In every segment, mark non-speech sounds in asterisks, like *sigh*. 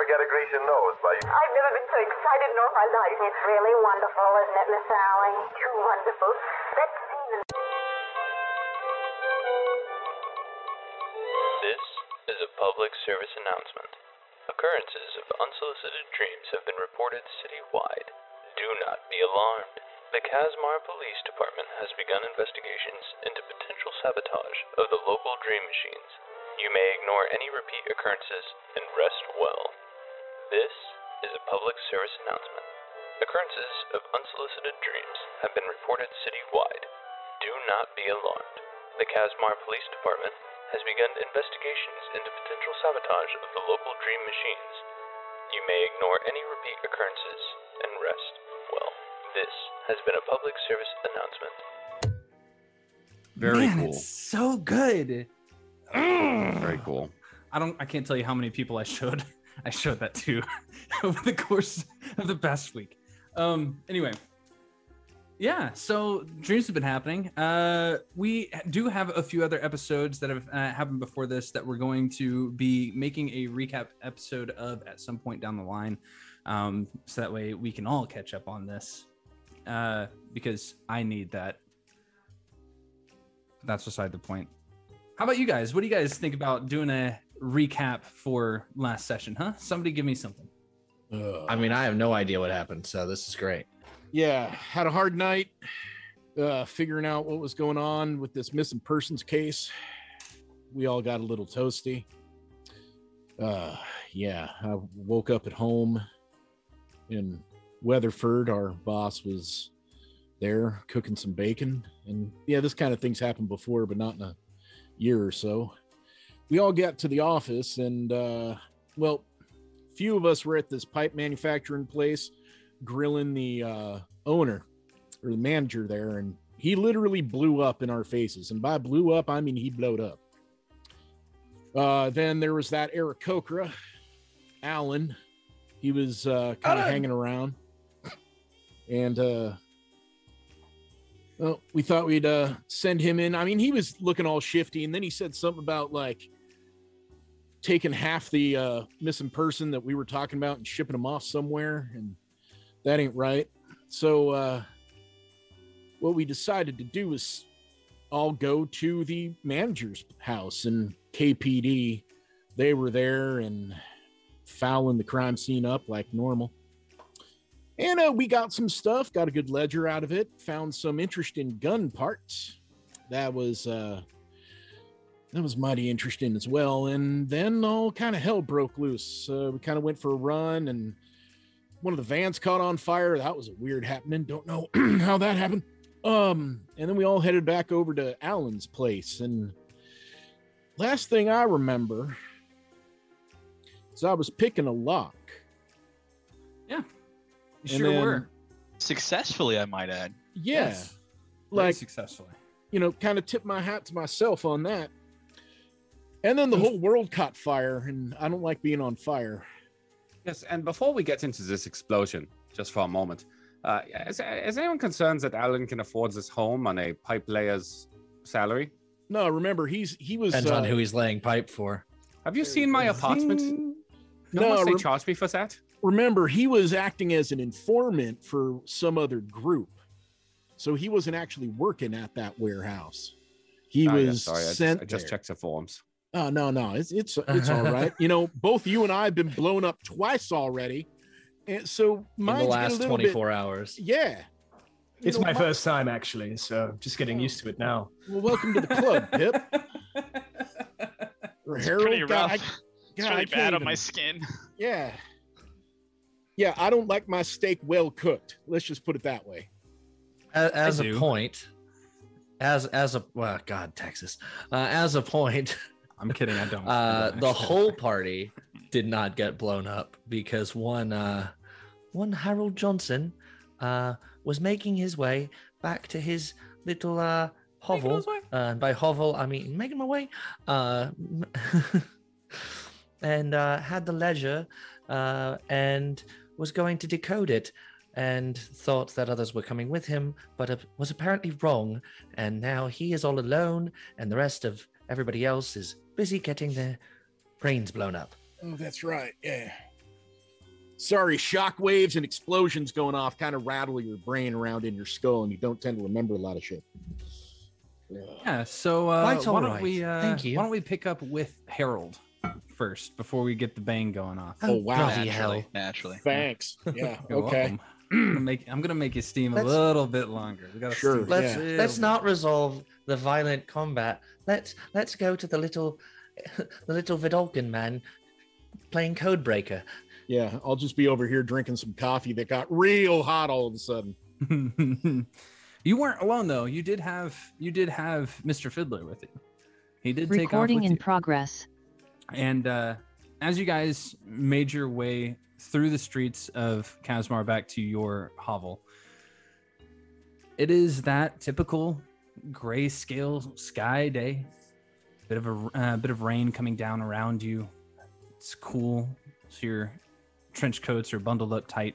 forget a Grecian nose by I've never been so excited in all my life. It's really wonderful, isn't it, Miss Allie? Too wonderful. That scene in This is a public service announcement. Occurrences of unsolicited dreams have been reported citywide. Do not be alarmed. The Kazmar Police Department has begun investigations into potential sabotage of the local dream machines. You may ignore any repeat occurrences and rest well. This is a public service announcement. Occurrences of unsolicited dreams have been reported citywide. Do not be alarmed. The Kazmar Police Department has begun investigations into potential sabotage of the local dream machines. You may ignore any repeat occurrences and rest well. This has been a public service announcement. Very Man, cool. It's so good. Very cool. I don't. I can't tell you how many people I showed. *laughs* I showed that too *laughs* over the course of the past week. Um. Anyway. Yeah. So dreams have been happening. Uh, we do have a few other episodes that have uh, happened before this that we're going to be making a recap episode of at some point down the line. Um, so that way we can all catch up on this. Uh, because I need that. That's beside the point. How about you guys? What do you guys think about doing a recap for last session, huh? Somebody give me something. I mean, I have no idea what happened, so this is great. yeah, had a hard night uh, figuring out what was going on with this missing persons case. We all got a little toasty. Uh, yeah, I woke up at home in Weatherford. Our boss was there cooking some bacon. And yeah, this kind of thing's happened before, but not in a year or so. We all got to the office, and uh, well, few of us were at this pipe manufacturing place grilling the uh, owner or the manager there, and he literally blew up in our faces. And by blew up, I mean he blowed up. Uh, then there was that Eric Kokra, Alan. He was uh, kind of hanging around, and uh, well, we thought we'd uh, send him in. I mean, he was looking all shifty, and then he said something about like taking half the uh, missing person that we were talking about and shipping them off somewhere, and that ain't right. So, uh, what we decided to do was all go to the manager's house and KPD. They were there and fouling the crime scene up like normal. And uh, we got some stuff, got a good ledger out of it, found some interesting gun parts. That was uh that was mighty interesting as well. And then all kind of hell broke loose. Uh, we kind of went for a run and one of the vans caught on fire. That was a weird happening. Don't know *clears throat* how that happened. Um, and then we all headed back over to Alan's place. And last thing I remember is I was picking a lock. Yeah. You And sure then- were. Successfully, I might add. Yeah. Yes. Very Like, successfully. you know, kind of tip my hat to myself on that. And then the whole world caught fire, and I don't like being on fire. Yes, and before we get into this explosion, just for a moment, uh, is, is anyone concerned that Alan can afford this home on a pipe layer's salary? No, remember he's he was Depends on uh, who he's laying pipe for. Have you seen my apartment? No, How much they rem- charge me for that? remember he was acting as an informant for some other group so he wasn't actually working at that warehouse he yeah, was sorry, I just, sent I just there. checked the forms. Oh no no it's it's it's all *laughs* right you know both you and i have been blown up twice already and so In the last 24 hours. yeah You It's know, my first time actually, so just getting Oh. used to it now. well welcome to the club *laughs* pip or It's harold pretty God, rough. I- it's God, I really can't bad on my skin. yeah yeah i don't like my steak well cooked let's just put it that way As, as a point, as as a well, God, Texas. Uh, as a point, I'm kidding. I don't. Uh, the whole party did not get blown up because one uh, one Harold Johnson uh, was making his way back to his little uh, hovel. Uh, and by hovel, I mean making my way. Uh, *laughs* and uh, had the leisure uh, and was going to decode it and thought that others were coming with him, but was apparently wrong. And now he is all alone, and the rest of everybody else is busy getting their brains blown up. Oh, that's right. Yeah. sorry, shock waves and explosions going off kind of rattle your brain around in your skull, and you don't tend to remember a lot of shit. Yeah. So uh, why don't right. we? Uh, Thank you. Why don't we pick up with Harold first before we get the bang going off? Oh, wow. Naturally, naturally. Thanks. *laughs* Yeah. You're okay. welcome. I'm gonna *clears throat* make I'm gonna make you steam a Let's- little bit longer. We gotta Sure. steam Let's a let's not resolve the violent combat. Let's let's go to the little *laughs* the little Vedalken man playing Codebreaker. Yeah. I'll just be over here drinking some coffee that got real hot all of a sudden. *laughs* you weren't alone though. You did have you did have Mr. Fiddler with you. He did take off Recording in you. progress. And uh, as you guys made your way through the streets of Kazmar back to your hovel, it is that typical grayscale sky day. Bit of a uh, bit of rain coming down around you. It's cool. So your trench coats are bundled up tight.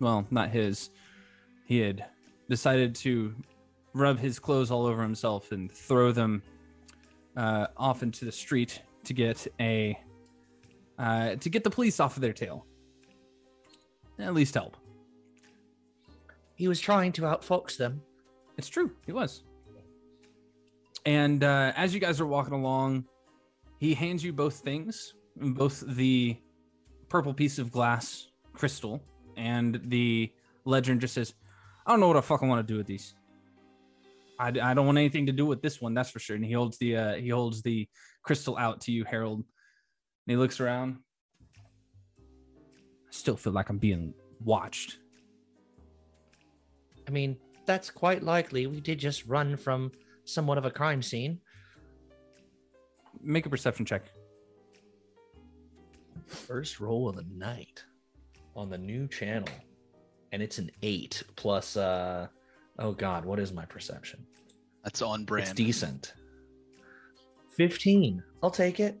Well, not his. He had decided to rub his clothes all over himself and throw them uh, off into the street to get a uh, to get the police off of their tail. At least help. He was trying to outfox them. It's true. He was. And uh, as you guys are walking along, he hands you both things, both the purple piece of glass crystal and the legend just says, "I don't know what I fucking want to do with these. I, I don't want anything to do with this one. That's for sure." And he holds the uh, he holds the crystal out to you, Harold. And he looks around. I still feel like I'm being watched. I mean, that's quite likely. We did just run from somewhat of a crime scene. Make a perception check. First roll of the night on the new channel. And it's an eight plus uh oh god, what is my perception? That's on brand. It's decent. 15. I'll take it.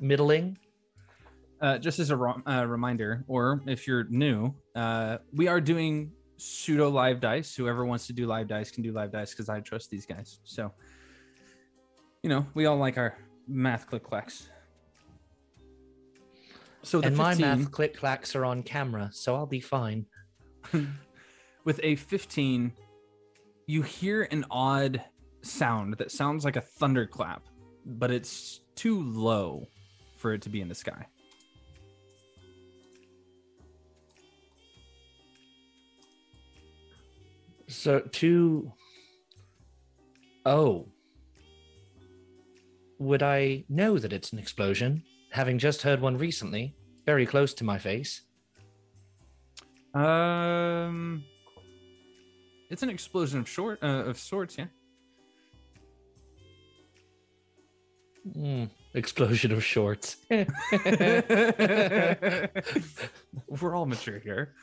Middling. Uh, just as a uh, reminder, or if you're new, uh, we are doing pseudo live dice. Whoever wants to do live dice can do live dice because I trust these guys. So, you know, we all like our math click clacks. So the and my 15 math click clacks are on camera, so I'll be fine. *laughs* with a 15, you hear an odd sound that sounds like a thunderclap, but it's too low for it to be in the sky. So to Oh. Would I know that it's an explosion, having just heard one recently, very close to my face? Um, it's an explosion of short uh, of sorts, yeah. Hmm, explosion of shorts. *laughs* We're all mature here.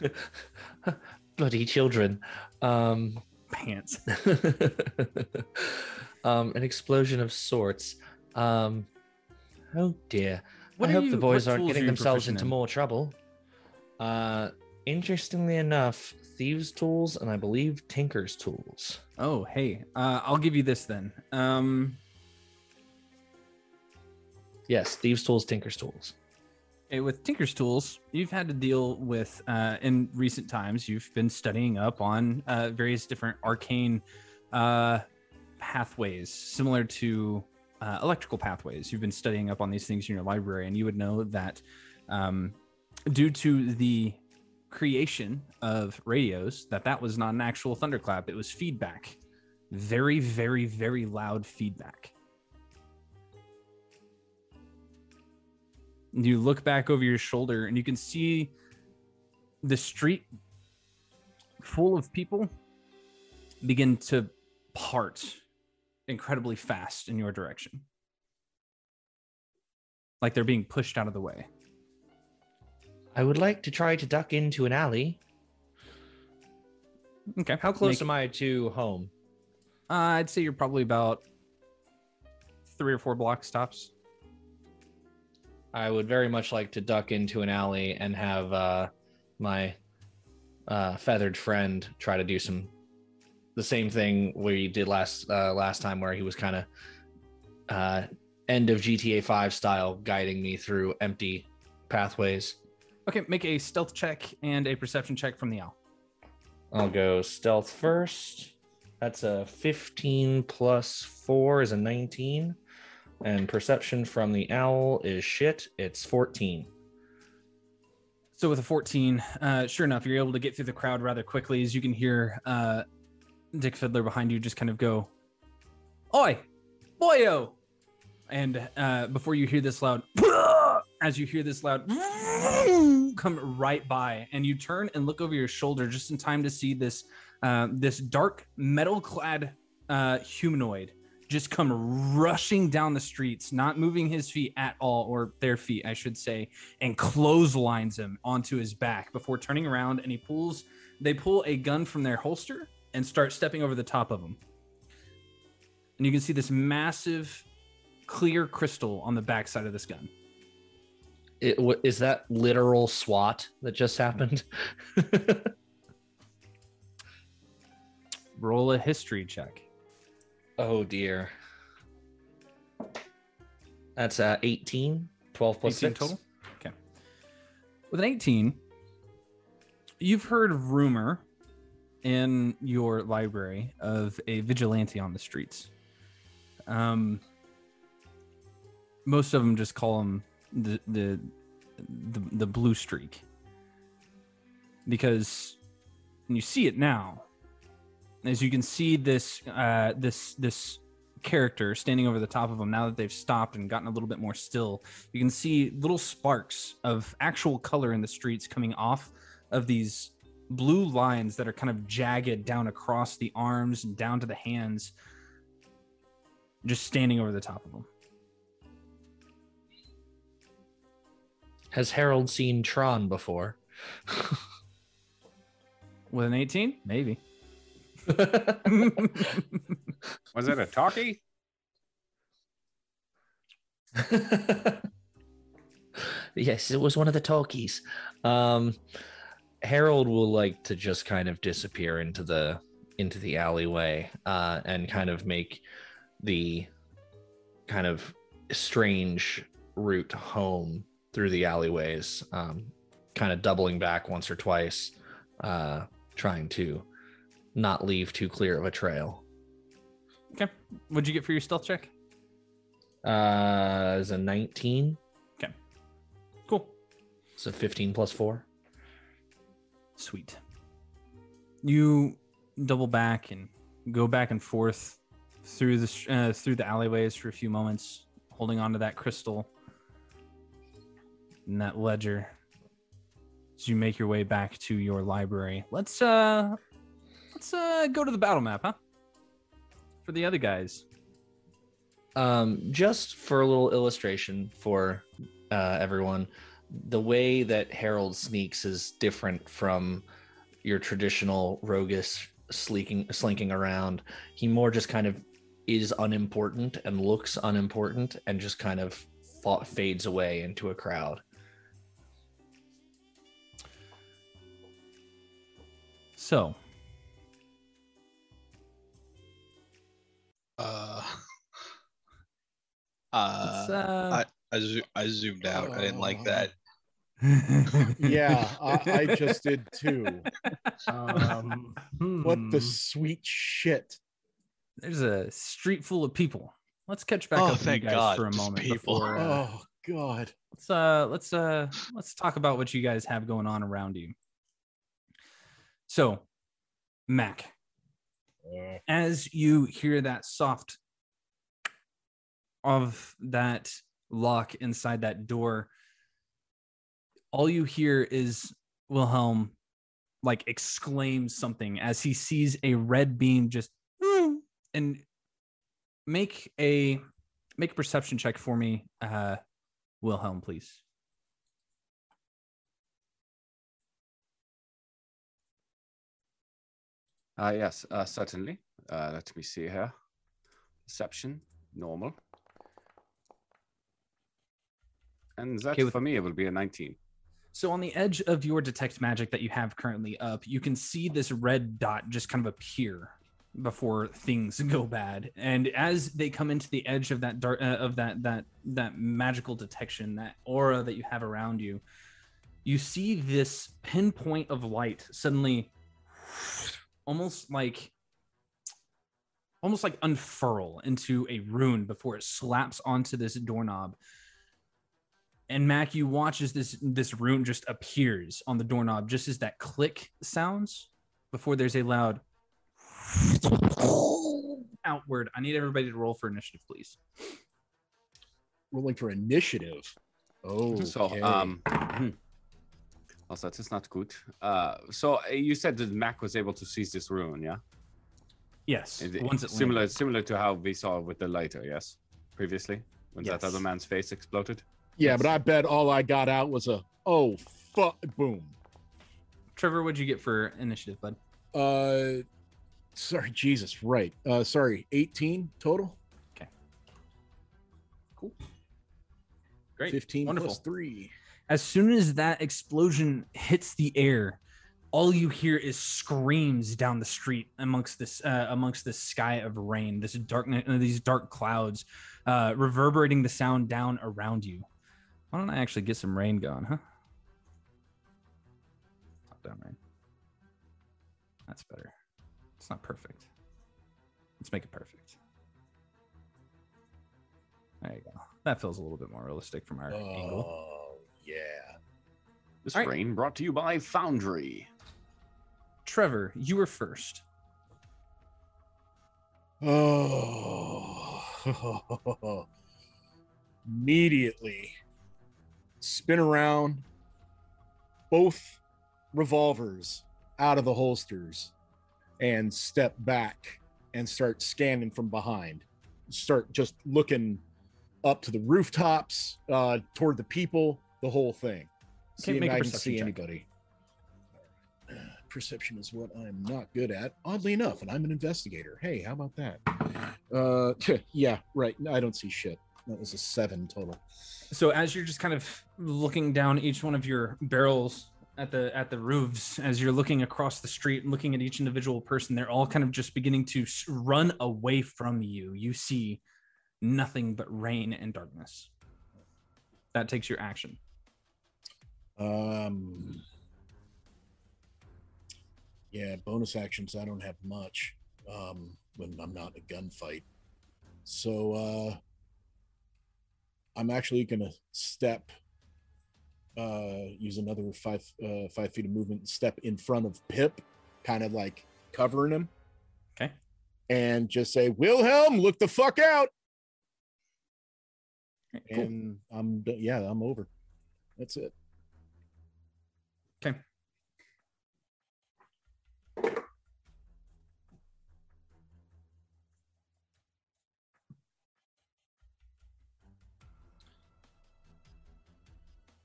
*laughs* Bloody children. Um, Pants. *laughs* um, an explosion of sorts. Um, oh dear. What I hope you- the boys aren't tools are getting themselves into in? more trouble. Uh, interestingly enough, thieves' tools and I believe tinker's tools. Oh, hey, uh, I'll give you this then. Um, Yes, thieves' tools, tinker's tools. Okay, with Tinker's tools, you've had to deal with uh, in recent times. You've been studying up on uh, various different arcane uh, pathways, similar to uh, electrical pathways. You've been studying up on these things in your library, and you would know that um, due to the creation of radios, that that was not an actual thunderclap; it was feedback, very, very, very loud feedback. You look back over your shoulder, and you can see the street full of people begin to part incredibly fast in your direction. Like they're being pushed out of the way. I would like to try to duck into an alley. Okay. How close Make- am I to home? Uh, I'd say you're probably about three or four block stops. I would very much like to duck into an alley and have uh, my uh, feathered friend try to do some the same thing we did last uh, last time, where he was kind of uh, end of GTA Five style, guiding me through empty pathways. Okay, make a stealth check and a perception check from the owl. I'll go stealth first. That's a 15 plus 4 is a 19. And perception from the owl is shit. It's 14. So with a 14, uh, sure enough, you're able to get through the crowd rather quickly as you can hear uh, Dick Fiddler behind you just kind of go, Oi, boyo! And uh, before you hear this loud, *laughs* as you hear this loud, *laughs* come right by, and you turn and look over your shoulder just in time to see this uh, this dark metal-clad uh, humanoid just come rushing down the streets, not moving his feet at all, or their feet, I should say, and clotheslines him onto his back before turning around and he pulls. They pull a gun from their holster and start stepping over the top of him. And you can see this massive, clear crystal on the backside of this gun. It, is that literal SWAT that just happened? *laughs* Roll a history check. Oh dear. That's uh, 18, 12 plus 18 6. total. Okay. With an 18, you've heard rumor in your library of a vigilante on the streets. Um, most of them just call him the the the, the blue streak because and you see it now as you can see this uh this this character standing over the top of them now that they've stopped and gotten a little bit more still you can see little sparks of actual color in the streets coming off of these blue lines that are kind of jagged down across the arms and down to the hands just standing over the top of them. Has Harold seen Tron before? *laughs* with an 18 maybe *laughs* Was it a talkie? *laughs* yes, it was one of the talkies. Um, Harold will like to just kind of disappear into the into the alleyway uh, and kind of make the kind of strange route home through the alleyways, um, kind of doubling back once or twice, uh, trying to not leave too clear of a trail. okay what'd you get for your stealth check Uh, is a 19, Okay. cool so 15 plus 4. Sweet. You double back and go back and forth through the uh, through the alleyways for a few moments, holding on to that crystal and that ledger. As you make your way back to your library, let's uh, let's uh, go to the battle map, huh? For the other guys. um just for a little illustration for uh everyone the way that harold sneaks is different from your traditional roguish sleeking slinking around he more just kind of is unimportant and looks unimportant and just kind of fa- fades away into a crowd So, Uh, *laughs* uh, uh, I, I, zo- I zoomed out. I didn't like that. *laughs* Yeah, I, I *laughs* just did too. Um, What the hmm. sweet shit. There's a street full of people. Let's catch back Oh, up with you thank guys God, for a just moment people. before. Uh, Oh God. let's uh let's uh let's talk about what you guys have going on around you. So, Mac, as you hear that soft of that lock inside that door, all you hear is Wilhelm like exclaim something as he sees a red beam just *clears throat* and make a make a perception check for me, uh, Wilhelm, please. Uh, yes, uh, certainly. Uh, let me see here. Perception, normal. And that Okay, with- for me, it will be a 19. So on the edge of your detect magic that you have currently up, you can see this red dot just kind of appear before things *laughs* go bad. And as they come into the edge of that dark uh, of that that that magical detection, that aura that you have around you, you see this pinpoint of light suddenly almost like almost like unfurl into a rune before it slaps onto this doorknob. And mac you watch as this this rune just appears on the doorknob just as that click sounds before there's a loud outward. I need everybody to roll for initiative please. Rolling for initiative. Oh, So, um, also, that is not good. Uh, so uh, you said that Mac was able to seize this rune, yeah? yes Is it once it similar, landed. similar to how we saw with the lighter, yes, previously when that other man's face exploded. yeah, but I bet all I got out was a oh fuck boom. trevor what'd you get for initiative bud Uh, sorry, Jesus, right? Uh, sorry, eighteen total. Okay. Cool. Great Fifteen wonderful plus three. As soon as that explosion hits the air all you hear is screams down the street amongst this uh, amongst this sky of rain this darkness uh, these dark clouds uh, reverberating the sound down around you. Why don't i actually get some rain going huh? Top down rain. That's better. It's not perfect. Let's make it perfect. There you go. That feels a little bit more realistic from our angle. Oh yeah. This All right. rain brought to you by Foundry. Trevor, you were first. Oh. *laughs* Immediately spin around both revolvers out of the holsters and step back and start scanning from behind. Start just looking up to the rooftops, uh, toward the people, the whole thing. See if I can see check. anybody. Uh, Perception is what I'm not good at, oddly enough, and I'm an investigator. Hey, how about that? Uh, *laughs* yeah, right. I don't see shit. That was a seven total. So as you're just kind of looking down each one of your barrels at the at the roofs, as you're looking across the street and looking at each individual person, they're all kind of just beginning to run away from you. You see nothing but rain and darkness. That takes your action. Um, yeah, bonus actions. I don't have much um, when I'm not in a gunfight. So uh, I'm actually gonna step, uh, use another five uh, five feet of movement, step in front of Pip, kind of like covering him. Okay. And just say, Wilhelm, look the fuck out. Cool. And I'm yeah, I'm over. That's it. Okay.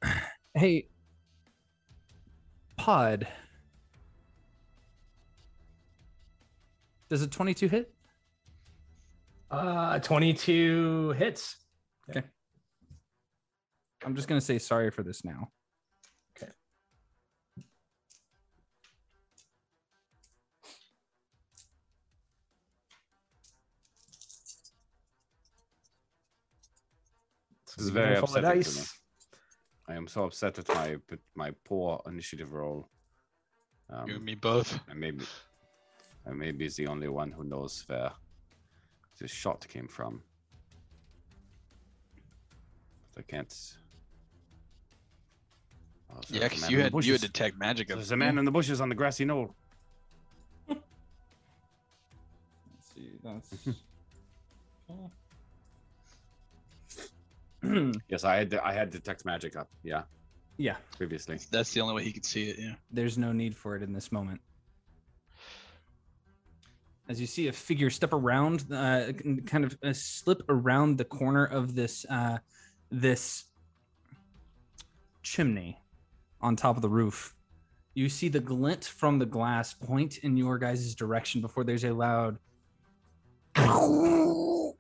*sighs* Hey, Pod. Does a 22 hit? Uh, 22 hits. Okay. I'm just going to say sorry for this now. This is very Roll for the upsetting to me. dice. I am so upset at my my poor initiative roll. Um, You and me both. I maybe I maybe is the only one who knows where this shot came from. But I can't. Oh, so Yeah, because you had you had detect magic. up There's a man in the bushes on the grassy knoll. *laughs* Let's see. That's. *laughs* *laughs* *clears throat* Yes, I had I had detect magic up. Yeah, yeah, previously. That's the only way he could see it. Yeah. there's no need for it in this moment. As you see a figure step around, uh, kind of uh, slip around the corner of this uh, this chimney on top of the roof. You see the glint from the glass point in your guys' direction before there's a loud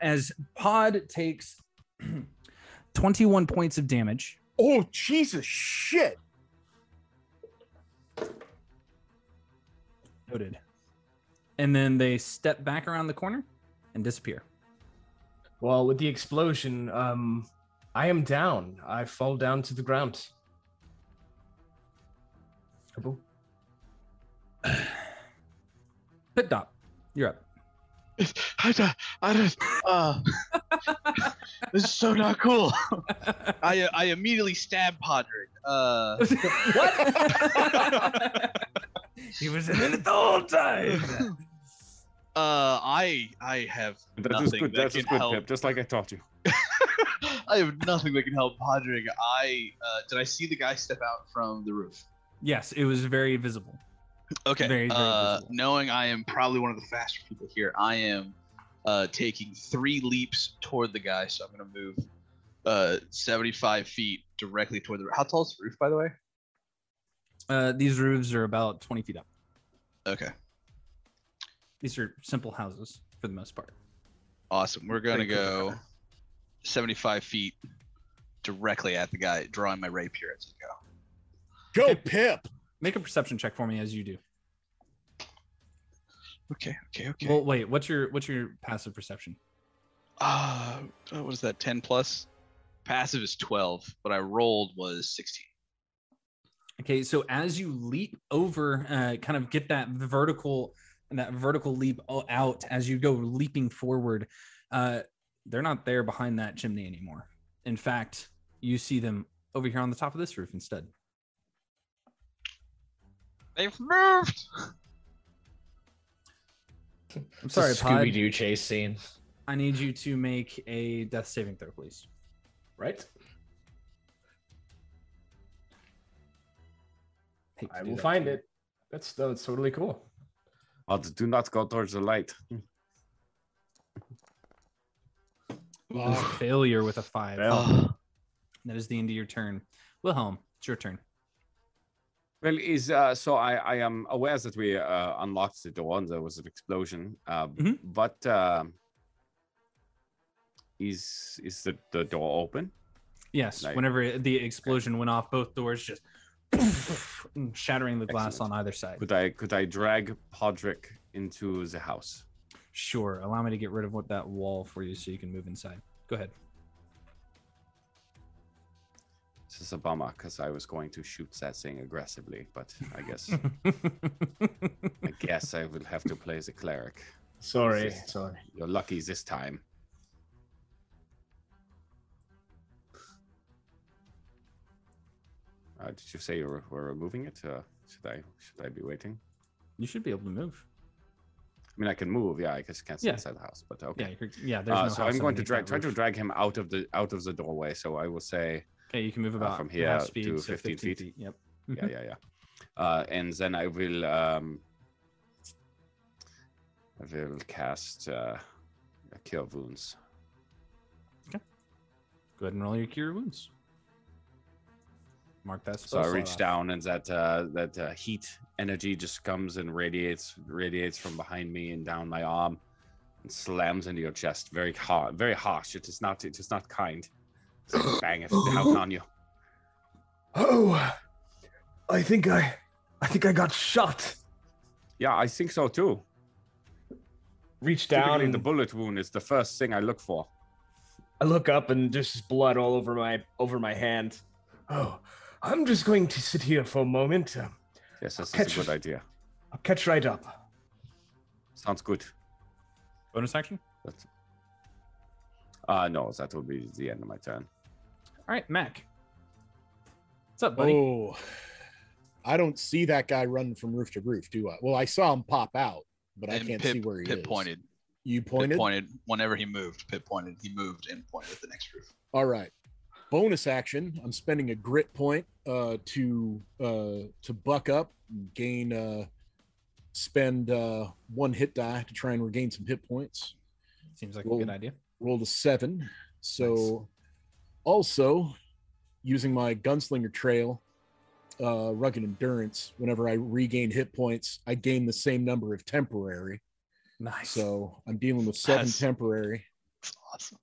as Pod takes *clears throat* 21 points of damage. Oh Jesus shit! Noted. And then they step back around the corner and disappear. Well, with the explosion, um, I am down. I fall down to the ground. *sighs* Pit Dop, you're up. I don't, I don't, uh, *laughs* this is so not cool. *laughs* I uh, I immediately stab Podrick. Uh, *laughs* he was in it the whole time. uh, I I have That is nothing good. that That is can good, help. Pip. Just like I taught you. I have nothing that can help Podrick. I uh, did I see the guy step out from the roof? Yes, it was very visible. Okay. Very, very uh, knowing I am probably one of the faster people here, I am uh, taking three leaps toward the guy. So I'm gonna move uh, 75 feet directly toward the. How tall is the roof, by the way? Uh, these roofs are about 20 feet up. Okay. These are simple houses for the most part. Awesome. We're gonna Very cool. go 75 feet directly at the guy, drawing my rapier as I go. Go Okay. Pip. Make a perception check for me as you do. Okay. Okay. Okay. Well, wait. What's your what's your passive perception? uh, uh, what is that? 10 plus. Passive is 12, but I rolled was 16. Okay, so as you leap over, uh, kind of get that vertical and that vertical leap out as you go leaping forward, uh, they're not there behind that chimney anymore. In fact, you see them over here on the top of this roof instead. They've moved. *laughs* I'm sorry, Pod. Scooby Doo chase scene. I need you to make a death saving throw, please. Right. I will find to it. That's that's totally cool. But do not go towards the light. That is a failure with a five. Fail. *sighs* That is the end of your turn. Wilhelm, it's your turn. Well, is uh, so I, I am aware that we uh, unlocked the door and there was an explosion. Uh, Mhm. But um is is the, the door open? Yes, Like- whenever the explosion went off, both doors just *sniffs* shattering the glass Excellent. on either side. Could I could I drag Podrick into the house? Sure. Allow me to get rid of what that wall for you so you can move inside. Go ahead. This is a bummer because I was going to shoot that thing aggressively, but I guess I *laughs* guess I will have to play the cleric. Sorry, This sorry. You're lucky this time. Uh, did you say you were, were removing it? Uh, should I should I be waiting? you should be able to move. I mean, I can move. Yeah, I guess can't sit Yeah. inside the house, but okay. you're, yeah. There's Uh, no so house I'm going to drag try to drag him out of the out of the doorway. So I will say, Okay, you can move uh, about from here speed, to so 15 feet. Yep. yeah, *laughs* yeah, yeah. Uh, and then I will um, I will cast uh, a cure wounds. Okay. Go ahead and roll your cure wounds. Mark that So I reach off. down, and that uh, that uh, heat energy just comes and radiates radiates from behind me and down my arm, and slams into your chest. Very hard, very harsh. It is not. It is not kind. So *coughs* bang it down on you. Oh, I think I, I think I got shot. Yeah, I think so too. Reach down Typically, and the bullet wound is the first thing I look for. I look up and there's blood all over my over my hand. Oh, I'm just going to sit here for a moment. Um, Yes, that's is Catch- a good idea. I'll catch right up. Sounds good. bonus action. That's... Uh no, that will be the end of my turn. All right, Mac. What's up, buddy? Oh, I don't see that guy running from roof to roof, do I? Well, I saw him pop out, but I can't Pip, see where he Pip is. pointed. You Pip pointed. pointed whenever he moved. Pip pointed. He moved and pointed at the next roof. All right. Bonus action. I'm spending a grit point uh, to uh, to buck up, and gain, uh, spend uh, one hit die to try and regain some hit points. Seems like a good idea. Rolled a seven. So, also using my gunslinger trail, uh, rugged endurance. Whenever I regain hit points, I gain the same number of temporary. Nice. So I'm dealing with seven That's- temporary. That's awesome.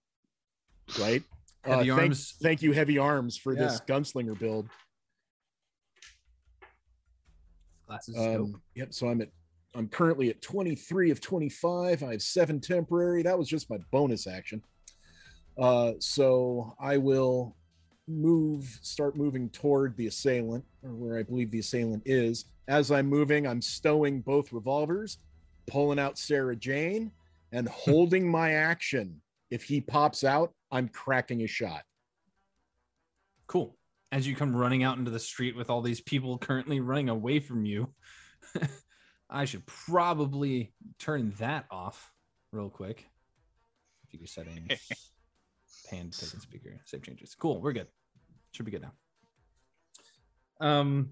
Right. Heavy thank, arms. Thank you, heavy arms, for this gunslinger build. Glasses. Um, yep. So I'm at I'm currently at 23 of 25. I have seven temporary. That was just my bonus action. Uh, so I will move, start moving toward the assailant, or where I believe the assailant is. As I'm moving, I'm stowing both revolvers, pulling out Sarah Jane, and *laughs* holding my action. If he pops out, I'm cracking a shot. Cool. As you come running out into the street with all these people currently running away from you, *laughs* I should probably turn that off real quick. Figure settings, *laughs* pan second speaker, save changes. Cool, we're good. Should be good now. Um,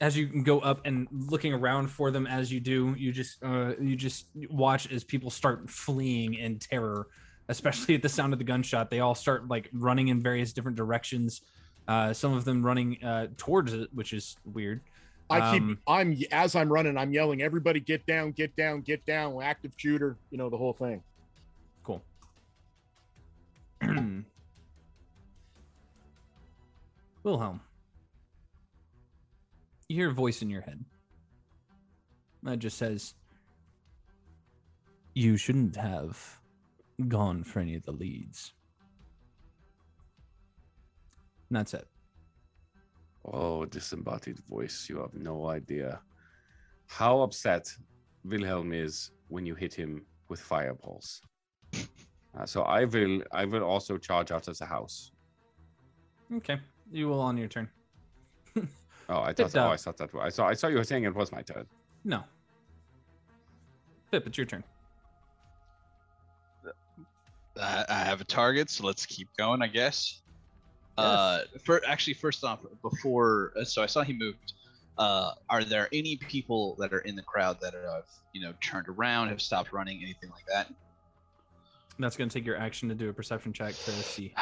as you can go up and looking around for them, as you do, you just uh, you just watch as people start fleeing in terror, especially at the sound of the gunshot. They all start like running in various different directions. Uh, some of them running uh, towards it, which is weird. I keep Um, I'm as I'm running, I'm yelling, everybody get down, get down, get down, active shooter, you know, the whole thing. *clears throat* Wilhelm, you hear a voice in your head that just says, You shouldn't have gone for any of the leads. And that's it. Oh, disembodied voice, you have no idea how upset Wilhelm is when you hit him with fireballs. Uh, so I will I will also charge out as a house. Okay. You will on your turn. *laughs* Oh, I thought oh, I thought that I saw I saw you were saying it was my turn. No. Pip, it's your turn. I, I have a target, so let's keep going, I guess. Uh, for actually, first off, before uh, so I saw he moved. Uh, are there any people that are in the crowd that have you know turned around, have stopped running, anything like that? That's going to take your action to do a perception check to see.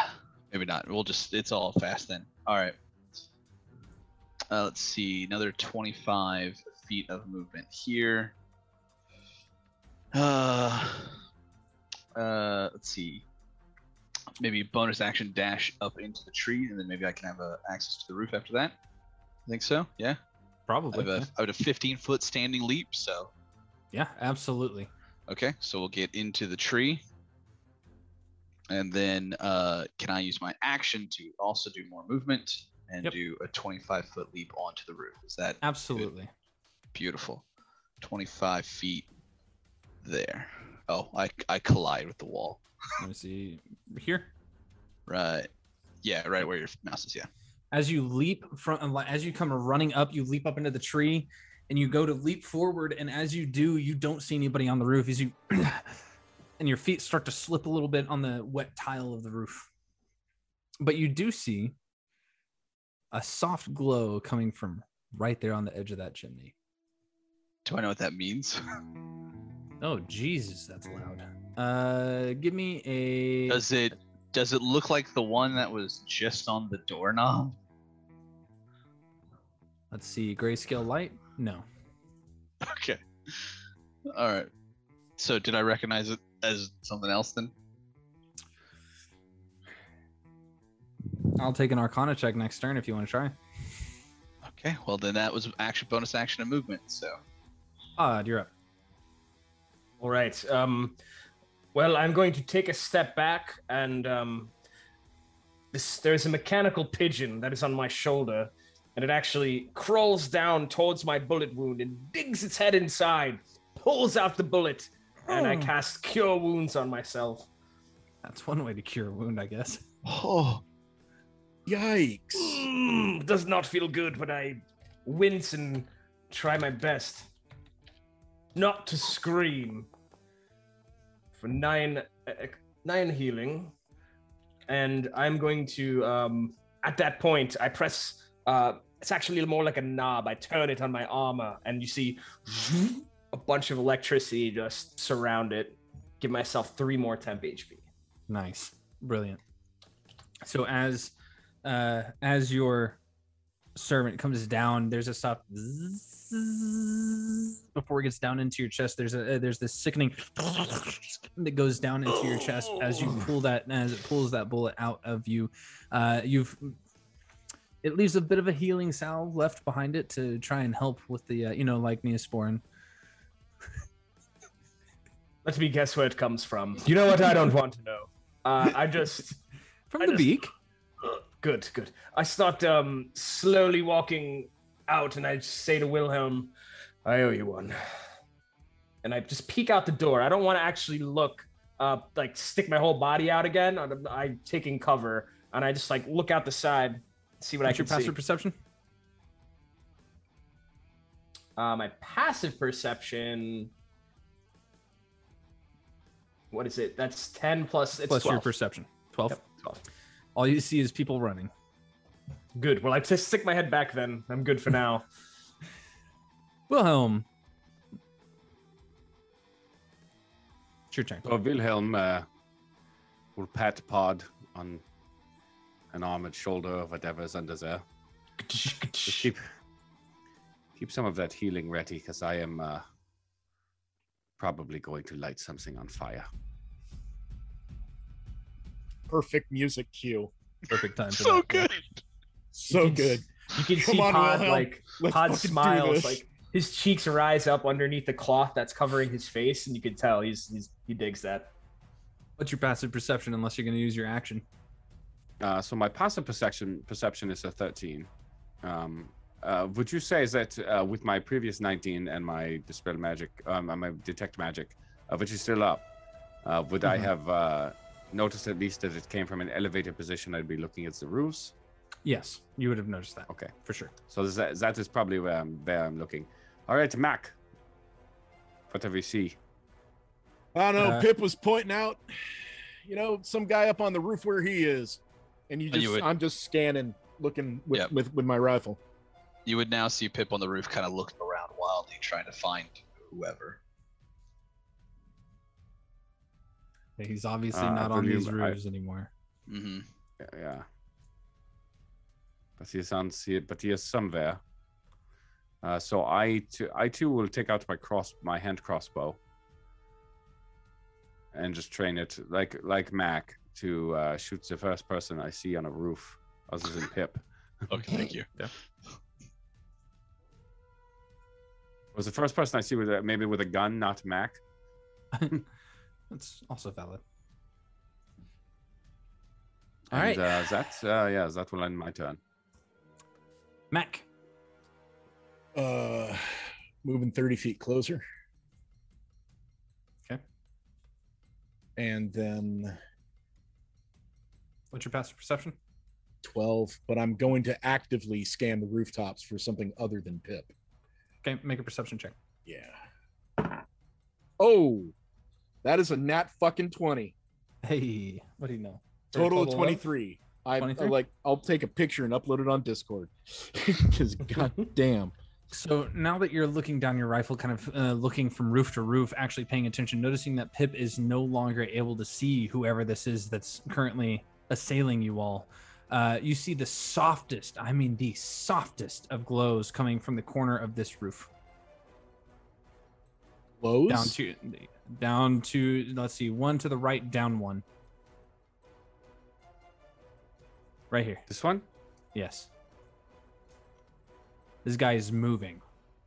Maybe not. We'll just it's all fast then. All right. Uh, let's see, another 25 feet of movement here. Uh, uh, let's see. Maybe bonus action dash up into the tree, and then maybe I can have uh, access to the roof after that. I think so. Yeah. I Probably. have a, I have a 15 foot standing leap, so Yeah, absolutely. Okay, so we'll get into the tree. And then uh, can I use my action to also do more movement and Yep. do a 25 foot leap onto the roof? Is that Absolutely. beautiful? 25 feet there. Oh, I, I collide with the wall. Let me see here. Right. Yeah, right where your mouse is. Yeah. As you leap from, as you come running up, you leap up into the tree, and you go to leap forward. And as you do, you don't see anybody on the roof. As you, *clears throat* and your feet start to slip a little bit on the wet tile of the roof. But you do see a soft glow coming from right there on the edge of that chimney. Do I know what that means? Oh Jesus, that's loud. Uh, give me a. Does it does it look like the one that was just on the doorknob? Let's see, grayscale light. No. *laughs* Okay. All right. So did I recognize it as something else then? I'll take an Arcana check next turn if you want to try. Okay. Well, then that was action, bonus action, and movement. So Odd, you're up. All right. Um, well, I'm going to take a step back, and um, this, there's a mechanical pigeon that is on my shoulder, and it actually crawls down towards my bullet wound and digs its head inside, pulls out the bullet, and I Oh. cast Cure Wounds on myself. That's one way to cure a wound, I guess. Oh, yikes! Mm, does not feel good, but I wince and try my best not to scream. For nine, uh, nine healing, and I'm going to. Um, at that point, I press. Uh, it's actually more like a knob. I turn it on my armor, and you see a bunch of electricity just surround it. Give myself three more temp HP. Nice, brilliant. So as uh as your servant comes down, there's a soft before it gets down into your chest. There's a uh, there's this sickening *laughs* that goes down into your chest as you pull that as it pulls that bullet out of you. Uh, you've it leaves a bit of a healing salve left behind it to try and help with the uh, you know like Neosporin. Let me guess where it comes from. You know what? I don't want to know. Uh, I just *laughs* From I the just- beak. Good, good. I start um slowly walking out, and I just say to Wilhelm, "I owe you one." And I just peek out the door. I don't want to actually look, uh, like stick my whole body out again. I'm, I'm taking cover, and I just like look out the side, see what What's I your can see. passive perception? Uh, my passive perception. What is it? That's ten plus. It's Plus your perception. 12. Yep, 12. All you see is people running. Good. Well, I just stick my head back. Then I'm good for now. *laughs* Wilhelm. It's your turn. So Wilhelm uh, will pat Pod on an armored shoulder or whatever's under there. Keep keep some of that healing ready, because I am uh, probably going to light something on fire. Perfect music cue. Perfect time. So that. good. So can good. You can Come see on, Pod Wilhelm. like Let's Pod smiles, like his cheeks rise up underneath the cloth that's covering his face, and you can tell he's, he's he digs that. What's your passive perception unless you're going to use your action? Uh, so my passive perception perception is a 13. Um, uh, would you say is that uh, with my previous 19 and my dispel magic, um, and my detect magic, uh, which is still up, uh, would I Mhm. have uh, noticed at least that it came from an elevated position? I'd be looking at the roofs. Yes, you would have noticed that. Okay, for sure. so that, that is probably where I'm where I'm looking. All right, Mac. Whatever you see. I don't know. Uh, Pip was pointing out, you know, some guy up on the roof where he is, and you just, you would- I'm just scanning, looking with, Yep. with with my rifle. You would now see Pip on the roof, kind of looking around wildly, trying to find whoever. Yeah, He's obviously Uh, not on these believe I- roofs anymore. Mm-hmm. Yeah, yeah. But he sounds here, but he is somewhere. Uh, so I too, I too will take out my cross, my hand crossbow, and just train it like like Mac to uh, shoot the first person I see on a roof, other than Pip. Okay, thank *laughs* you. Was the first person I see with a, maybe with a gun, not Mac? *laughs* That's also valid. All All right, right. uh, that uh, yeah, that will end my turn. Mac. Uh, moving 30 feet closer. Okay. And then What's your passive perception? 12, but I'm going to actively scan the rooftops for something other than Pip. Okay, make a perception check. Yeah. Oh, that is a nat fucking 20. Hey, what do you know? For a Total, of of 23. I, I 23? like I'll take a picture and upload it on Discord. *laughs* Cuz god damn. So now that you're looking down your rifle, kind of uh, looking from roof to roof, actually paying attention, noticing that Pip is no longer able to see whoever this is that's currently assailing you all. Uh, you see the softest, I mean, the softest of glows coming from the corner of this roof Lows? down to down to let's see, one to the right, down one. Right here. This one? Yes. This guy is moving.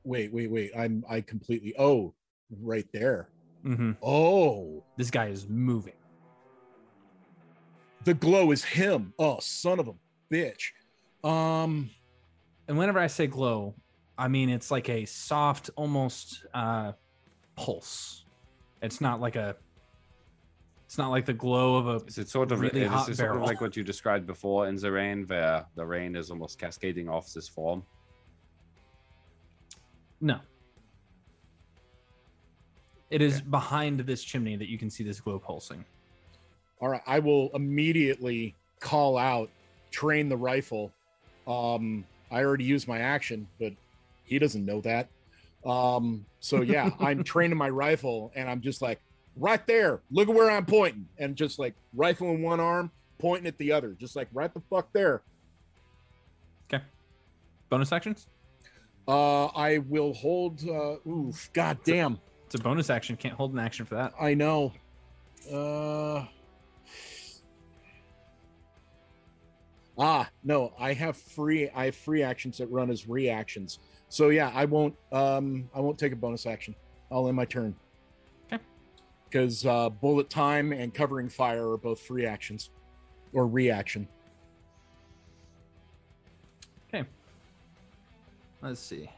Wait, wait, wait. I'm I completely Oh, right there. hmm Oh. This guy is moving. The glow is him. Oh, son of a bitch. Um and whenever I say glow, I mean it's like a soft, almost uh, pulse. It's not like a. It's not like the glow of a. Is it sort of really is hot it sort of like what you described before in the rain, where the rain is almost cascading off this form? No. It is behind this chimney that you can see this glow pulsing. All right, I will immediately call out, train the rifle. Um I already used my action, but he doesn't know that. Um so yeah, *laughs* I'm training my rifle and I'm just like right there. Look at where I'm pointing and just like rifle in one arm, pointing at the other, just like right the fuck there. Okay. Bonus actions? Uh, I will hold. Uh, oof, god damn. It's a bonus action. Can't hold an action for that. I know. Uh. Ah, no, I have free. I have free actions that run as reactions. So yeah, I won't. Um, I won't take a bonus action. I'll end my turn. Okay. Because uh, bullet time and covering fire are both free actions, or reaction. Okay. Let's see.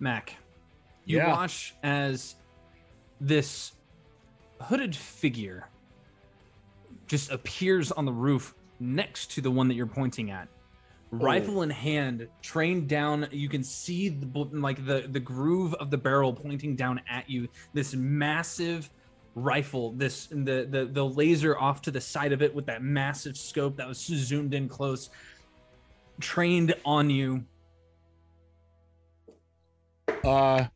Mac, you Yeah. watch as this hooded figure just appears on the roof next to the one that you're pointing at. Rifle in hand, trained down. You can see the like the the groove of the barrel pointing down at you. This massive rifle, this the the the laser off to the side of it with that massive scope that was zoomed in close, trained on you. Uh,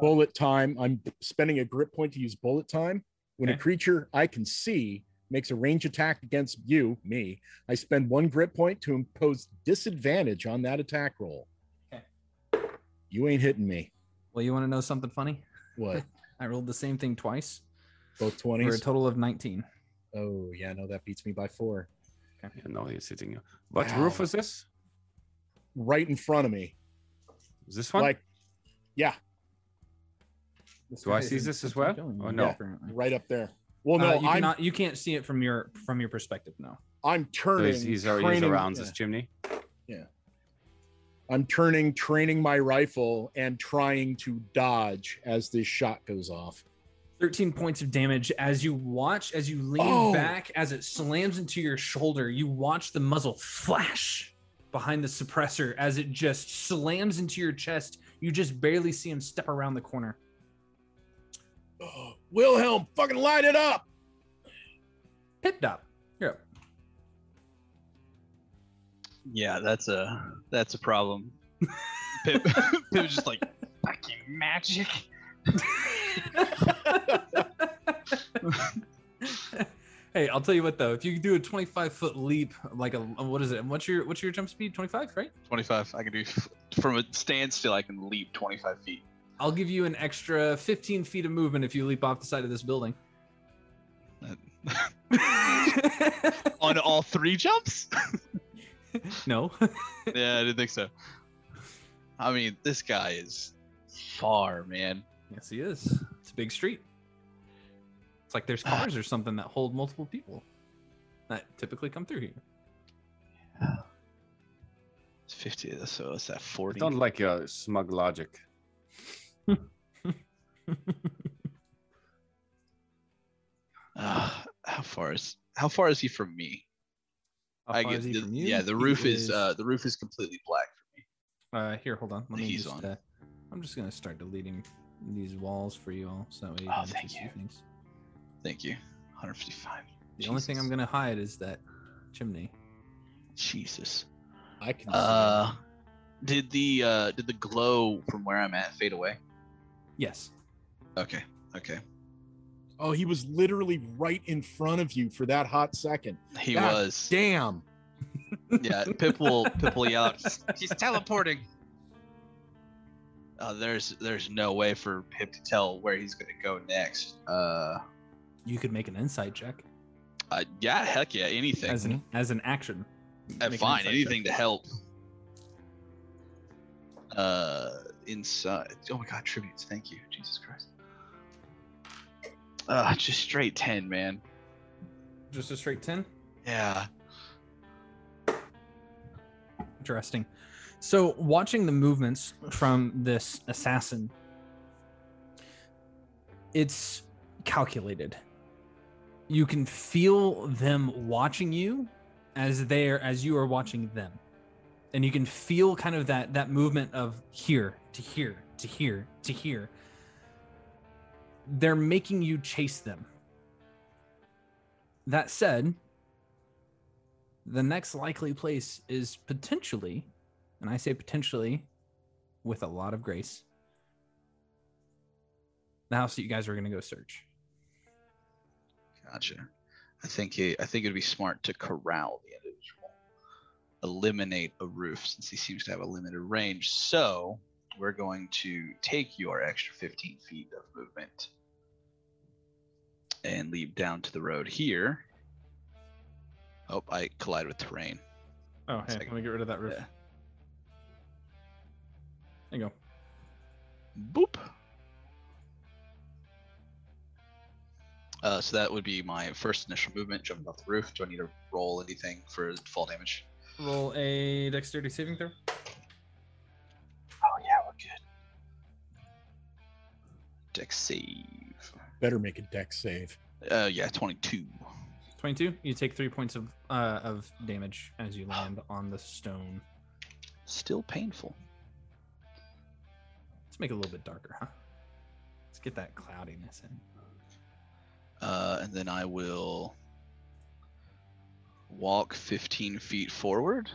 bullet time. I'm spending a grit point to use bullet time. When a creature I can see makes a range attack against you, me, I spend one grit point to impose disadvantage on that attack roll. Okay. You ain't hitting me. Well, you want to know something funny? What? *laughs* I rolled the same thing twice Both 20s? for a total of 19. Oh, yeah, no, that beats me by four. Yeah, no, he's hitting you. What Ow. roof was this? Right in front of me. Is this one? Like, yeah, Do I see this as well? Or oh, no? Yeah. right up there. Well, no, Uh, you I'm cannot. You can't see it from your from your perspective. No. I'm So turning. he's, he's, ar- he's training- around yeah. this chimney. Yeah, I'm turning, training my rifle, and trying to dodge as this shot goes off. 13 points of damage as you watch as you lean Oh. back as it slams into your shoulder you watch the muzzle flash behind the suppressor as it just slams into your chest you just barely see him step around the corner Oh, Wilhelm, fucking light it up! pip dop you're up Yeah, that's a that's a problem. *laughs* Pip, *laughs* Pip was just like fucking magic. *laughs* hey i'll tell you what though if you do a 25 foot leap like a what is it what's your what's your jump speed 25 right 25. I can do from a standstill. I can leap 25 feet. I'll give you an extra 15 feet of movement if you leap off the side of this building *laughs* On all three jumps? no yeah, I didn't think so. I mean, this guy is far, man. Yes, he is. It's a big street. It's like there's ah. cars or something that hold multiple people that typically come through here. It's 50. So it's that I 40. don't like your smug logic. Ah, how far is how far is he from me? I is he the- yeah. The He roof is, uh the roof is completely black for me. uh here, hold on. Let me He's just on. uh, I'm just gonna start deleting these walls for you all so that way you Oh, thank see you. things. Thank you. 155. The only thing I'm gonna hide is that chimney. Jesus. I can. Uh, did the uh did the glow from where I'm at fade away? Yes. Okay. Okay. oh, he was literally right in front of you for that hot second. He God was. Damn. Yeah. Pip will Pip will yell out. "He's- *laughs* He's teleporting. Uh, there's there's no way for Pip to tell where he's gonna go next. Uh, You could make an insight check uh yeah, heck yeah, anything. as an as an action. Uh, Make an fine, insight anything to help. Uh, inside. Oh my God, tributes. Thank you, Jesus Christ. Uh, just straight ten, man. Just a straight ten. Yeah. Interesting. So, watching the movements from this assassin, it's calculated. You can feel them watching you as they're as you are watching them, and you can feel kind of that that movement of here to here to here to here. They're making you chase them. That said, the next likely place is potentially, and I say potentially with a lot of grace, the house that you guys are going to go search. Gotcha. I think it, I think it'd be smart to corral the individual, eliminate a roof since he seems to have a limited range. So we're going to take your extra 15 feet of movement and leap down to the road here. Oh, I collide with terrain. Oh, hey, Second. let me get rid of that roof. Yeah. There you go. Boop. Uh, so that would be my first initial movement, jumping off the roof. Do I need to roll anything for fall damage? Roll a dexterity saving throw. Oh yeah, we're good. Dex save. Better make a dex save. Uh, yeah, twenty-two. 22. You take three points of uh, of damage as you land on the stone. Still painful. Let's make it a little bit darker, huh? Let's get that cloudiness in. Uh, and then I will walk 15 feet forward.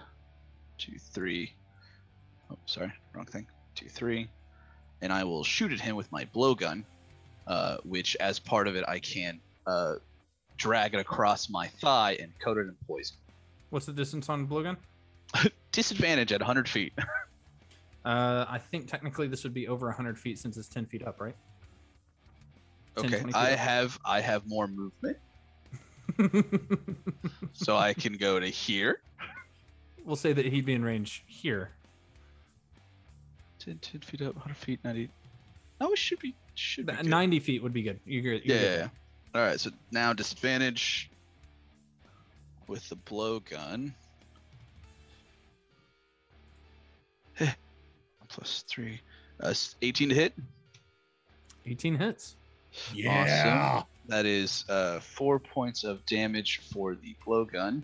Two, three. Oh, sorry, wrong thing. Two, three. And I will shoot at him with my blowgun, uh, which, as part of it, I can uh, drag it across my thigh and coat it in poison. What's the distance on blowgun? *laughs* Disadvantage at 100 feet. *laughs* Uh, I think technically this would be over 100 feet since it's 10 feet up, right? 10, okay, 20 I up. have I have more movement, *laughs* so I can go to here. we'll say that he'd be in range here. 10, 10 feet up, 100 feet, 90. Oh, it should be should be Th- good. 90 feet would be good. You're good. Yeah, You're yeah, good. yeah. All right, so now disadvantage with the blowgun. Heh. *sighs* Plus three. Uh, 18 to hit. 18 hits. Yeah. That is uh, four points of damage for the blowgun.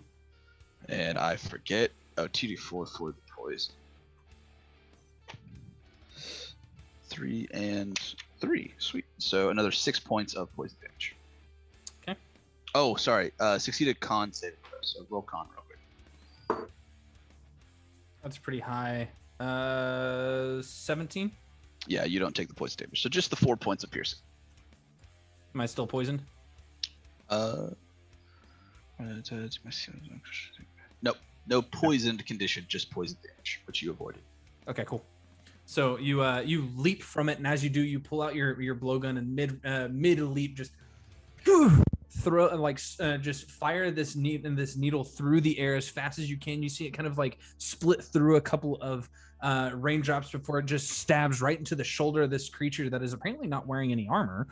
And I forget. Oh, 2d4 for the poison. Three and three. Sweet. So another six points of poison damage. Okay. Oh, sorry. Uh, succeeded con saving throw. So roll con real quick. That's pretty high. Uh, 17. Yeah, you don't take the poison damage. So just the four points of piercing. Am I still poisoned? Uh. Nope. No poisoned condition, just poison damage, which you avoided. Okay, cool. So you uh you leap from it, and as you do, you pull out your your blowgun and mid uh, mid leap, just throw and like uh, just fire this needle and this needle through the air as fast as you can. You see it kind of like split through a couple of uh, raindrops before it just stabs right into the shoulder of this creature that is apparently not wearing any armor,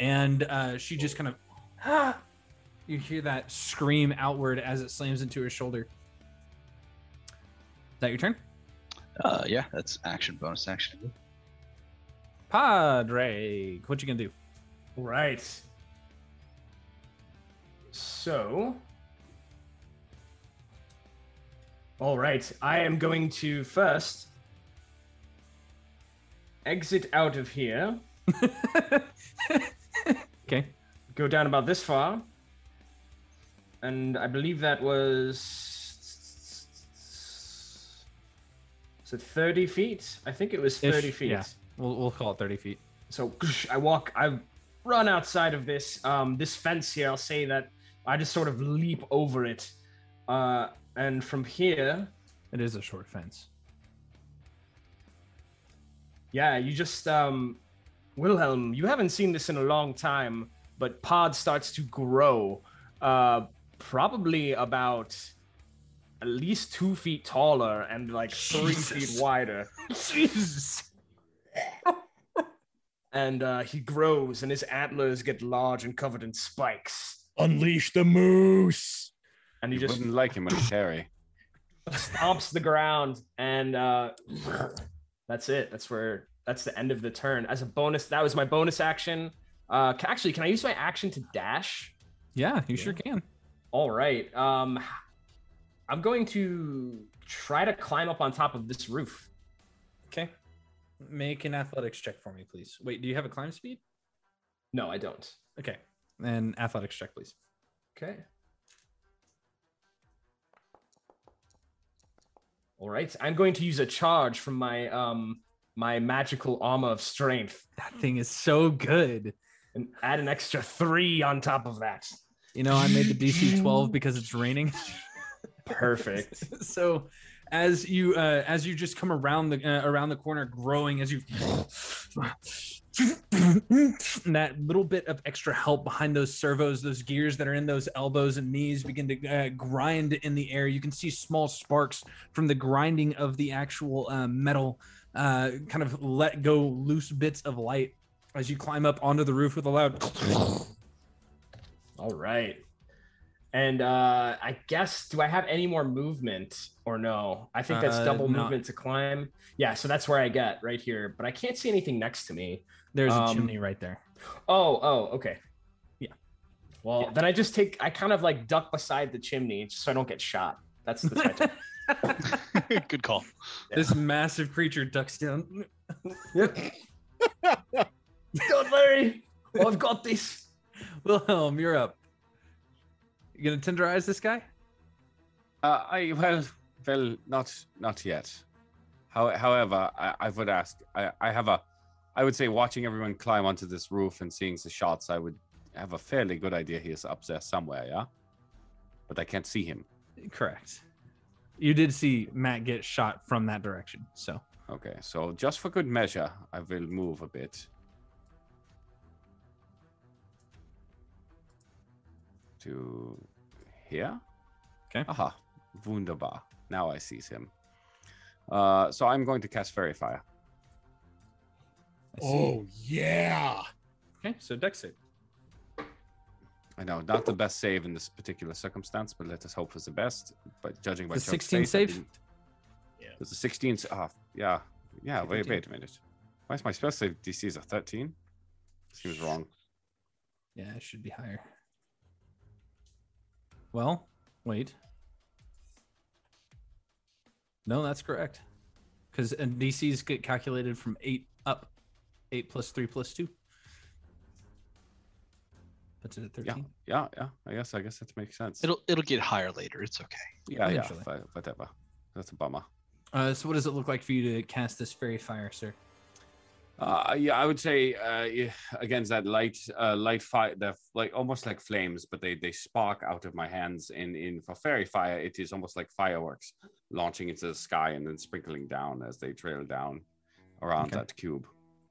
and uh, she just kind of ah. You hear that scream outward as it slams into her shoulder. Is that your turn? Uh, yeah, that's action, bonus action. Padre, what you gonna do? Right. So. All right. I am going to first exit out of here, *laughs* okay. go down about this far, and I believe that was. It 30 feet? I think it was 30 Ish, feet. yeah. We'll, we'll call it 30 feet. So I walk, I run outside of this um, this fence here. I'll say that I just sort of leap over it, uh, and from here, It is a short fence. yeah, you just um, Wilhelm. You haven't seen this in a long time, but Pod starts to grow, uh, probably about at least two feet taller and like three Jesus. feet *laughs* wider. Jesus. And uh, he grows, and his antlers get large and covered in spikes. Unleash the moose. And he You just wouldn't like him when he's hairy. stomps the ground and uh that's it that's where that's the end of the turn as a bonus that was my bonus action uh actually can i use my action to dash Yeah, you sure can. all right um i'm going to try to climb up on top of this roof Okay. Make an athletics check for me, please. Wait, do you have a climb speed? no i don't Okay. And athletics check, please. okay all right i'm going to use a charge from my um my magical armor of strength That thing is so good. and add an extra three on top of that You know, I made the DC 12 because it's raining. *laughs* perfect *laughs* so as you uh as you just come around the uh, around the corner growing as you that little bit of extra help behind those servos those gears that are in those elbows and knees begin to uh, grind in the air you can see small sparks from the grinding of the actual uh, metal uh, kind of let go loose bits of light as you climb up onto the roof with a loud All right. And uh I guess do I have any more movement or no? I think that's Uh, double no. movement to climb. Yeah, so that's where I get right here, but I can't see anything next to me. There's a Um, chimney right there. Oh, oh, okay. Yeah. Well, Yeah. then I just take I kind of like duck beside the chimney just so I don't get shot. That's the type. *laughs* Good call. This massive creature ducks down. yep. *laughs* Don't worry. I've got this. Wilhelm, you're up. You gonna tenderize this guy? Uh, I well, well, not not yet. How, however, I, I would ask. I, I have a. I would say watching everyone climb onto this roof and seeing the shots, I would have a fairly good idea he is up there somewhere. Yeah, but I can't see him. Correct. You did see Matt get shot from that direction, so Okay, so just for good measure, I will move a bit. To here. Okay. Aha, wunderbar. Now I see him. Uh, so I'm going to cast Faerie Fire. Oh yeah. Okay, so dex save. I know, not the best save in this particular circumstance, but let us hope for the best. But judging by The Chuck's 16 face, save? Yeah. There's a 16. s- Ah, yeah, yeah. Wait, 15. wait a minute. Why is my spell save DC is a 13? Seems wrong. Yeah, it should be higher. Well, wait. No, that's correct. Because DCs get calculated from eight up. Eight plus three plus two. Puts it at Yeah, 13. yeah, yeah. I guess, I guess that makes sense. It'll it'll get higher later. It's okay. yeah, yeah. eventually. fi- Whatever. That's a bummer. Uh, so what does it look like for you to cast this faerie fire, sir? Uh, yeah, I would say uh, against that light, uh, light fire, the like almost like flames, but they they spark out of my hands. In in for faerie fire, it is almost like fireworks launching into the sky and then sprinkling down as they trail down around Okay. that cube.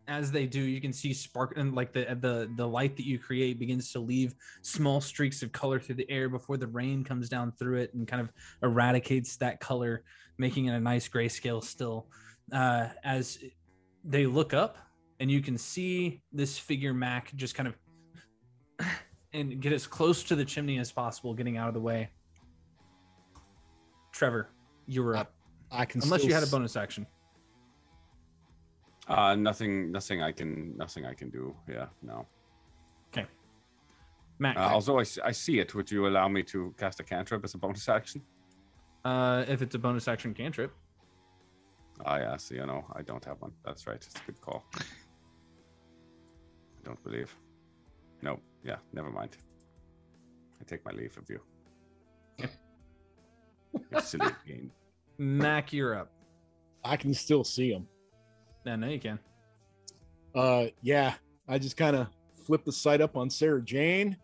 as they do you can see spark and like the the the light that you create begins to leave small streaks of color through the air before the rain comes down through it and kind of eradicates that color making it a nice grayscale still uh as they look up and you can see this figure mac just kind of *clears throat* and get as close to the chimney as possible getting out of the way trevor you were up I can unless still you had a bonus action Uh, nothing, nothing I can, nothing I can do. Yeah, no. Okay. Mac Uh, although I, s- I see it, would you allow me to cast a cantrip as a bonus action? uh if it's a bonus action cantrip Ah, yeah. So you know, I don't have one. That's right. It's a good call. I don't believe. No. Yeah. Never mind. I take my leave of you. *laughs* you silly game. mac you're up I can still see him. Yeah, no, you can. Uh, yeah, I just kind of flip the sight up on Sarah Jane.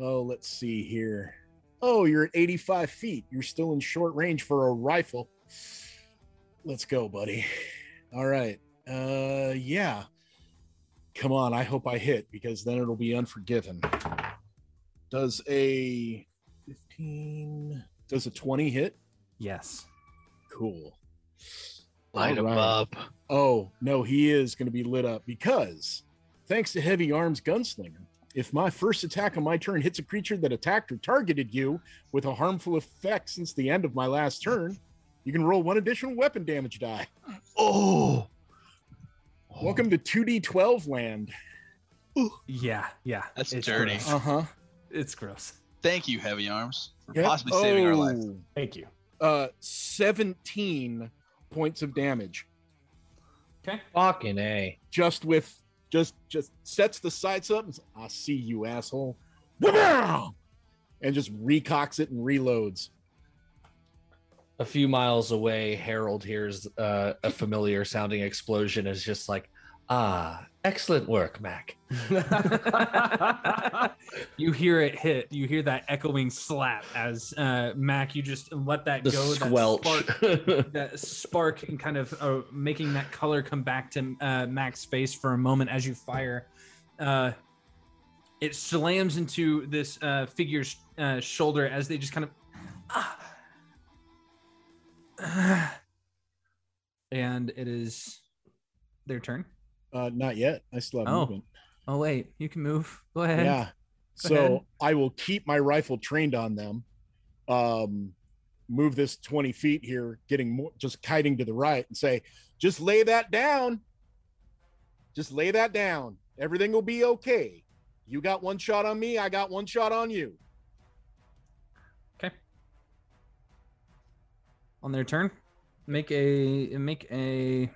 Oh, let's see here. Oh, you're at 85 feet. You're still in short range for a rifle. Let's go, buddy. All right. Uh, yeah. Come on. I hope I hit because then it'll be unforgiven. Does a 15, does a 20 hit? Yes. Cool. Light him Alright. up. Oh, no, he is going to be lit up because thanks to Heavy Arms Gunslinger, if my first attack on my turn hits a creature that attacked or targeted you with a harmful effect since the end of my last turn, you can roll one additional weapon damage die. Oh. Welcome to 2d12 land. Yeah, yeah. That's it's dirty. Uh huh. It's gross. Thank you, Heavy Arms, for possibly saving our life. Thank you. Uh, 17 points of damage Okay. Fucking A. just with just just sets the sights up and says, I see you, asshole. And just recocks it and reloads. A few miles away, Harold hears uh, a familiar sounding explosion. Is just like, ah, excellent work, Mac. *laughs* you hear it hit. You hear that echoing slap as uh, Mac. You just let that The go. squelch. That spark, *laughs* that spark, and kind of uh, making that color come back to uh, Mac's face for a moment as you fire. Uh, it slams into this uh, figure's uh, shoulder as they just kind of. *sighs* and it is their turn. Uh, not yet. I still have Oh. movement. Oh wait, you can move. Go ahead. Yeah. So ahead. I will keep my rifle trained on them. Um, move this 20 feet here, getting more, just kiting to the right, and say, just lay that down. Just lay that down. Everything will be okay. You got one shot on me. I got one shot on you. On their turn make a make a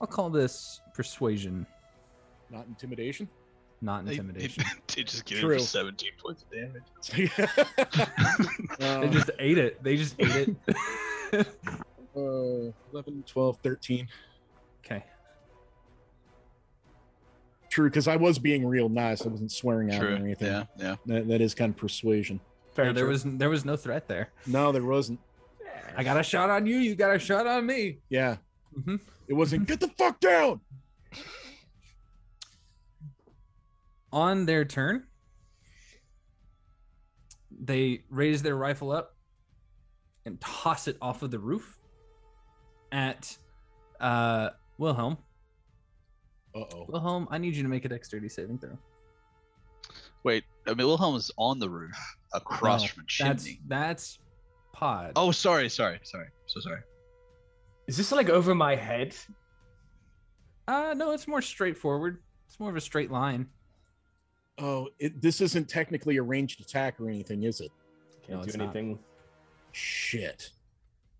i'll call this persuasion Not intimidation. not They- intimidation They just get True. it for 17 points of damage. *laughs* They just ate it they just ate it *laughs* uh, 11, 12, 13. okay True, because I was being real nice. I wasn't swearing out or True. anything. Yeah, yeah. That, that is kind of persuasion. Yeah, there was there was no threat there No, there wasn't. I got a shot on you you got a shot on me Yeah. Mhm. It wasn't get the fuck down. on their turn they raise their rifle up and toss it off of the roof at uh wilhelm Uh oh. wilhelm i need you to make a dexterity saving throw Wait, I mean, Wilhelm is on the roof across No, from a chimney. that's that's pod Oh, sorry, sorry, sorry. So sorry. Is this like over my head? Uh no, it's more straightforward. It's more of a straight line. Oh, it, this isn't technically a ranged attack or anything, is it? Can't No, do it's not. anything. Shit.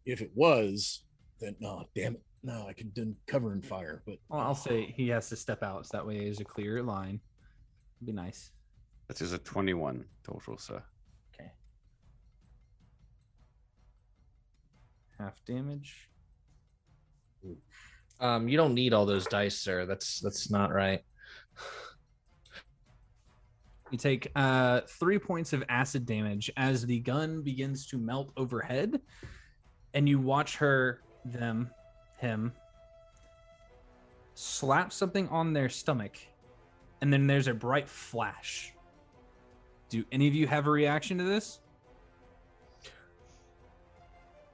If it was, then no, damn it. No, I could do cover and fire, but Well, I'll say he has to step out, so that way there's a clear line. Be nice. That is is a 21 total, sir. Half damage. Um, you don't need all those dice, sir. That's that's not right. You take uh three points of acid damage as the gun begins to melt overhead, and you watch her, them, him, slap something on their stomach, and then there's a bright flash. Do any of you have a reaction to this?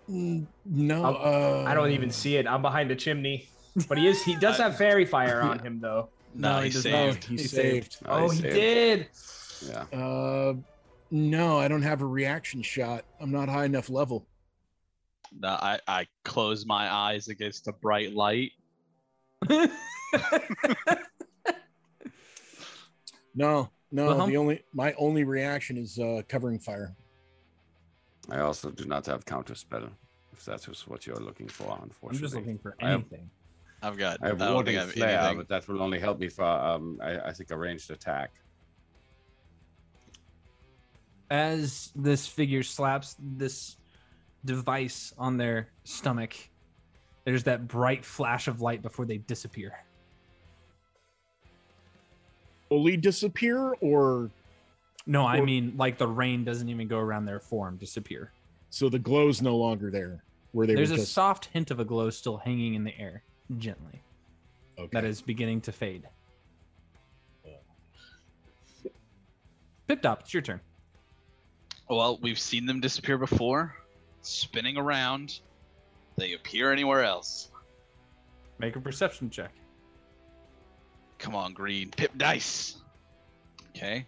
No. I'm- Uh, I don't even see it. I'm behind the chimney. But he is he does have faerie fire on him though. *laughs* No, he does saved. He He saved. Oh, he saved. did. Yeah. Uh, no, I don't have a reaction shot. I'm not high enough level. No, I, I close my eyes against the bright light. *laughs* No, no. Wilhelm? The only my only reaction is uh, covering fire. I also do not have counter spell, if that is what you're looking for, Unfortunately, I'm just looking for I have- anything. I've got. I have I don't warding think I have flare, anything. but that will only help me for, um, I, I think, a ranged attack. As this figure slaps this device on their stomach, there's that bright flash of light before they disappear. Fully disappear, or No, I Or- mean like the rain doesn't even go around their form, disappear. so the glow's no longer there. Where they There's were a just soft hint of a glow still hanging in the air, gently. okay. That is beginning to fade. Oh. Pip Top, it's your turn. Well, we've seen them disappear before, spinning around. They appear anywhere else. Make a perception check. Come on, green. Pip dice. Okay.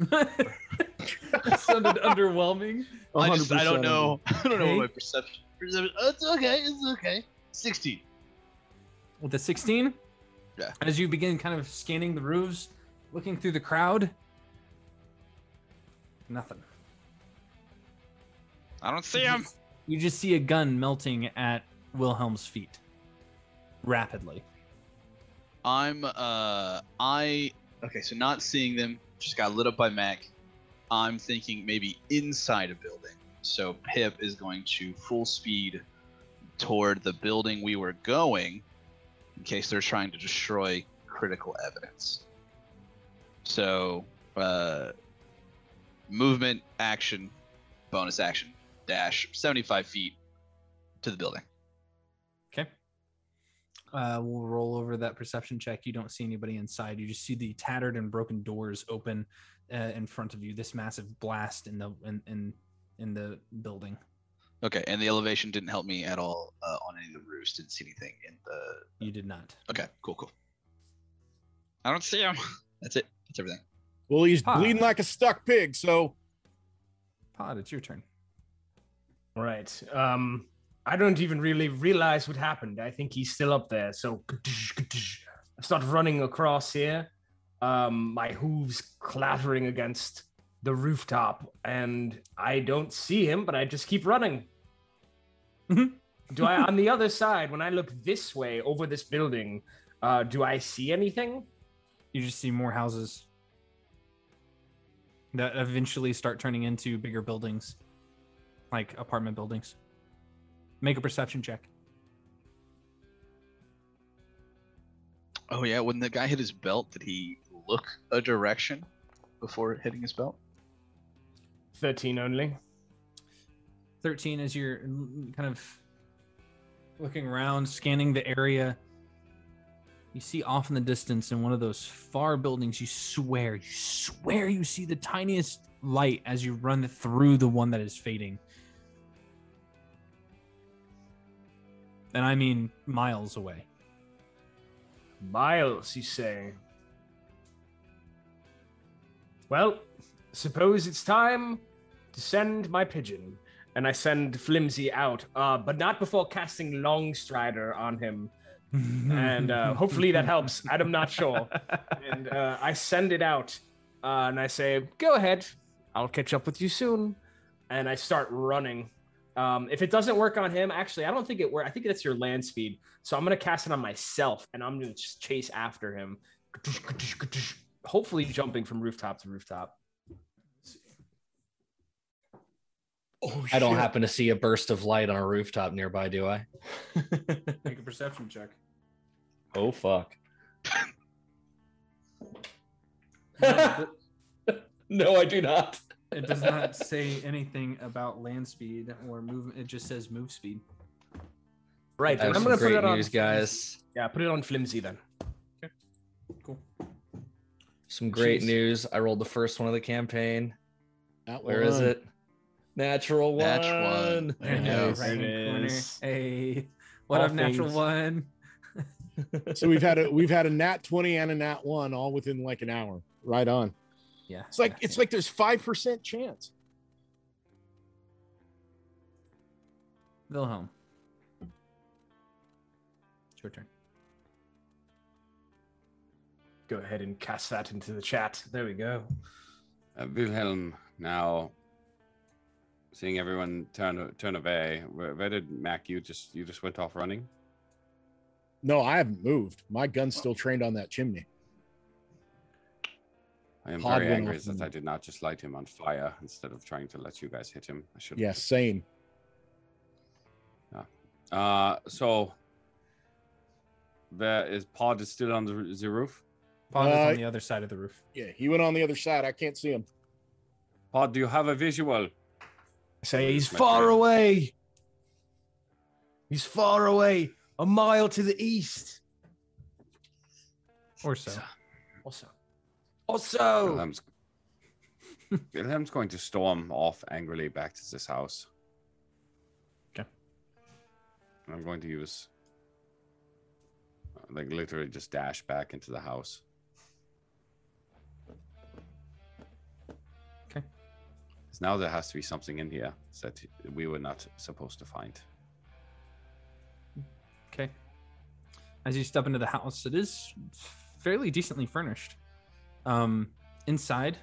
That *laughs* sounded underwhelming. I just I don't know. *laughs* I don't know Okay. what my perception. perception oh, it's okay. It's okay. Sixteen. With the 16? Yeah. As you begin kind of scanning the roofs, looking through the crowd, nothing. I don't see him. You just see a gun melting at Wilhelm's feet rapidly. I'm uh I okay, so not seeing them, just got lit up by Mac. I'm thinking maybe inside a building. So Pip is going to full speed toward the building we were going in case they're trying to destroy critical evidence. So uh movement, action, bonus action, dash 75 feet to the building. Okay. Uh, we'll roll over that perception check. You don't see anybody inside. You just see the tattered and broken doors open uh, in front of you. This massive blast in the in in, in the building. Okay, and the elevation didn't help me at all uh, on any of the roofs. Didn't see anything in the. You did not. Okay, cool, cool. I don't see him. *laughs* That's it. That's everything. Well, he's Pod. bleeding like a stuck pig, so Pod, it's your turn. Right. Um, I don't even really realize what happened. I think he's still up there. So I start running across here. Um, my hooves clattering against the rooftop, and I don't see him, but I just keep running. Mhm. do I on *laughs* the other side, when I look this way over this building, uh, do I see anything? You just see more houses that eventually start turning into bigger buildings, like apartment buildings. Make a perception check. Oh yeah, when the guy hit his belt, did he look a direction before hitting his belt? 13 only. 13 as you're kind of looking around, scanning the area. You see off in the distance in one of those far buildings, you swear, you swear you see the tiniest light as you run through the one that is fading. And I mean miles away. Miles, you say? Well, suppose it's time to send my pigeon. And I send Flimsy out, uh, but not before casting Longstrider on him. And uh, hopefully that helps. I'm not sure. And uh, I send it out, uh, and I say, "Go ahead. I'll catch up with you soon." And I start running. Um, if it doesn't work on him, actually, I don't think it works. I think that's your land speed. So I'm gonna cast it on myself, and I'm gonna just chase after him. Hopefully, jumping from rooftop to rooftop. oh, I don't shit. happen to see a burst of light on a rooftop nearby, do I? *laughs* Make a perception check. Oh fuck. No, *laughs* *laughs* no, I do not. It does not say anything about land speed or movement. It just says move speed. Right. I have I'm gonna put great it on news, guys. Yeah, put it on Flimsy then. Okay. Cool. Some great Jeez. news. I rolled the first one of the campaign. That Where is one. it? Natural one. Nat one. There you There go. it Right in the is. corner. Hey, what All up, natural one? So we've had a *laughs* we've had a nat 20 and a nat one all within like an hour. Right on. Yeah. It's like it's like there's five percent chance. Wilhelm. It's your turn. Go ahead and cast that into the chat. There we go. Uh, Wilhelm, now seeing everyone turn turn away, where, where did Mac? You just you just went off running. No, I haven't moved. My gun's still trained on that chimney. I am Pod very angry off that I did not just light him on fire instead of trying to let you guys hit him. I should. Yeah, same. Uh, so there is Pod is still on the, the roof. Pod is Uh, on the other side of the roof. Yeah, he went on the other side. I can't see him. Pod, do you have a visual? I say he's far friend. away. He's far away, a mile to the east. Or so. Also, also, Wilhelm's, *laughs* Wilhelm's going to storm off angrily back to this house. Okay. And I'm going to use, uh, like, literally just dash back into the house. Okay. 'Cause now there has to be something in here that we were not supposed to find. Okay. As you step into the house, it is fairly decently furnished. Um, inside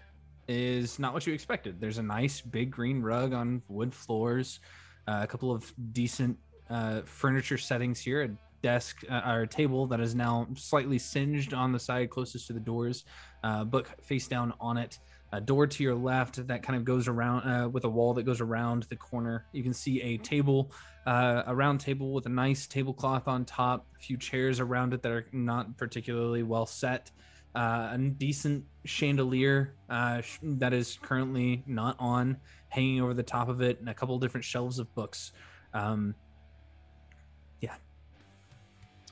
is not what you expected. There's a nice big green rug on wood floors, uh, a couple of decent uh, furniture settings here, a desk uh, or a table that is now slightly singed on the side closest to the doors, uh, book face down on it. A door to your left that kind of goes around uh, with a wall that goes around the corner. You can see a table uh, a round table with a nice tablecloth on top, a few chairs around it that are not particularly well set, uh, a decent chandelier uh, sh- that is currently not on, hanging over the top of it, and a couple different shelves of books. Um, yeah.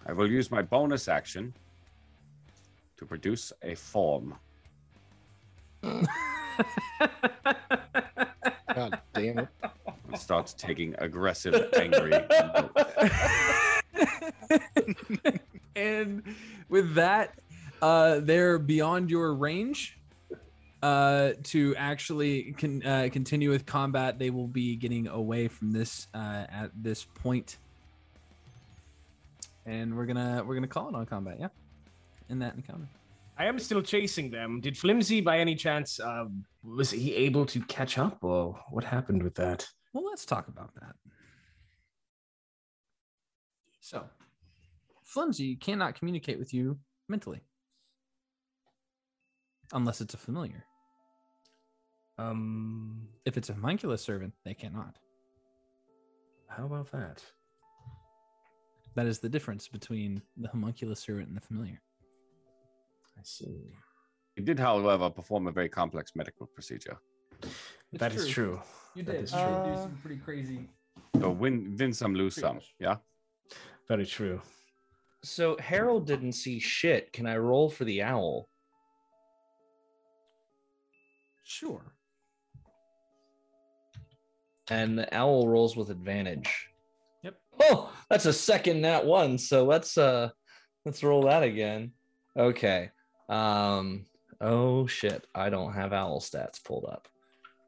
I will use my bonus action to produce a form. *laughs* God damn it. and start taking aggressive, angry. *laughs* and with that, uh, they're beyond your range. uh, to actually con- uh, continue with combat, they will be getting away from this uh, at this point, and we're gonna we're gonna call it on combat. Yeah, in that encounter. I am still chasing them. Did Flimsy, by any chance, uh, was he able to catch up, or what happened with that? Well, let's talk about that. So, Flimsy cannot communicate with you mentally unless it's a familiar. Um, If it's a homunculus servant, they cannot. how about that? That is the difference between the homunculus servant and the familiar. I see. He did, however, perform a very complex medical procedure. That is true. You That did. is true. did do Uh, some pretty crazy. So win, win some, lose some. Yeah. Very true. So Harold didn't see shit. Can I roll for the owl? Sure. And the owl rolls with advantage. Yep. Oh, that's a second nat one. So let's uh let's roll that again. Okay. Um oh shit. I don't have owl stats pulled up.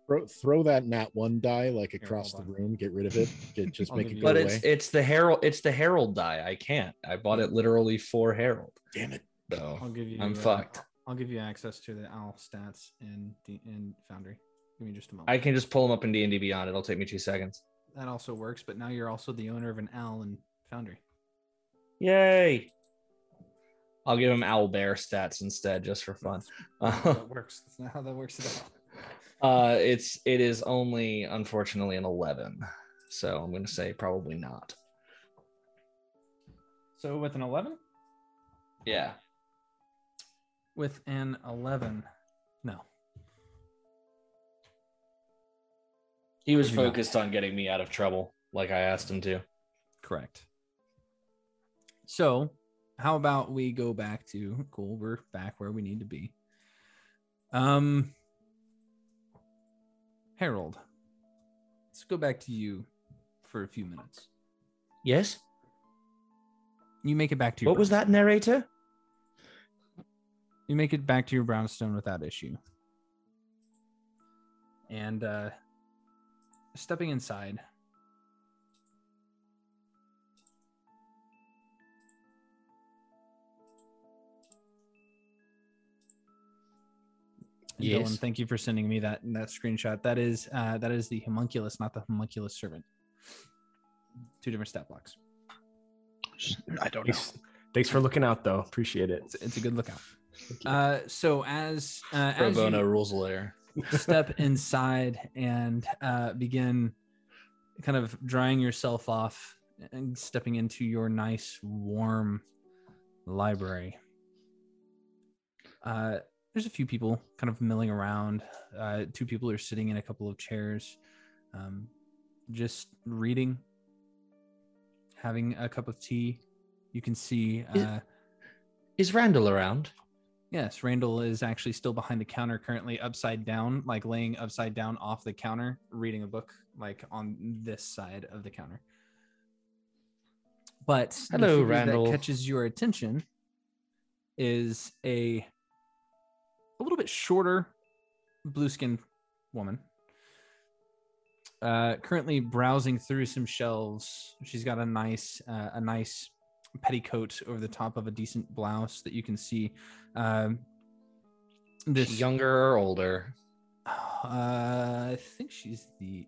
Throw, throw that nat one die like across hold the room. Get rid of it. Get just *laughs* make it go But away. it's it's the Harold it's the Harold die. I can't. I bought it literally for Harold. Damn it. So I'll give you. I'm uh, fucked. I'll give you access to the owl stats in the in Foundry. Give me just a moment. I can just pull them up in D&D Beyond. It'll take me two seconds. that also works, but now you're also the owner of an owl in Foundry. Yay. I'll give him owl bear stats instead just for fun. That's that *laughs* works. That's not how that works at all. Uh, it's it is only unfortunately an eleven, so I'm gonna say probably not. So with an eleven, Yeah, with an eleven, no. he was Yeah. focused on getting me out of trouble, like I asked him to. Correct. So, how about we go back to cool? We're back where we need to be. Um, Harold, let's go back to you for a few minutes. Yes. You make it back to your What was that, narrator? You make it back to your brownstone without issue. And uh stepping inside. Yes. Dylan, thank you for sending me that that screenshot. That is uh that is the homunculus, not the homunculus servant. Two different stat blocks. I don't know. Thanks, thanks for looking out, though. Appreciate it. It's, it's a good lookout. Uh so as uh Pro as you- bono rules layer. *laughs* step inside and uh, begin kind of drying yourself off and stepping into your nice warm library uh, there's a few people kind of milling around uh, two people are sitting in a couple of chairs um, just reading having a cup of tea you can see Is- uh, Is Randall around? Yes, Randall is actually still behind the counter, currently upside down, like laying upside down off the counter, reading a book, like on this side of the counter. But Hello, Randall. That catches your attention is a a little bit shorter, blue skinned woman. Uh, currently browsing through some shelves. She's got a nice, uh, a nice petticoat over the top of a decent blouse that you can see um, this younger or older? *sighs* Uh, I think she's the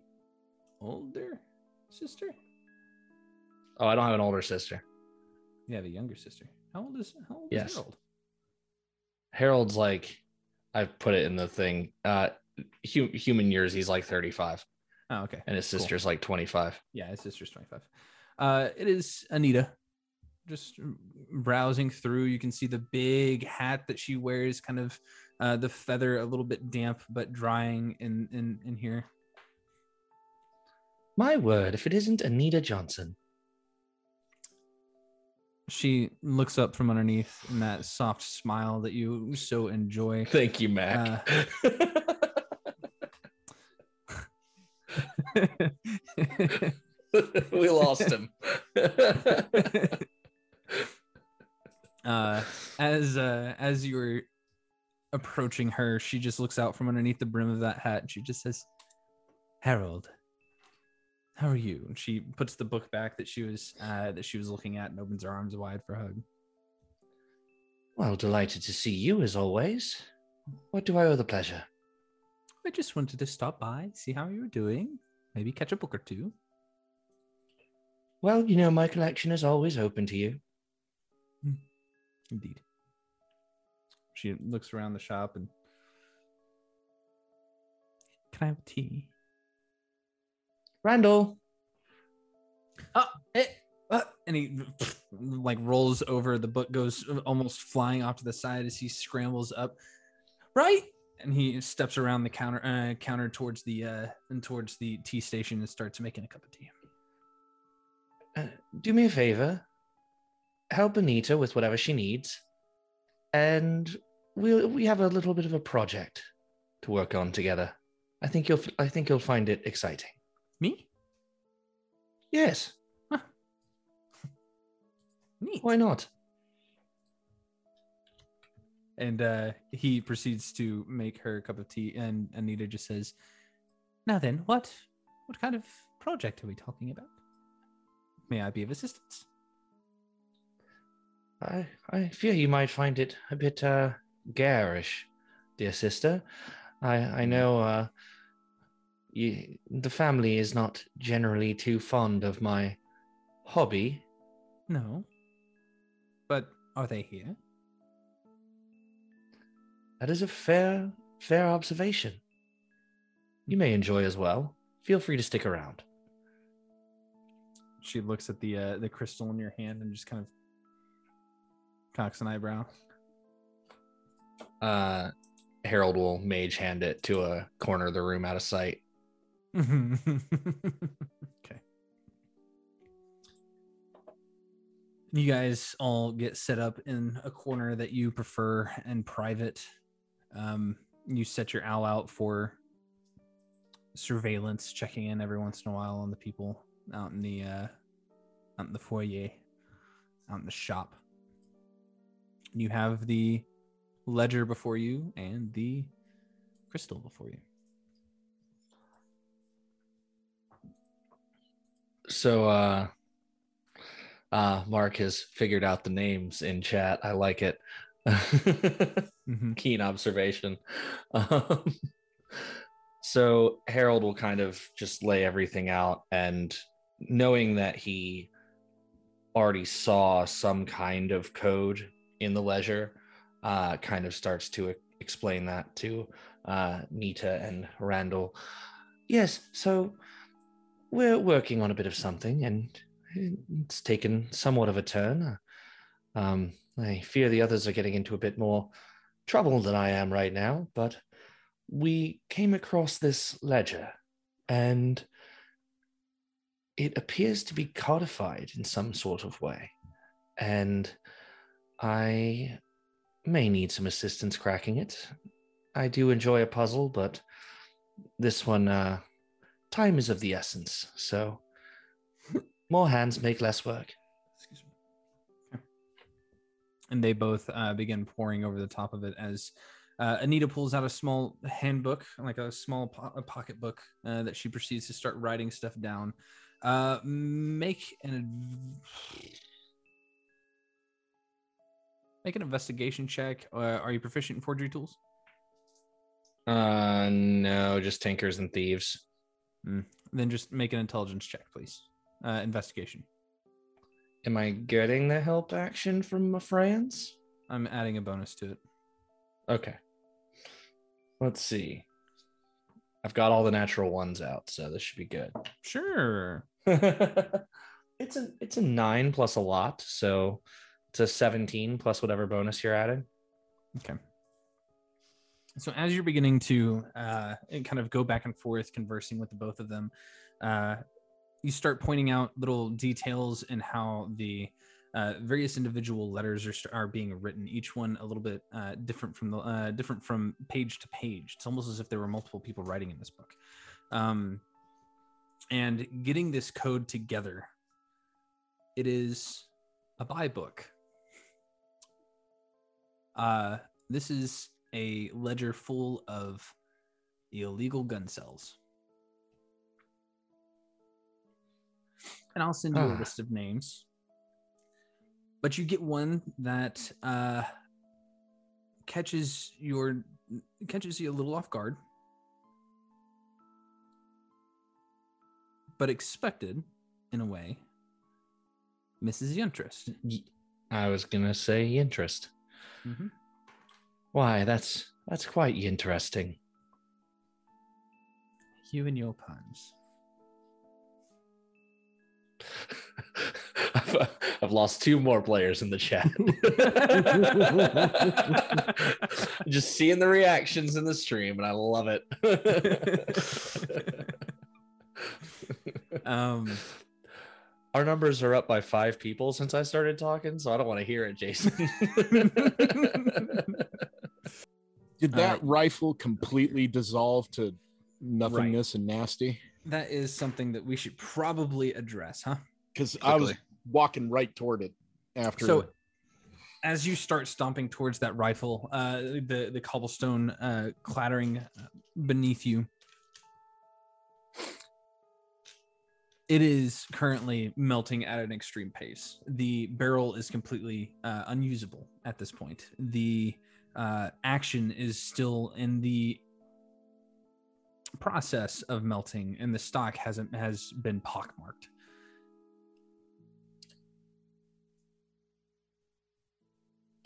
older sister. Oh, I don't have an older sister. Yeah, the younger sister. How old is how old Yes. is Harold? Harold's like, I put it in the thing. Uh, hu- human years, he's like 35, Oh, okay. and his Cool. sister's like 25. Yeah, his sister's 25. Uh, it is Anita. Just browsing through, you can see the big hat that she wears, kind of uh, the feather a little bit damp but drying in in in here. My word, if it isn't Anita Johnson. She looks up from underneath in that soft smile that you so enjoy. Thank you, Mac. *laughs* we lost him. *laughs* uh, as uh, as you were approaching her, she just looks out from underneath the brim of that hat and she just says, Harold, how are you? And she puts the book back that she was uh, that she was looking at and opens her arms wide for a hug. Well, delighted to see you as always. What do I owe the pleasure? I just wanted to stop by, see how you were doing, maybe catch a book or two. Well, you know, my collection is always open to you. Indeed. She looks around the shop and can I have tea? Randall, Oh, it, uh, and he *laughs* like rolls over. The book goes almost flying off to the side as he scrambles up. Right, and he steps around the counter, uh, counter towards the uh, and towards the tea station and starts making a cup of tea. uh, do me a favor. Help Anita with whatever she needs, and we'll we have a little bit of a project to work on together. I think you'll I think you'll find it exciting. Me? Yes, *laughs* Neat. why not? And uh, he proceeds to make her a cup of tea, and Anita just says, "Now then, what what kind of project are we talking about? May I be of assistance?" I I fear you might find it a bit uh garish, dear sister. I I know uh you, the family is not generally too fond of my hobby. No. But are they here? That is a fair fair observation. You may enjoy as well. Feel free to stick around. She looks at the uh, the crystal in your hand and just kind of cocks an eyebrow. Uh Harold will mage hand it to a corner of the room out of sight. *laughs* okay. You guys all get set up in a corner that you prefer and private. Um, you set your owl out for surveillance, checking in every once in a while on the people out in the uh, out in the foyer, out in the shop. You have the ledger before you and the crystal before you. So uh uh Mark has figured out the names in chat. I like it. Mhm. *laughs* Keen observation. Um, so Harold will kind of just lay everything out and knowing that he already saw some kind of code in the ledger, uh kind of starts to explain that to uh Nita and Randall. Yes, so we're working on a bit of something and it's taken somewhat of a turn. Um, I fear the others are getting into a bit more trouble than I am right now, but we came across this ledger and it appears to be codified in some sort of way. And I may need some assistance cracking it. I do enjoy a puzzle, but this one, uh, time is of the essence. So *laughs* more hands make less work. Excuse me. And they both uh, begin pouring over the top of it as uh, Anita pulls out a small handbook, like a small po- a pocket book, uh, that she proceeds to start writing stuff down. Uh, make an adv- make an investigation check. Uh, are you proficient in forgery tools? Uh, no, just tinkers and thieves. Then just make an intelligence check, please. Uh, investigation. Am I getting the help action from my friends? I'm adding a bonus to it. Okay. Let's see. I've got all the natural ones out, so this should be good. Sure. *laughs* it's a it's a nine plus a lot, so a 17 plus whatever bonus you're adding. Okay. So as you're beginning to uh, kind of go back and forth, conversing with the both of them, uh, you start pointing out little details in how the uh, various individual letters are, are being written. Each one a little bit uh, different from the uh, different from page to page. It's almost as if there were multiple people writing in this book. Um, and getting this code together, it is a buy book. Uh, this is a ledger full of illegal gun cells. And I'll send you a Ah. list of names. But you get one that uh, catches your catches you a little off guard, but expected in a way. Mrs. Yuntrist. I was gonna say interest. Mhm. Why, that's that's quite interesting. You and your puns. *laughs* I've, I've lost two more players in the chat. *laughs* *laughs* Just seeing the reactions in the stream, and I love it. um, Our numbers are up by five people since I started talking, so I don't want to hear it, Jason. *laughs* Did that Uh, rifle completely dissolve to nothingness and nasty? that is something that we should probably address, huh? Because I was walking right toward it after. So, as you start stomping towards that rifle, uh, the the cobblestone uh, clattering uh, beneath you, it is currently melting at an extreme pace. The barrel is completely uh, unusable at this point. The uh, action is still in the process of melting, and the stock hasn't has been pockmarked.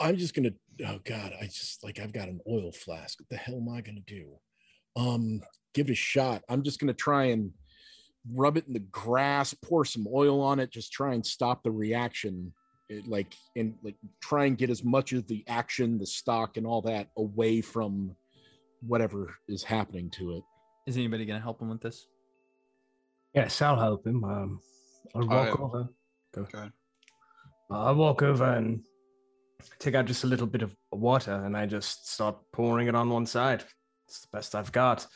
I'm just gonna. Oh God, I just like I've got an oil flask. What the hell am I gonna do? Um, give it a shot. I'm just gonna try and rub it in the grass, pour some oil on it, just try and stop the reaction. It, like and like try and get as much of the action, the stock, and all that away from whatever is happening to it. Is anybody going to help him with this? Yes, I'll help him. Um, I'll Oh, walk yeah. over. Go. Go ahead. I'll walk over and take out just a little bit of water, and I just start pouring it on one side. It's the best I've got,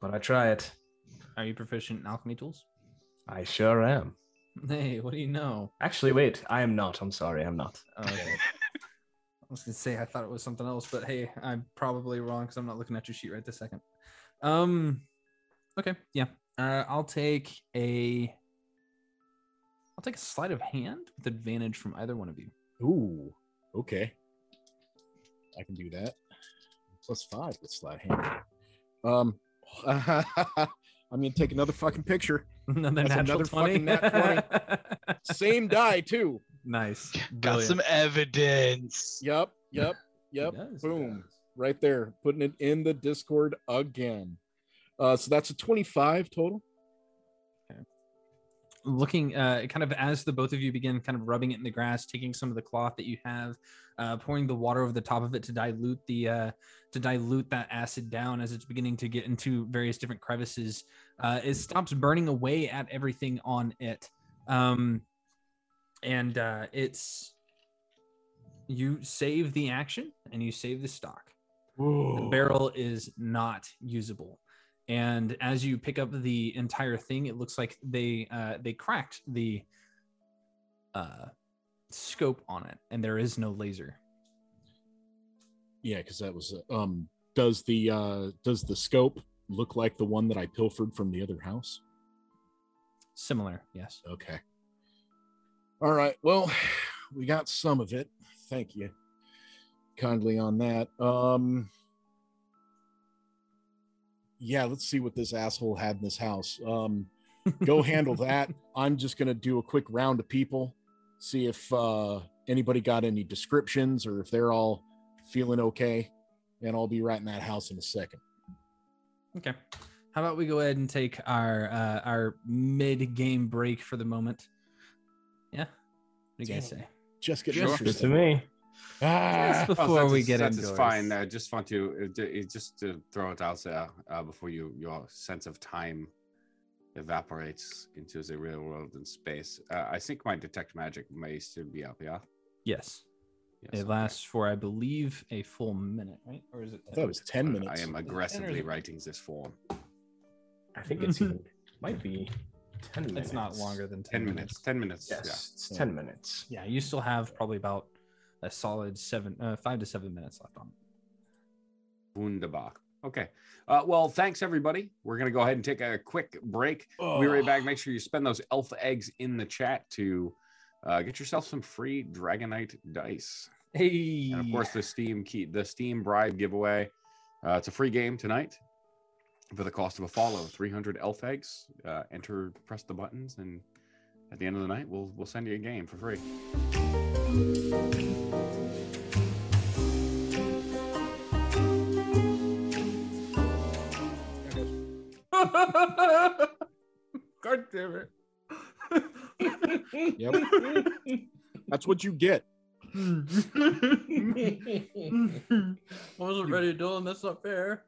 but I try it. Are you proficient in alchemy tools? I sure am. Hey, what do you know? Actually, wait, I am not. I'm sorry, I'm not. Okay. *laughs* I was gonna say I thought it was something else, but hey, I'm probably wrong because I'm not looking at your sheet right this second. Um, okay, yeah. Uh, I'll take a. I'll take a sleight of hand with advantage from either one of you. Ooh, okay. I can do that. Plus five with slide hand. Um, *laughs* I'm gonna take another fucking picture. *laughs* Another That's natural another 20. fucking nat *laughs* Same die too. nice. Got Brilliant. some evidence. Yep, yep, yep. does, Boom, right there, putting it in the Discord again. Uh, so that's a 25 total. Looking uh, kind of as the both of you begin kind of rubbing it in the grass taking some of the cloth that you have uh, pouring the water over the top of it to dilute the uh, to dilute that acid down as it's beginning to get into various different crevices uh, it stops burning away at everything on it. Um, and uh, it's you save the action and you save the stock. The barrel is not usable and as you pick up the entire thing it looks like they uh, they cracked the uh, scope on it and there is no laser Yeah, because that was. uh, Um, does the uh does the scope look like the one that I pilfered from the other house? similar yes Okay. All right. Well, we got some of it. Thank you kindly on that. Um Yeah, let's see what this asshole had in this house. Um go *laughs* handle that. I'm just going to do a quick round of people, see if uh anybody got any descriptions or if they're all feeling okay, and I'll be right in that house in a second. okay how about we go ahead and take our uh, our mid game break for the moment yeah what do you guys say Just get Sure. To me. Ah, Just Oh, before that we is- get that into is fine. I just want to uh, d- just to throw it out there uh, before you your sense of time evaporates into the real world and space. Uh, I think my detect magic may still be up. Yeah. yes Yes. it okay. lasts for i believe a full minute right or is it I thought it was 10 minutes. I am aggressively writing this form. I think it's even, *laughs* might be 10 minutes. it's not longer than 10, Ten minutes. Ten minutes. Yes, it's Yeah. 10 minutes. yeah you still have probably about a solid seven uh, five to seven minutes left on Wunderbar. Okay. Uh, well, thanks everybody. We're gonna go ahead and take a quick break. We'll be right back. Make sure you spend those elf eggs in the chat to uh, get yourself some free Dragonite dice. Hey. And of course, the Steam key, the Steam Bribe giveaway. Uh, it's a free game tonight for the cost of a follow. 300 elf eggs. Uh, enter, press the buttons, and at the end of the night, we'll we'll send you a game for free. *laughs* God damn it. Yep. That's what you get. I *laughs* wasn't ready to do it. That's not fair.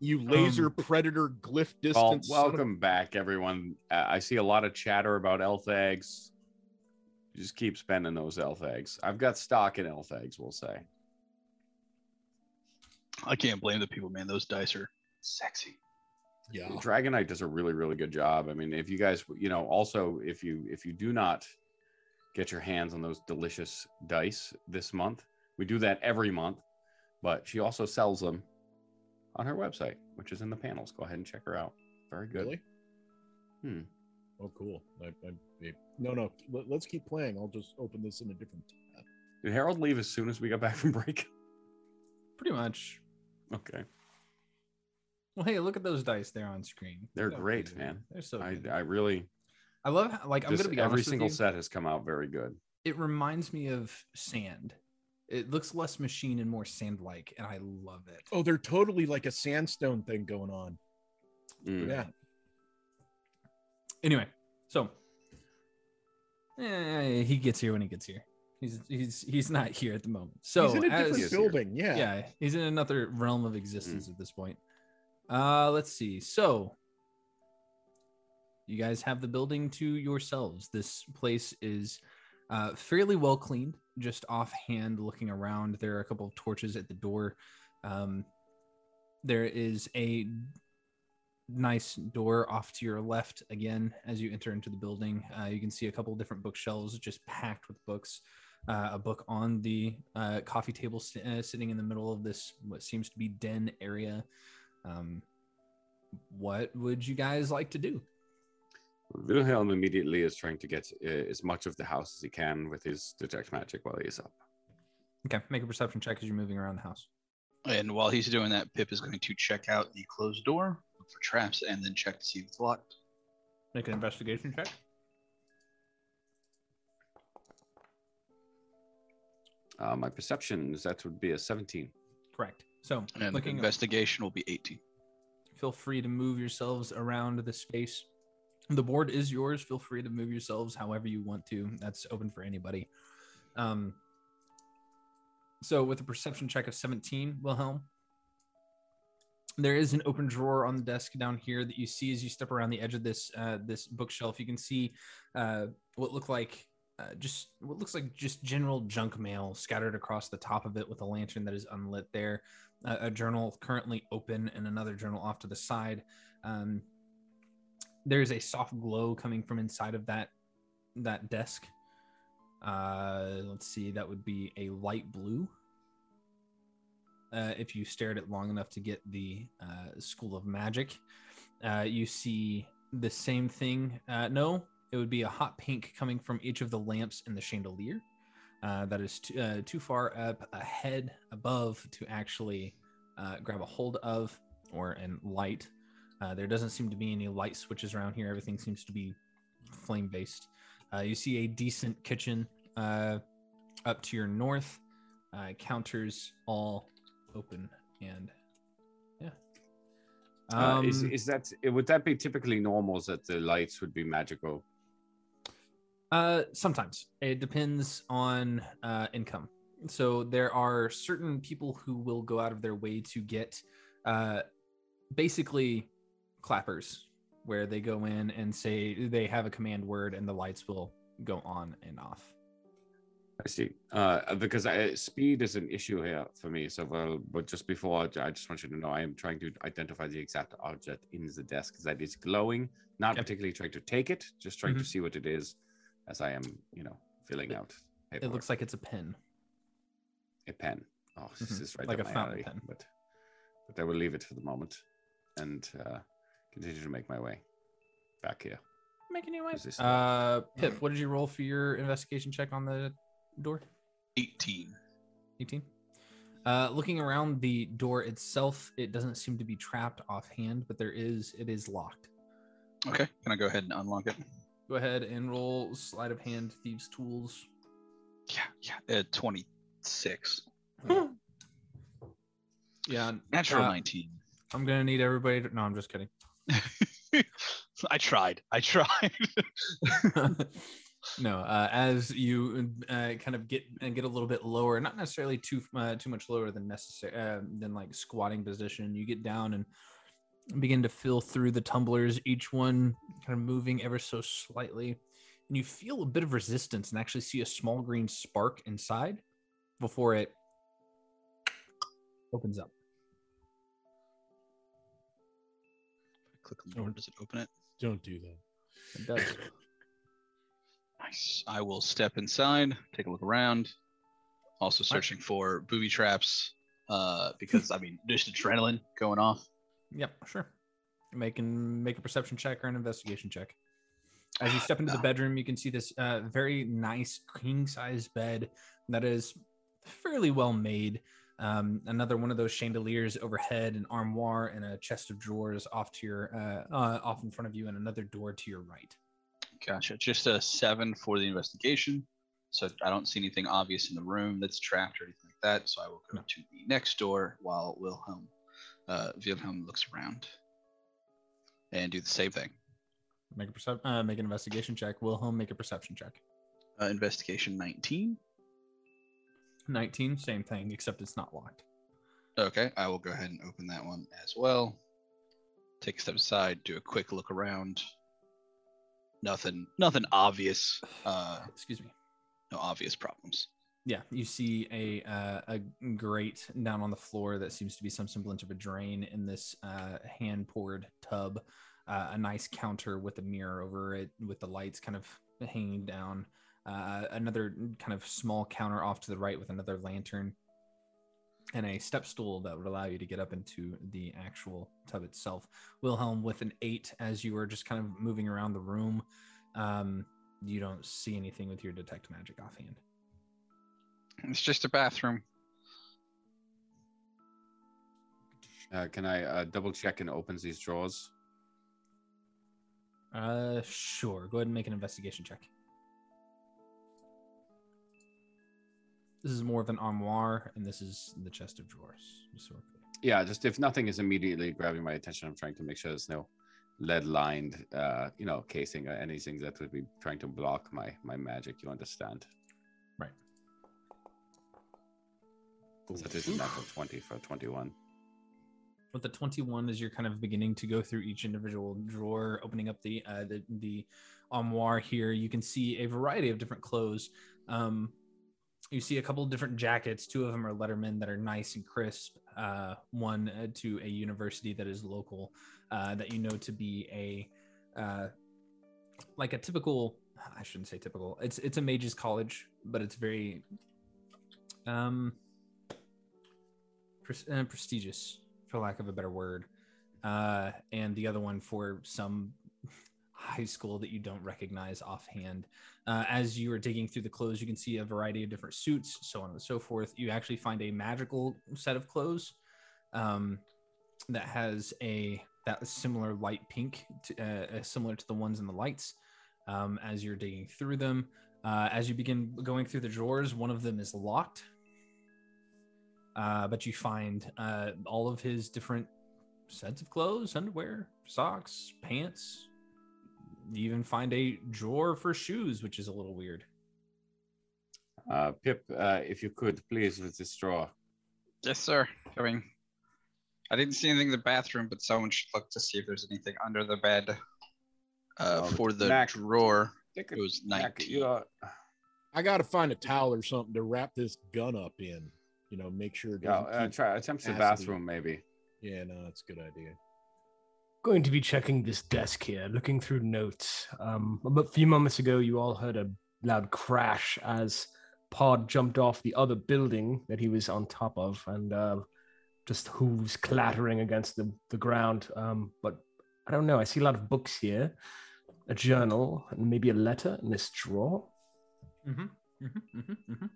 You laser Um, predator glyph distance. son of a- welcome back, everyone. Uh, I see a lot of chatter about elf eggs. Just keep spending those elf eggs. I've got stock in elf eggs. We'll say. I can't blame the people, man. Those dice are sexy. Yeah. Dragonite does a really, really good job. I mean, if you guys, you know, also if you if you do not get your hands on those delicious dice this month, we do that every month. But she also sells them on her website, which is in the panels. Go ahead and check her out. Very good. Really? Hmm. Oh, cool. I, I, I- no, no. Let, us keep playing. I'll just open this in a different tab. Did Harold leave as soon as we got back from break? Pretty much. Okay, Well, hey, look at those dice there on screen. they're So great, good. man. They're so I good. I really I love how, like, I'm just going to be every honest single with you. set has come out very good. It reminds me of sand. It looks less machine and more sand-like, and I love it. Oh, they're totally like a sandstone thing going on. Mm. Yeah. Anyway, so eh, he gets here when he gets here. He's he's he's not here at the moment. So He's in a as- different building. Yeah. yeah, he's in another realm of existence at this point. Uh, let's see. So you guys have the building to yourselves. This place is uh, fairly well cleaned. Just offhand looking around, there are a couple of torches at the door. Um, there is a nice door off to your left again as you enter into the building. Uh, you can see a couple different bookshelves just packed with books. Uh, a book on the uh, coffee table si- uh, sitting in the middle of this what seems to be den area. Um, what would you guys like to do? Wilhelm immediately is trying to get uh, as much of the house as he can with his detect magic while he is up. Okay, make a perception check as you're moving around the house. And while he's doing that, Pip is going to check out the closed door, look for traps, and then check to see if it's locked. Make an investigation check. Uh, my perception is that would be a 17. Correct. So, And looking investigation will be 18. feel free to move yourselves around the space. The board is yours. Feel free to move yourselves however you want to. That's open for anybody. Um, so, with a perception check of 17, Wilhelm, there is an open drawer on the desk down here that you see as you step around the edge of this uh, this bookshelf. You can see uh, what look like uh, just what looks like just general junk mail scattered across the top of it with a lantern that is unlit there. Uh, a journal currently open and another journal off to the side. Um, there's a soft glow coming from inside of that that desk. Uh, let's see, that would be a light blue. Uh, if you stared at long enough to get the uh, School of Magic, uh, you see the same thing. Uh, no, it would be a hot pink coming from each of the lamps in the chandelier. Uh, that is t- uh, too far up ahead above to actually uh, grab a hold of or in light. Uh, there doesn't seem to be any light switches around here. Everything seems to be flame based. Uh, you see a decent kitchen uh, up to your north. Uh, counters all open and yeah. Uh, is, Um, is that would that be typically normal that the lights would be magical? Uh, sometimes it depends on uh, income. So there are certain people who will go out of their way to get, uh, basically, clappers, where they go in and say they have a command word and the lights will go on and off. I see. Uh, because I, speed is an issue here for me. So, well, but just before, I just want you to know I am trying to identify the exact object in the desk that is glowing. Not Yep. particularly trying to take it, just trying to Mhm. see what it is, as I am, you know, filling out. It looks like it's a pen. a pen. Oh, this Mhm. is right Like a my fountain alley, pen. But, but I will leave it for the moment and uh, continue to make my way back here. Making your way. Uh, Pip, what did you roll for your investigation check on the door? 18. 18. Uh, looking around the door itself, it doesn't seem to be trapped offhand, but there is it is locked. Okay, can I go ahead and unlock it? Go ahead and roll sleight of hand thieves tools. Yeah, yeah. Uh, 26. Yeah, Natural uh, 19. I'm gonna need everybody. To, no, I'm just kidding. *laughs* I tried. I tried. *laughs* no, uh, as you uh, kind of get and get a little bit lower, not necessarily too uh, too much lower than necessary uh, than like squatting position. You get down and begin to fill through the tumblers, each one kind of moving ever so slightly, and you feel a bit of resistance and actually see a small green spark inside before it opens up. Click on the door. Does it open it? Don't do that. It does. *laughs* Nice. I will step inside, take a look around. Also searching for booby traps, uh, because I mean, just adrenaline going off. Yep, sure. Making make a perception check or an investigation check. As you step into the bedroom, you can see this uh, very nice king size bed that is fairly well made. Um, another one of those chandeliers overhead, an armoire, and a chest of drawers off to your uh, uh, off in front of you, and another door to your right. Gotcha. Just a seven for the investigation. So I don't see anything obvious in the room that's trapped or anything like that. So I will go No. to the next door while Wilhelm, uh, Wilhelm looks around and do the same thing. Make a percep- uh, make an investigation check. Wilhelm, make a perception check. Uh, investigation 19. 19, same thing, except it's not locked. Okay, I will go ahead and open that one as well. Take a step aside, do a quick look around. Nothing, nothing obvious. Uh, *sighs* Excuse me. no obvious problems. Yeah, you see a uh, a grate down on the floor that seems to be some semblance of a drain in this uh, hand poured tub. Uh, a nice counter with a mirror over it, with the lights kind of hanging down. Uh, another kind of small counter off to the right with another lantern, and a step stool that would allow you to get up into the actual tub itself. Wilhelm with an eight as you are just kind of moving around the room. Um, you don't see anything with your detect magic offhand. It's just a bathroom. Uh, can I uh, double check and opens these drawers? Uh, sure. Go ahead and make an investigation check. This is more of an armoire, and this is the chest of drawers. Just so we're. Yeah, just if nothing is immediately grabbing my attention, I'm trying to make sure there's no lead lined, uh, you know, casing or anything that would be trying to block my my magic. You understand? That is a natural twenty for twenty-one. With the 21, as you're kind of beginning to go through each individual drawer, opening up the uh, the, the armoire here, you can see a variety of different clothes. Um, you see a couple of different jackets. Two of them are Letterman that are nice and crisp. Uh, one uh, to a university that is local, uh, that you know to be a uh, like a typical. I shouldn't say typical. It's it's a mages college, but it's very um pres- uh, prestigious, for lack of a better word. Uh, and the other one for some *laughs* high school that you don't recognize offhand. Uh, as you are digging through the clothes, you can see a variety of different suits, so on and so forth. You actually find a magical set of clothes um, that has a that similar light pink, to, uh, uh, similar to the ones in the lights. Um, as you're digging through them, uh, as you begin going through the drawers, one of them is locked. Uh, but you find uh, all of his different sets of clothes, underwear, socks, pants. You even find a drawer for shoes, which is a little weird. Uh, Pip, uh, if you could please with this drawer. Yes, sir. Coming. I didn't see anything in the bathroom, but someone should look to see if there's anything under the bed. Uh, Um, for the Mac, drawer, it was Mac, 19. you I got to find a towel or something to wrap this gun up in. You know, make sure it yeah, doesn't uh, try attempt the bathroom maybe. Yeah, no, that's a good idea. Going to be checking this desk here, looking through notes. Um, a few moments ago, you all heard a loud crash as pod jumped off the other building that he was on top of, and uh, just hooves clattering against the the ground. Um, but I don't know. I see a lot of books here, a journal, and maybe a letter in this drawer. Mm-hmm. Mm-hmm. Mm-hmm.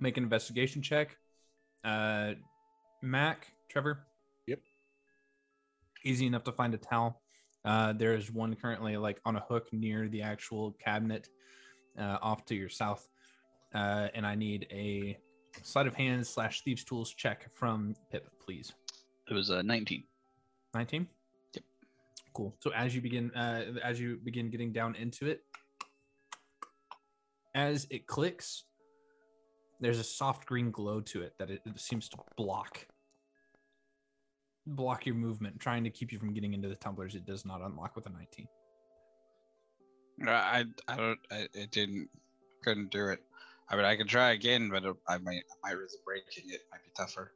Make an investigation check. Uh, Mac, Trevor. Yep. Easy enough to find a towel. Uh, there is one currently like on a hook near the actual cabinet, uh, off to your south. Uh, and I need a sleight of hand slash thieves tools check from Pip, please. It was uh, 19. 19 Yep. cool so as you begin uh as you begin getting down into it as it clicks there's a soft green glow to it that it, it seems to block block your movement trying to keep you from getting into the tumblers it does not unlock with a 19 Uh, I I don't I it didn't couldn't do it. I mean I could try again, but I might I might risk breaking it. Might be tougher.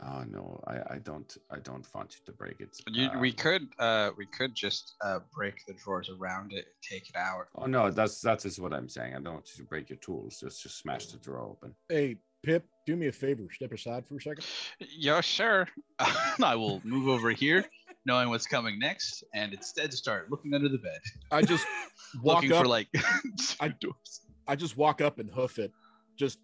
Oh no, I, I don't I don't want you to break it. You, we Um, could uh we could just uh break the drawers around it and take it out. Oh no, that's that is just what I'm saying. I don't want you to break your tools. Just just smash the drawer open. Hey, Pip, do me a favor. Step aside for a second. Yeah, sure. *laughs* I will move over here, knowing what's coming next, and instead start looking under the bed, I just *laughs* walk looking up. for like *laughs* I- doors. I just walk up and hoof it. Just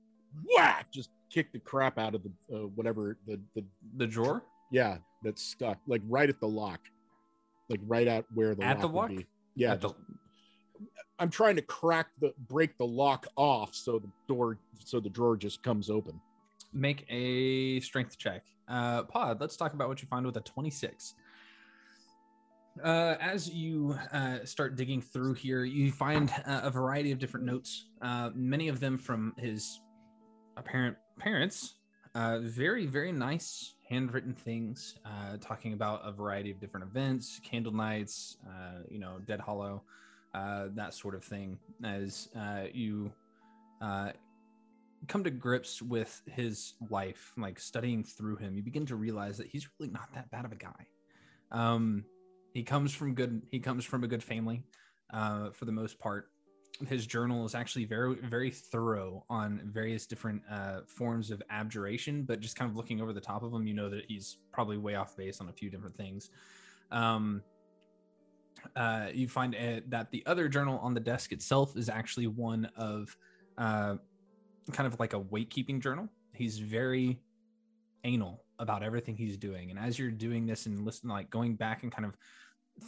whack. Just kick the crap out of the uh, whatever the the the drawer? Yeah that's stuck like right at the lock, like right at where the At lock the lock? Yeah, At the- I'm trying to crack the break the lock off so the door so the drawer just comes open. make a strength check. Uh pod let's talk about what you find with a 26 uh, as you uh, start digging through here, you find uh, a variety of different notes, uh, many of them from his apparent parents. Uh, very, very nice handwritten things, uh, talking about a variety of different events, candle nights, uh, you know, Dead Hollow, uh, that sort of thing. As uh, you uh, come to grips with his life, like studying through him, you begin to realize that he's really not that bad of a guy. Um, he comes from good. He comes from a good family, for the most part. His journal is actually very, very thorough on various different uh, forms of abjuration. But just kind of looking over the top of him, you know that he's probably way off base on a few different things. Um, uh, you find uh, that the other journal on the desk itself is actually one of uh, kind of like a weight keeping journal. He's very anal about everything he's doing. And as you're doing this and listening, like going back and kind of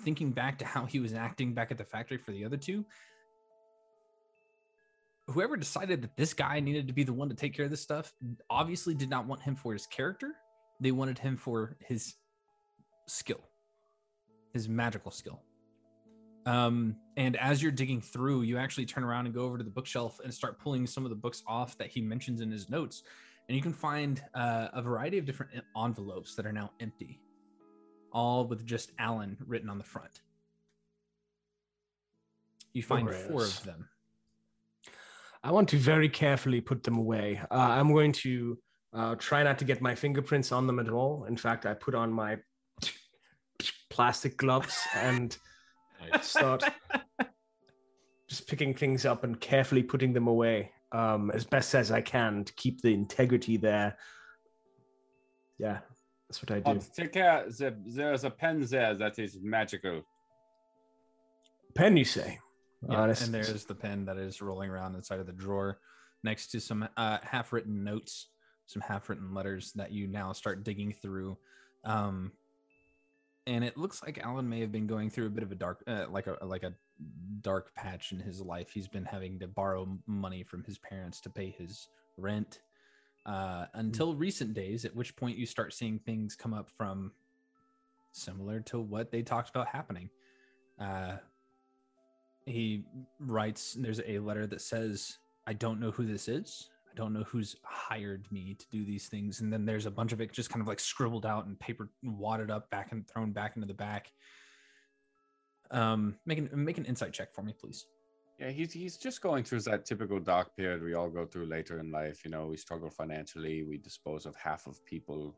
thinking back to how he was acting back at the factory for the other two, whoever decided that this guy needed to be the one to take care of this stuff obviously did not want him for his character. They wanted him for his skill, his magical skill. Um, and as you're digging through, you actually turn around and go over to the bookshelf and start pulling some of the books off that he mentions in his notes. And you can find uh, a variety of different envelopes that are now empty, all with just Alan written on the front. You find four of them. I want to very carefully put them away. Uh, I'm going to uh, try not to get my fingerprints on them at all. In fact, I put on my plastic gloves and start just picking things up and carefully putting them away um, as best as I can to keep the integrity there. Yeah, that's what I do. But take care. The, there's a pen there that is magical. Pen, you say? Yeah, this- and there's the pen that is rolling around inside of the drawer next to some uh, half-written notes some half-written letters that you now start digging through. Um, and it looks like alan may have been going through a bit of a dark uh, like a like a dark patch in his life. He's been having to borrow money from his parents to pay his rent uh, until recent days at which point you start seeing things come up from similar to what they talked about happening. Uh, he writes there's a letter that says i don't know who this is. I don't know who's hired me to do these things. And then there's a bunch of it just kind of like scribbled out and paper wadded up back and thrown back into the back. Um make an make an insight check for me please. Yeah, he's he's just going through that typical dark period we all go through later in life. You know, we struggle financially, we dispose of half of people.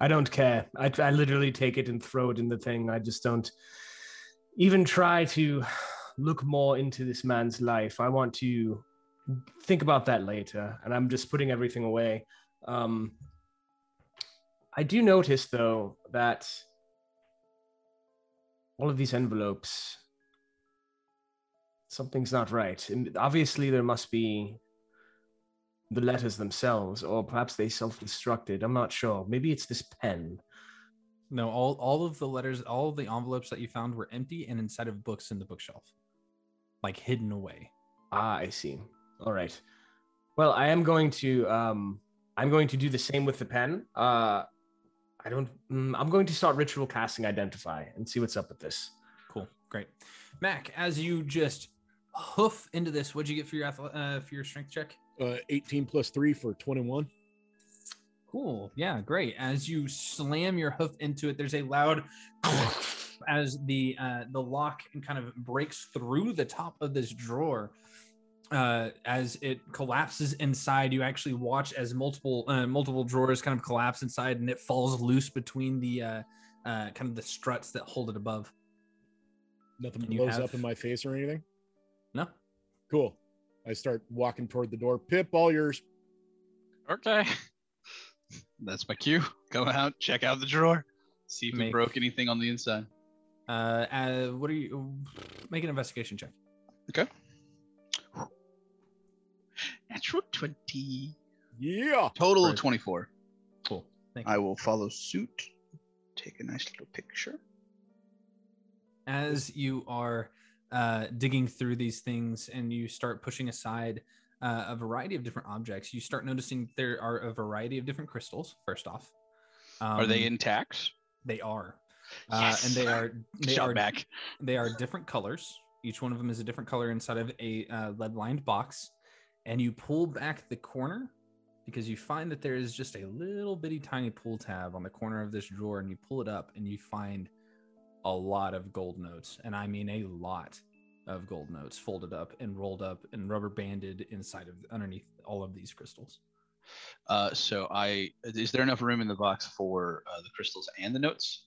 I don't care. I, I literally take it and throw it in the thing. I just don't. even try to look more into this man's life. I want to think about that later, and I'm just putting everything away. Um, I do notice, though, that all of these envelopes, something's not right. Obviously, there must be the letters themselves, or perhaps they self-destructed. I'm not sure. Maybe it's this pen. No, all all of the letters, all of the envelopes that you found were empty and inside of books in the bookshelf, like hidden away. Ah, I see. All right. Well, I am going to um I'm going to do the same with the pen. Uh I don't mm, I'm going to start ritual casting identify and see what's up with this. Cool, great. Mac, as you just hoof into this, what'd you get for your uh, for your strength check? Uh, 18 plus three for 21. Cool. Yeah, great. As you slam your hoof into it, there's a loud *laughs* as the uh, the lock kind of breaks through the top of this drawer. Uh, as it collapses inside, you actually watch as multiple uh, multiple drawers kind of collapse inside, and it falls loose between the uh, uh, kind of the struts that hold it above. Nothing blows have- up in my face or anything. No, Cool. I start walking toward the door. Pip, all yours. Okay. *laughs* That's my cue. Go out, check out the drawer, see if we Make- broke anything on the inside. uh, uh, what are you? Make an investigation check. Okay. Natural 20. Yeah. Total Right. of 24. Cool. Thank you. I will follow suit. Take a nice little picture. as you are uh, digging through these things and you start pushing aside uh, a variety of different objects, you start noticing there are a variety of different crystals. First off, Are they Um, intact? They are, uh, and they are *laughs* they Shot are back. they are different colors. Each one of them is a different color inside of a uh, lead-lined box, and you pull back the corner because you find that there is just a little bitty tiny pull tab on the corner of this drawer, and you pull it up and you find a lot of gold notes, and I mean a lot of gold notes folded up and rolled up and rubber banded inside of underneath all of these crystals. Uh, so I is there enough room in the box for uh, the crystals and the notes?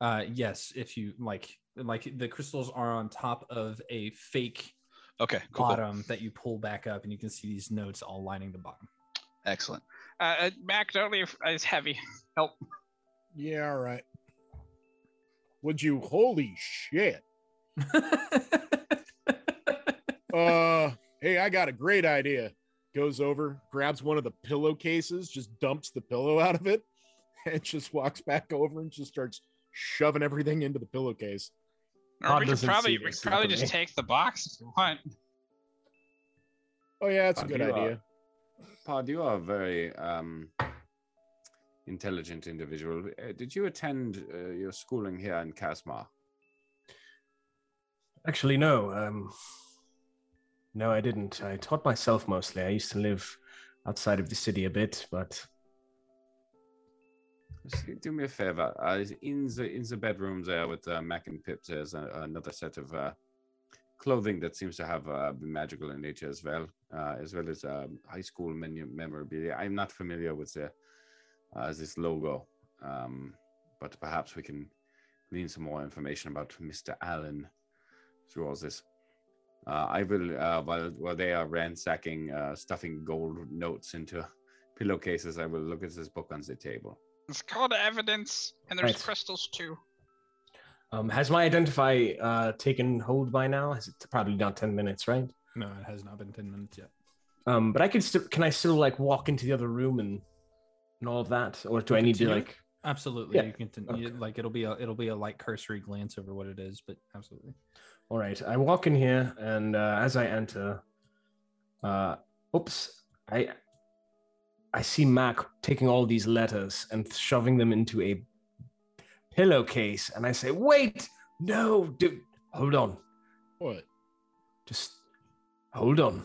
Uh, yes, if you like, like the crystals are on top of a fake Okay, cool. cool. bottom that you pull back up, and you can see these notes all lining the bottom. Excellent. Uh, uh, Mac, don't leave. It's heavy. Help. Yeah, all right. Would you? Holy shit. *laughs* Uh, hey, I got a great idea. Goes over, grabs one of the pillowcases, just dumps the pillow out of it, *laughs* and just walks back over and just starts shoving everything into the pillowcase. Or we could probably we could probably just take the box if you want. Oh yeah, that's a Uh, good you are- idea. Pod, you are a very um, intelligent individual. Uh, did you attend uh, your schooling here in Casmar? Actually, no. Um, no, I didn't. I taught myself mostly. I used to live outside of the city a bit, but Just do me a favor. Uh, in the in the bedroom there with uh, Mac and Pip, there's a, another set of uh, clothing that seems to have uh, magical in nature as well, uh, as well as um, high school menu memorabilia. I'm not familiar with the uh, this logo, um, but perhaps we can glean some more information about Mr. Allen through all this. Uh, I will, uh, while while they are ransacking, uh, stuffing gold notes into pillowcases, I will look at this book on the table. It's called evidence, and there's Right. crystals too. um, has my identify uh, taken hold by now? Has it probably not ten minutes, right? No, it has not been 10 minutes yet. Um, but I could still. Can I still like walk into the other room and and all of that, or do I need to Continue? like? Absolutely. Yeah, You can continue. Like it'll be a it'll be a light cursory glance over what it is, but absolutely. All right, I walk in here, and uh, as I enter, uh, oops, I I see Mac taking all these letters and shoving them into a pillowcase, and I say, "Wait, no, dude, hold on, What? just hold on."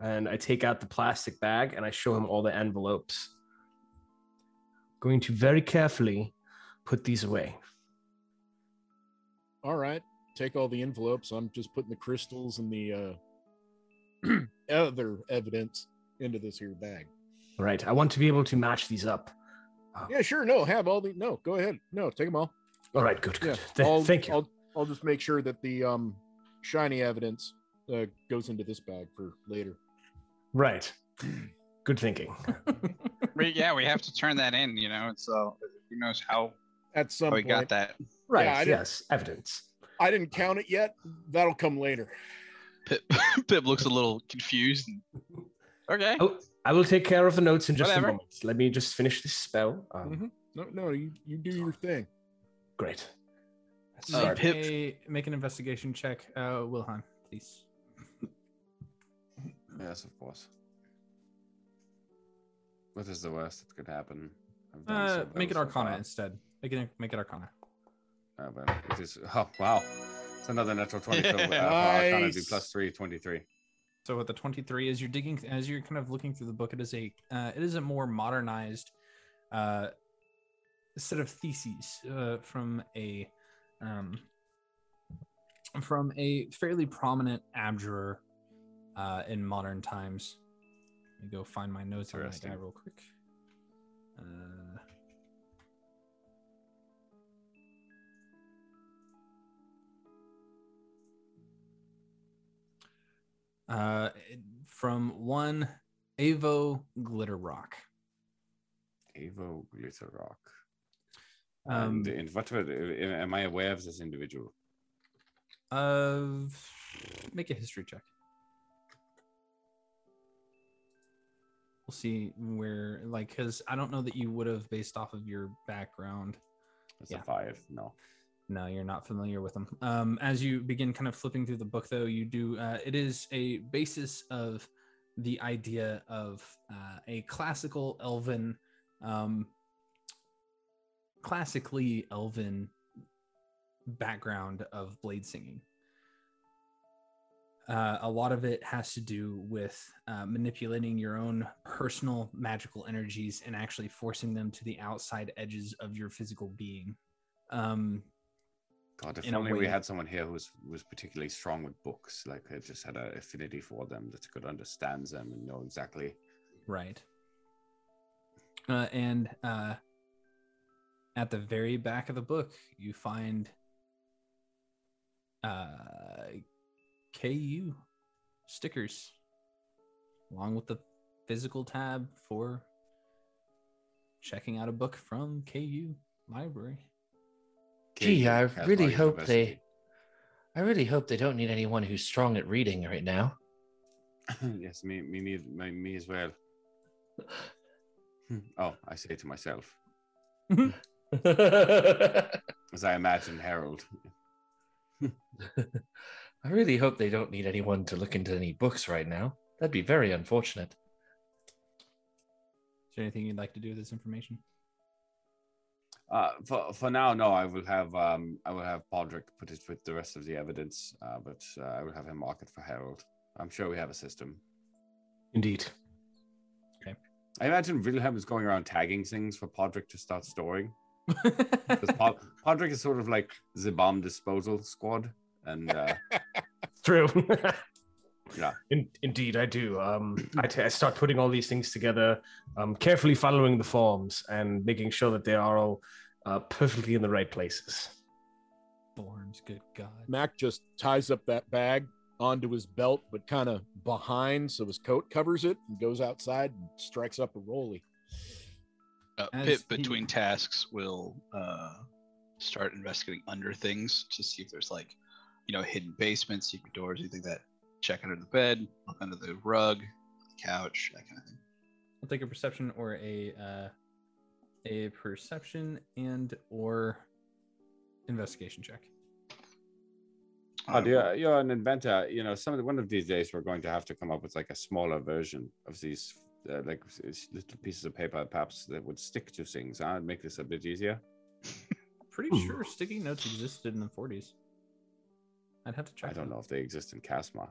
And I take out the plastic bag and I show him all the envelopes. Going to very carefully put these away. All right. Take all the envelopes. I'm just putting the crystals and the uh, *clears throat* other evidence into this here bag. All right, I want to be able to match these up. Yeah, sure. No, have all the. No, go ahead. No, take them all. All right, good, Yeah, good. Th- I'll, Thank you. I'll, I'll just make sure that the um shiny evidence uh, goes into this bag for later. Right. *clears throat* Good thinking. *laughs* We- yeah, we have to turn that in. You know, so who knows how, At some how we point, got that. Right. I didn't- yes. Evidence. I didn't count it yet. That'll come later. Pip, *laughs* Pip looks a little confused. Okay. Oh, I will take care of the notes in just Whatever. a moment. Let me just finish this spell. Um, Mhm. No, no, you, you do your thing. Great. Let's Uh. Make, Pip- a, make an investigation check, uh, Wilhelm, please. Yes, of course. What is the worst that could happen? Uh, so make it well so Arcana instead. Make it make it Arcana. Uh, but it is. Oh wow, it's another natural twenty. so, *laughs* uh, for Arcana, do Nice. plus three, 23. So with the 23, as you're digging, as you're kind of looking through the book, it is a uh, it is a more modernized uh, set of theses uh, from a um, from a fairly prominent abjurer uh, in modern times. Let me go find my notes on that guy real quick. Uh, uh, from one Avo Glitter Rock. Avo Glitter Rock. Um, and, and what uh, am I aware of this individual? Uh, make a history check. We'll see where, like, because I don't know that you would have based off of your background. It's Yeah. a five. No. No, you're not familiar with them. Um, as you begin kind of flipping through the book, though, you do. Uh, it is a basis of the idea of uh, a classical elven, um, classically elven background of blade singing. Uh, a lot of it has to do with uh, manipulating your own personal magical energies and actually forcing them to the outside edges of your physical being. Um, God, if only we had someone here who was, was particularly strong with books, like I just had an affinity for them that could understand them and know exactly. Right. Uh, and uh, at the very back of the book, you find uh, KU stickers along with the physical tab for checking out a book from KU library. Gee, KU, I really hope they. I really hope they don't need anyone who's strong at reading right now. *laughs* yes, me, me, me, me, me as well. *laughs* Oh, I say to myself *laughs* as I imagine Harold. I really hope they don't need anyone to look into any books right now. That'd be very unfortunate. Is there anything you'd like to do with this information? Uh, for for now, no. I will have um, I will have Podrick put it with the rest of the evidence, uh, but uh, I will have him mark it for Harold. I'm sure we have a system. Indeed. Okay. I imagine Wilhelm is going around tagging things for Podrick to start storing. *laughs* Because Pod- Podrick is sort of like the bomb disposal squad, and uh, *laughs* True. *laughs* Yeah. In, indeed, I do. Um, *clears throat* I, t- I start putting all these things together, um, carefully following the forms and making sure that they are all uh, perfectly in the right places. Thorns, good God. Mac just ties up that bag onto his belt, but kind of behind, so his coat covers it, and goes outside and strikes up a rolly. Uh, As Pip, he- between tasks, will uh, start investigating under things to see if there's like, you know, hidden basements, secret doors, anything that. Check under the bed, look under the rug, couch, that kind of thing. I'll take a perception or a uh, a perception and or investigation check. oh, you're, you're an inventor. You know, some of the, one of these days we're going to have to come up with like a smaller version of these, uh, like s- little pieces of paper, perhaps that would stick to things. Huh? Make this a bit easier. Pretty sure sticky notes existed in the 40s. I'd have to check. I don't that. know if they exist in Casma.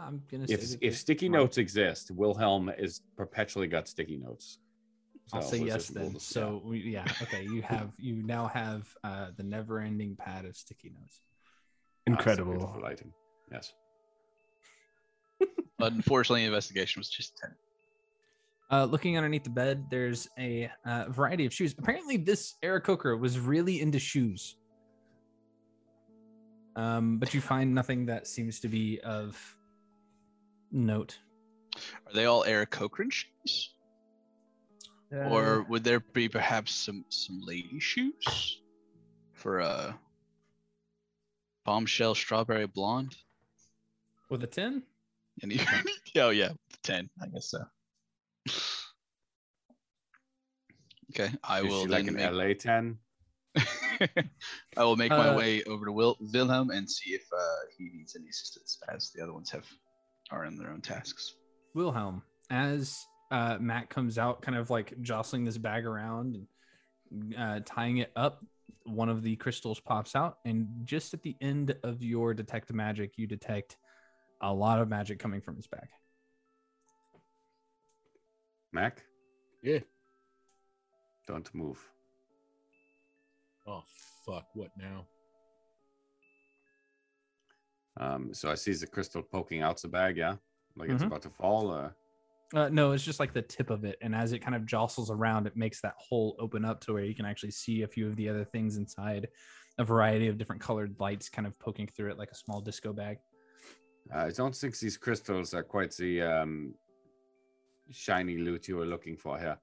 I'm gonna say If that if sticky might. notes exist, Wilhelm is perpetually got sticky notes. I'll say yes just- we'll then. just- yeah. So we, yeah, okay. You have *laughs* you now have uh, the never-ending pad of sticky notes. Ah, it's a Incredible. beautiful item. Yes. *laughs* Unfortunately, investigation was just 10. Uh, looking underneath the bed, there's a uh, variety of shoes. Apparently, this Aarakocra was really into shoes. Um, but you find nothing that seems to be of note. Are they all Eric Cochran shoes? Uh, or would there be perhaps some some lady shoes for a bombshell strawberry blonde? With a 10? And you, *laughs* oh yeah, ten, I guess so. *laughs* Okay, I Is will she like an make, LA ten. *laughs* I will make my Uh, way over to Wil- Wilhelm and see if uh, he needs any assistance, as the other ones have are in their own tasks. Wilhelm, as uh, Matt comes out, kind of like jostling this bag around and uh, tying it up, one of the crystals pops out, and just at the end of your detect magic, you detect a lot of magic coming from his bag. Mac, Yeah. don't move. Oh fuck! What now? Um, so I see the crystal poking out the bag. Yeah, like it's Mhm. about to fall. Uh, Uh, no, it's just like the tip of it, and as it kind of jostles around, it makes that hole open up to where you can actually see a few of the other things inside. A variety of different colored lights kind of poking through it like a small disco bag. I don't think these crystals are quite the um, shiny loot you were looking for here.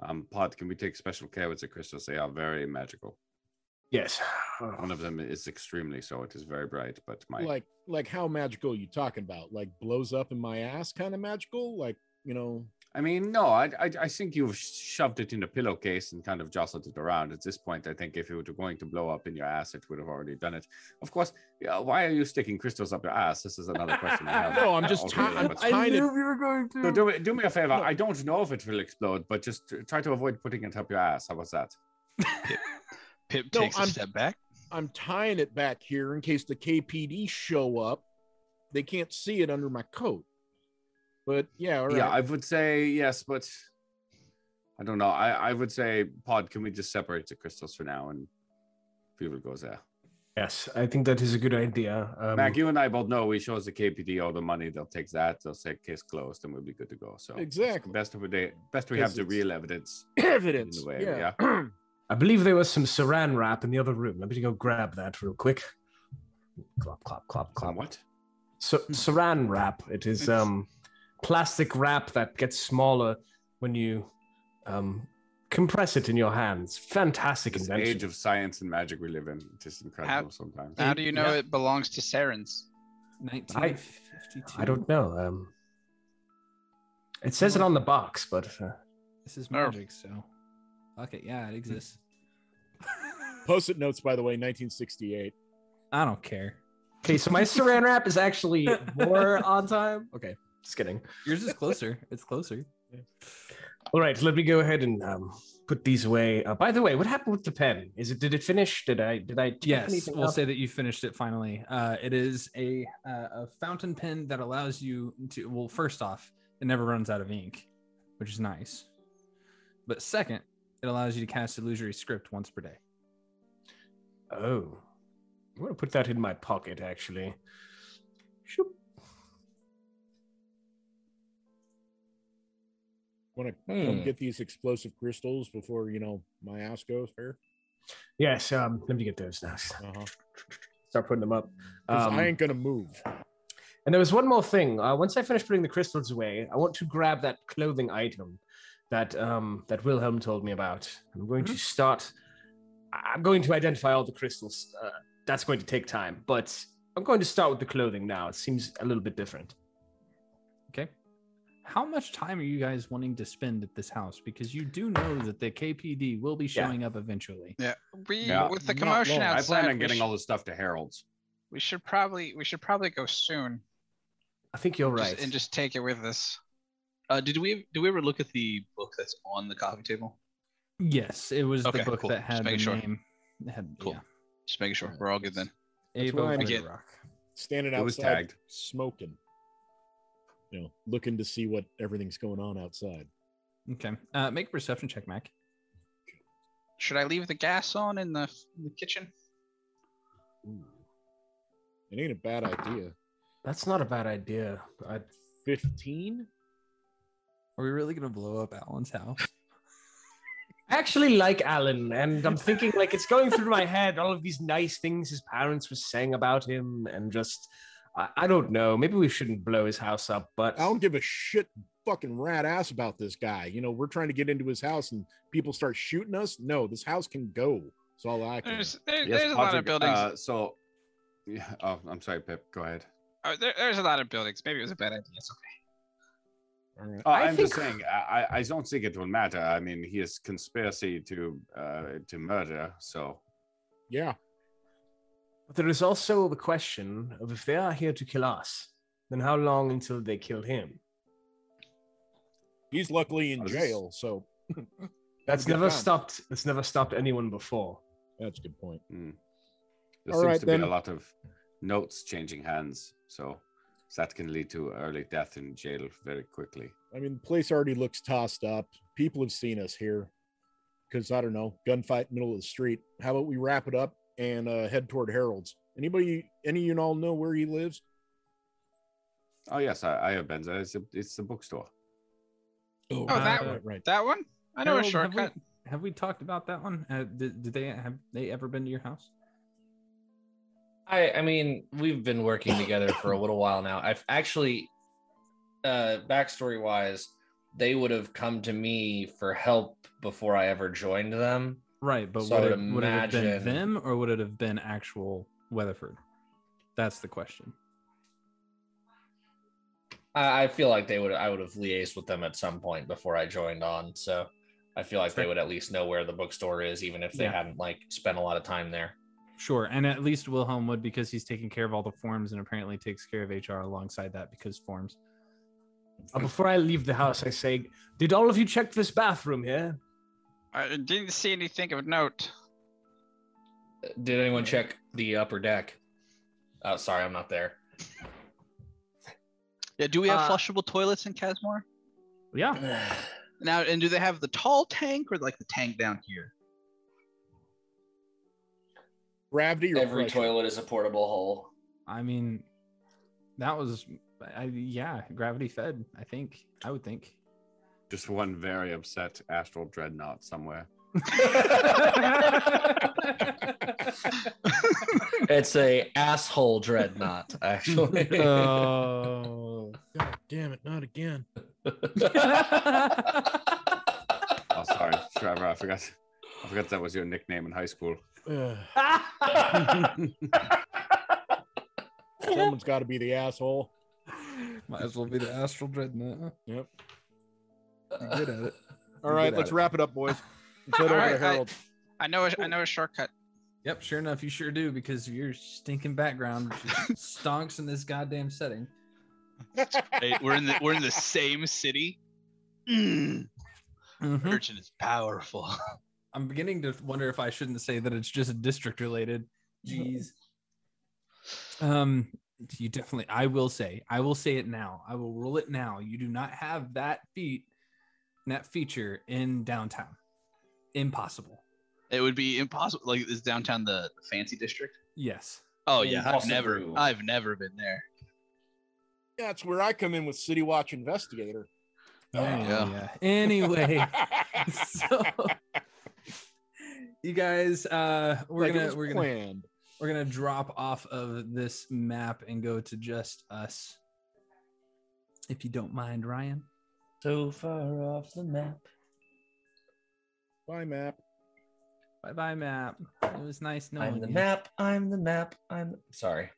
Um, Pod, can we take special care with the crystals? They are very magical. Yes. One of them is extremely so. It is very bright, but my Like, like how magical are you talking about? Like blows up in my ass, kind of magical? Like, you know, I mean, no, I, I, I think you've shoved it in a pillowcase and kind of jostled it around. At this point, I think if it were going to blow up in your ass, it would have already done it. Of course, yeah, why are you sticking crystals up your ass? This is another question. I have *laughs* No, I'm just already, ti- I knew but- I we were going So do, me- do me a favor. No. I don't know if it will explode, but just try to avoid putting it up your ass. How was that? *laughs* Pip No, takes a I'm- step back. I'm tying it back here in case the KPD show up. They can't see it under my coat. But yeah, all right. Yeah, I would say yes, but I don't know. I, I would say, Pod, can we just separate the crystals for now and people goes there? Yes, I think that is a good idea. Um, Mac, you and I both know we show the KPD all the money. They'll take that. They'll say case closed, and we'll be good to go. So Exactly. best of the day, best we have the real evidence. *clears throat* evidence. In a way, yeah. *clears throat* I believe there was some saran wrap in the other room. Let me go grab that real quick. Clop, clop, clop, clop. What? So saran wrap. It is um plastic wrap that gets smaller when you um compress it in your hands. Fantastic This invention. age of science and magic we live in. It is just incredible sometimes. How do you know Yeah. it belongs to Sarens? 1952. I don't know. Um, it says it on the box, but uh, This is Oh. magic, so fuck it. Yeah, it exists. *laughs* Post-it notes, by the way, 1968. I don't care. okay. So my saran wrap is actually *laughs* more on time. Okay, just kidding. Yours is closer. It's closer. All right, let me go ahead and um, put these away. Uh, by the way, what happened with the pen? Is it? Did it finish? Did I? Did I? Yes, we'll out? say that you finished it finally. Uh, it is a uh, a fountain pen that allows you to. Well, first off, it never runs out of ink, which is nice. But second, it allows you to cast illusory script once per day. Oh, I'm gonna put that in my pocket. Actually. Shoop. Want to come Hmm. get these explosive crystals before you know my ass goes here? Yes. Um. Let me get those now. *laughs* Uh-huh. Start putting them up. Um, I ain't gonna move. And there was one more thing. Uh, once I finish putting the crystals away, I want to grab that clothing item that um, that Wilhelm told me about. I'm going to start. I'm going to identify all the crystals. Uh, that's going to take time, but I'm going to start with the clothing now. It seems a little bit different. Okay. How much time are you guys wanting to spend at this house? Because you do know that the KPD will be Yeah. showing up eventually. Yeah, we Yeah, with the not commotion long. I I plan on getting sh- all the stuff to Harold's. we should probably we should probably go soon. I think you're just- right. and just take it with us. Uh, did we did we ever look at the book that's on the coffee table? Yes, it was Okay, the book cool. that had the sure. name. it Had, Cool. Yeah. Just making sure we're all good then. That's Ava why I'm- Ritterrock. Standing It was outside, tagged. smoking. You know, looking to see what everything's going on outside. Okay. Uh, make a perception check, Mac. Should I leave the gas on in the, in the kitchen? Ooh. It ain't a bad idea. That's not a bad idea. I, 15? Are we really gonna blow up Alan's house? *laughs* I actually like Alan, and I'm thinking like it's going through my head all of these nice things his parents were saying about him, and just I, I don't know. Maybe we shouldn't blow his house up, but I don't give a shit fucking rat ass about this guy. You know, we're trying to get into his house and people start shooting us. No, this house can go. That's all I can. There's there, Yes, there's a lot of buildings. Uh, so, yeah. Oh, I'm sorry, Pip. Go ahead. uh, there, there's a lot of buildings. Maybe it was a bad idea. It's okay. All right. Oh, I I'm just saying. I, I- I don't think it will matter. I mean, he is conspiracy to uh, to murder. So Yeah. But there is also the question of if they are here to kill us, then how long until they kill him? He's luckily in jail, so *laughs* That's never time. stopped. That's never stopped anyone before. that's a good point. there All seems right, to then. be a lot of notes changing hands. So that can lead to early death in jail very quickly. I mean, the place already looks tossed up. People have seen us here because I don't know, gunfight middle of the street. How about we wrap it up and uh, head toward Harold's? Anybody, any of you all know where he lives? Oh yes, I, I have Benza. It's a, it's the bookstore. Oh, that right, one. right. That one? I know Harold, a shortcut. Have we, have we talked about that one? Uh, did, did they have they ever been to your house? I I mean, we've been working together for a little while now. I've actually uh backstory wise, they would have come to me for help before I ever joined them. Right, but So would, it, would it have been them or would it have been actual Weatherford? That's the question. I, I feel like they would I would have liaised with them at some point before I joined on. So I feel like they Fair. would at least know where the bookstore is, even if they Yeah. hadn't like spent a lot of time there. Sure, and at least Wilhelm would because he's taking care of all the forms and apparently takes care of HR alongside that because forms. Uh, before I leave the house, I say, did all of you check this bathroom here? I didn't see anything of note. Did anyone check the upper deck? Oh, sorry, I'm not there. *laughs* Yeah, do we have Uh, flushable toilets in Casmore? Yeah, *sighs* Now, and do they have the tall tank or like the tank down here? Gravity or Every pressure? toilet is a portable hole. I mean, that was, I, yeah, gravity fed. I think. I would think. Just one very upset astral dreadnought somewhere. *laughs* it's a asshole dreadnought, actually. *laughs* oh. God damn it, not again. Oh, sorry, Trevor. I forgot. I forgot that was your nickname in high school. Ugh. *sighs* Someone's got to be the asshole. Might as well be the astral dreadnought. Yep. You're good at it. All Good right, let's it. wrap it up, boys. *laughs* Let's head over right, to I- Harold. I know a, I know a shortcut. Yep, sure enough, you sure do because your stinking background, *laughs* stonks in this goddamn setting. Hey, we're in the we're in the same city. Mm, Mhm. Urchin is powerful. *laughs* I'm beginning to wonder if I shouldn't say that it's just district related. Jeez. Um, you definitely. I will say. I will say it now. I will rule it now. You do not have that feat, that feature in downtown. Impossible. It would be impossible. Like, is downtown the fancy district? Yes. Oh yeah, I've never, I've never been there. That's where I come in with City Watch Investigator. Oh, yeah. yeah. Anyway, *laughs* *laughs* so you guys, uh, we're Like gonna we're gonna we're gonna drop off of this map and go to just us. If you don't mind, Ryan. so far off the map. Bye, map. Bye bye, map. It was nice knowing I'm the you. map. I'm the map. I'm sorry.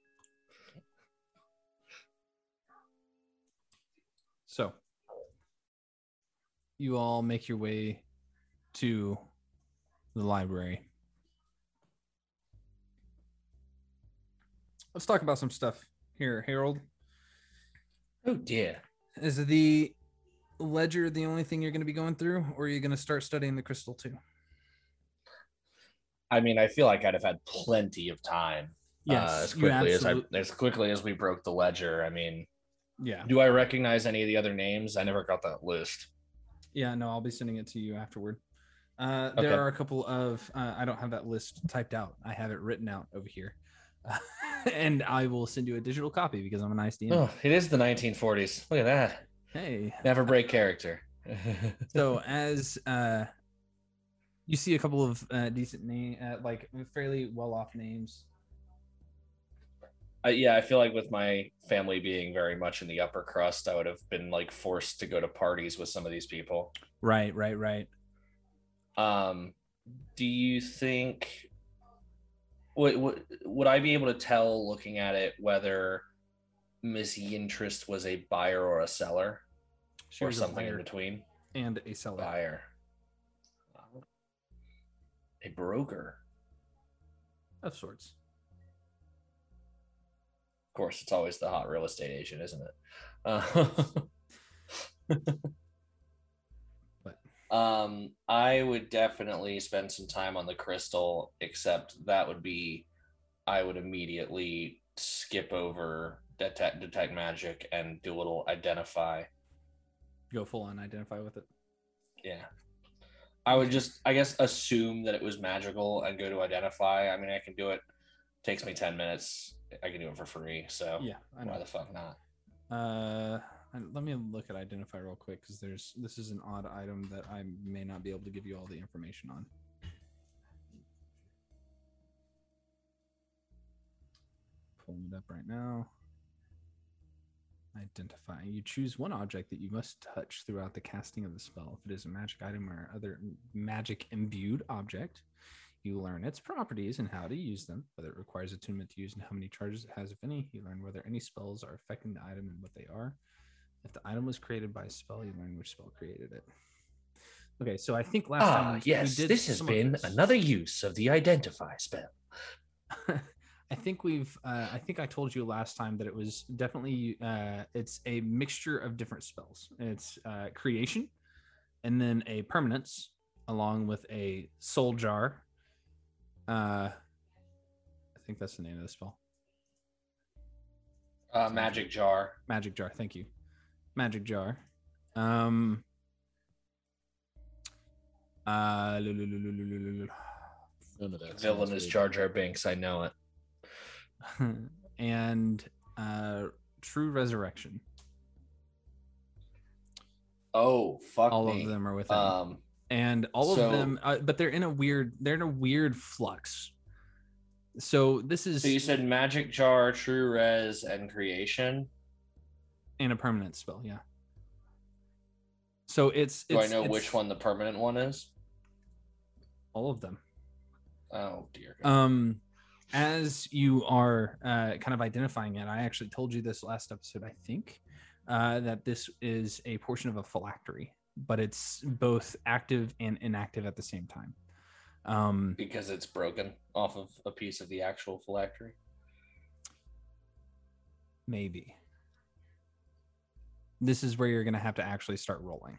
So you all make your way to the library. Let's talk about some stuff here, Harold. Oh dear. Is the ledger the only thing you're going to be going through, or are you going to start studying the crystal too? I mean, I feel like I'd have had plenty of time. uh, as you quickly as I as quickly as we broke the ledger. I mean, Yeah, do I recognize any of the other names? I never got that list. yeah. No, I'll be sending it to you afterward. Uh, there are a couple of. Uh, I don't have that list typed out. I have it written out over here, *laughs* and I will send you a digital copy because I'm a nice DM. Oh, it is the 1940s. Look at that. Hey, Never break *laughs* character. so *laughs* as uh You see a couple of uh, decent name, uh, like fairly well-off names. I, yeah, I feel like with my family being very much in the upper crust, I would have been like forced to go to parties with some of these people. Right, right, right. Um, do you think would, would would I be able to tell looking at it whether Miss Interest was a buyer or a seller She or something in between? and a seller. Buyer. A broker. of sorts. Of course, it's always the hot real estate agent, isn't it? Uh, *laughs* um, I would definitely spend some time on the crystal, except that would be, I would immediately skip over detect detect magic and do a little identify. Go full on identify with it. Yeah. I would just, I guess, assume that it was magical and go to identify. I mean, I can do it. Takes me 10 minutes. I can do it for free. So Yeah, I why the fuck not? Uh, let me look at identify real quick because there's this is an odd item that I may not be able to give you all the information on. Pulling it up right now. Identify. You choose one object that you must touch throughout the casting of the spell. If it is a magic item or other magic imbued object, you learn its properties and how to use them, whether it requires attunement to use and how many charges it has, if any. You learn whether any spells are affecting the item and what they are. If the item was created by a spell, you learn which spell created it. Okay, so I think last time Ah, we- yes, did this has been this. another use of the identify spell. *laughs* I think we've. Uh, I think I told you last time that it was definitely. Uh, it's a mixture of different spells. It's uh, creation, and then a permanence, along with a soul jar. Uh, I think that's the name of the spell. Uh, magic jar. Magic jar. Thank you. Magic jar. Um. Uh, None of that. Villain is good. Jar Jar Binks. I know it. *laughs* and uh, true resurrection. Oh fuck All me. of them are within. Um, and all so- of them uh, but they're in a weird they're in a weird flux so this is so you said magic jar, true res, and creation. In a permanent spell yeah so it's, Do I know it's which one the permanent one is? all of them Oh dear. God. um as you are uh, kind of identifying it i actually told you this last episode i think uh, that this is a portion of a phylactery but it's both active and inactive at the same time um because it's broken off of a piece of the actual phylactery. Maybe. This is where you're going to have to actually start rolling.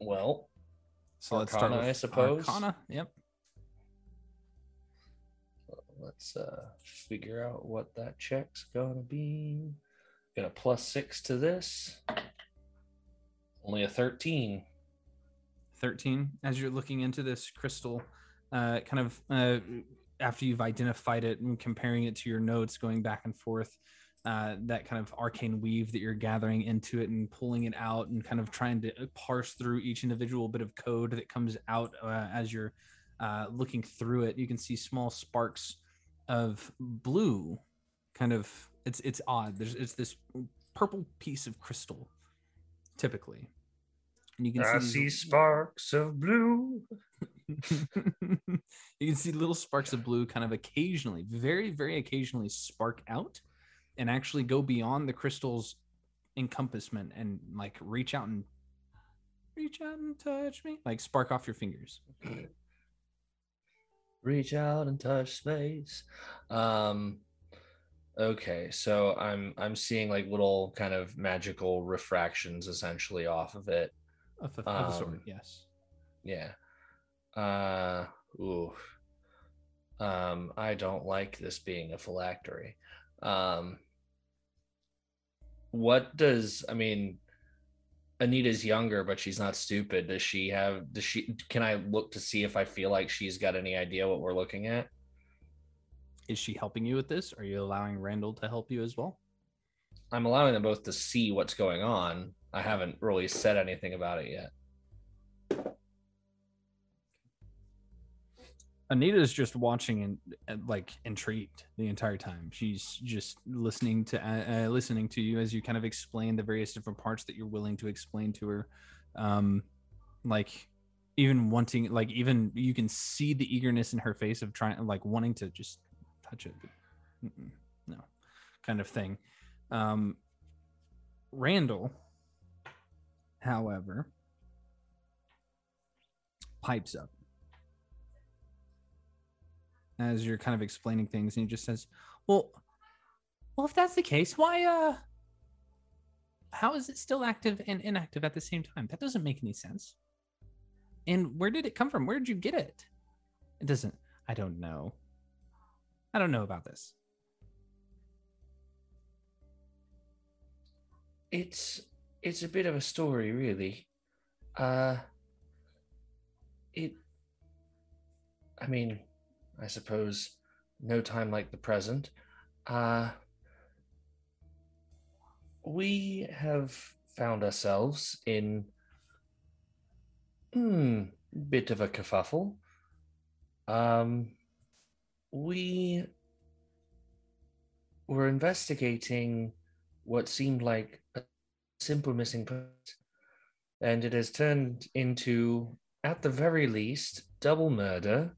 Well, So let's start with I suppose? Arcana. Yep. let's uh figure out what that check's gonna be. Got a plus six to this. Only a 13. 13 as you're looking into this crystal uh kind of uh after you've identified it and comparing it to your notes going back and forth uh that kind of arcane weave that you're gathering into it and pulling it out and kind of trying to parse through each individual bit of code that comes out uh, as you're uh looking through it. You can see small sparks of blue kind of it's it's odd. There's it's this purple piece of crystal typically. And you can I these- see sparks of blue. *laughs* you can see little sparks of blue kind of occasionally, very, very occasionally spark out and actually go beyond the crystal's encompassment and like reach out and reach out and touch me, like spark off your fingers. Reach out and touch space. Um okay, so I'm I'm seeing like little kind of magical refractions essentially off of it. Of, the, of sword, Um, yes. Yeah. Uh ooh. Um I don't like this being a phylactery. Um what does I mean Anita's younger, but she's not stupid. Does she have does she can I look to see if I feel like she's got any idea what we're looking at? Is she helping you with this? Are you allowing Randall to help you as well? I'm allowing them both to see what's going on. I haven't really said anything about it yet. Anita's just watching and, and like intrigued the entire time. She's just listening to uh, uh, listening to you as you kind of explain the various different parts that you're willing to explain to her. Um, like even wanting, like even you can see the eagerness in her face of trying, like wanting to just touch it. no, kind of thing. Um, Randall, however, pipes up as you're kind of explaining things and he just says well well if that's the case why uh how is it still active and inactive at the same time? That doesn't make any sense. And where did it come from? Where did you get it? It doesn't i don't know. I don't know about this. It's it's a bit of a story, really. Uh, it. I mean, I suppose no time like the present. Uh, we have found ourselves in hmm bit of a kerfuffle. Um, we were investigating what seemed like a simple missing person, and it has turned into, at the very least, double murder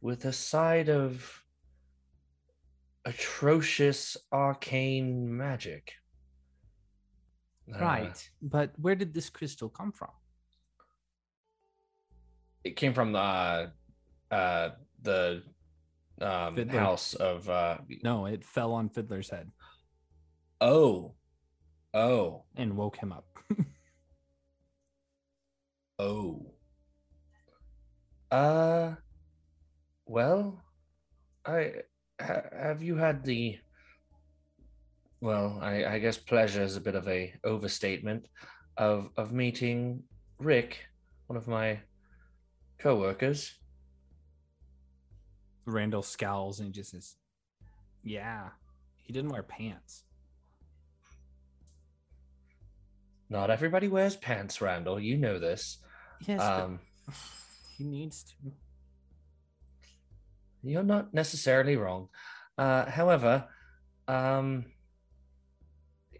with a side of atrocious arcane magic. Uh, right. But where did this crystal come from? It came from the uh, the um, Fiddler. house of uh, no it fell on fiddler's head. Oh. Oh. And woke him up. Oh. Uh, well, I ha, have you had the well, I, I guess pleasure is a bit of a overstatement of of meeting Rick, one of my coworkers. randall scowls and he just says yeah he didn't wear pants Not everybody wears pants, Randall. You know this. yes but Um, *laughs* he needs to You're not necessarily wrong. Uh, however, um,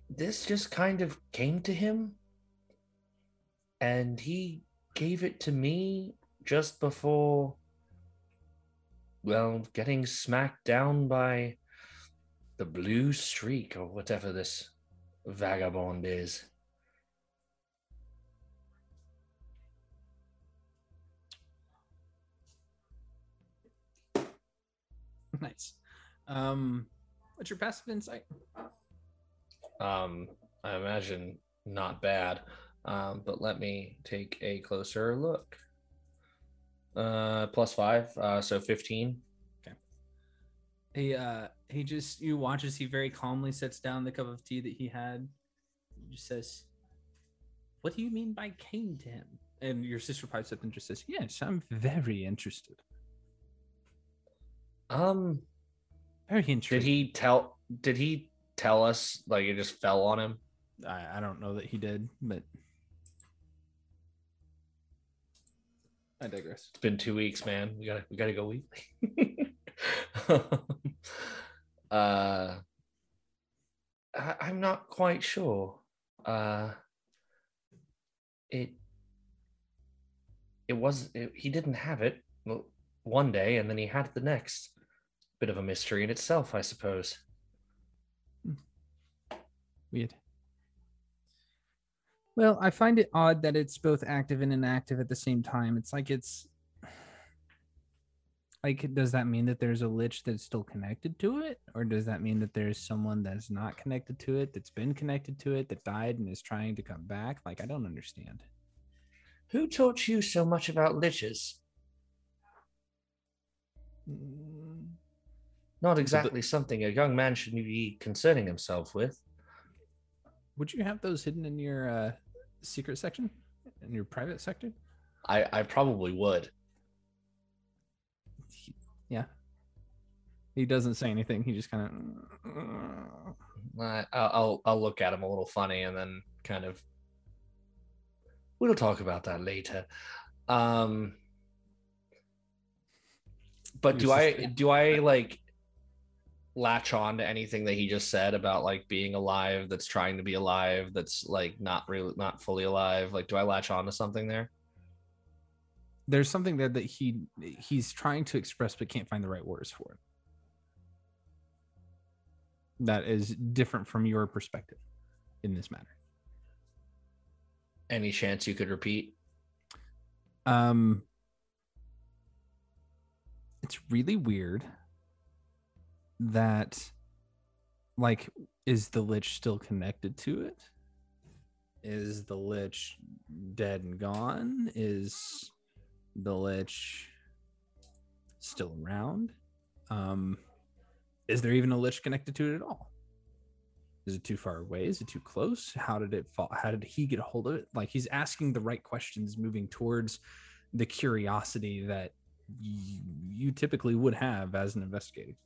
this just kind of came to him, and he gave it to me just before, well, getting smacked down by the blue streak or whatever this vagabond is. *laughs* nice. Um what's your passive insight? Um i imagine not bad. Um but let me take a closer look. Uh plus five uh so 15 Okay. he uh he just you watch as he very calmly sets down the cup of tea that he had. He just says what do you mean by came to him? And your sister pipes up and just says yes i'm very interested Um, very interesting. did he tell did he tell us like it just fell on him I, I don't know that he did but i digress it's been two weeks man we gotta we gotta go weekly *laughs* uh I, I'm not quite sure. Uh, it it was it, he didn't have it well, one day, and then he had it the next. Bit of a mystery in itself, I suppose. Weird. Well, I find it odd that it's both active and inactive at the same time. It's like it's like does that mean that there's a lich that's still connected to it or does that mean that there's someone that's not connected to it that's been connected to it that died and is trying to come back like i don't understand Who taught you so much about liches? Mm, Not exactly something a young man should be concerning himself with. would you have those hidden in your uh secret section in your private sector i i probably would yeah he doesn't say anything he just kind of I, I'll I'll look at him a little funny and then kind of. We'll talk about that later. Um, But do I do I like latch on to anything that he just said about like being alive that's trying to be alive that's like not really not fully alive? Like do I latch on to something there? There's something there that he he's trying to express but can't find the right words for it. That is different from your perspective in this matter. Any chance you could repeat? Um, it's really weird that, like, is the lich still connected to it? Is the lich dead and gone? Is the lich still around? Um, is there even a lich connected to it at all? Is it too far away? Is it too close? How did it fall? How did he get a hold of it? Like he's asking the right questions, moving towards the curiosity that you, you typically would have as an investigator.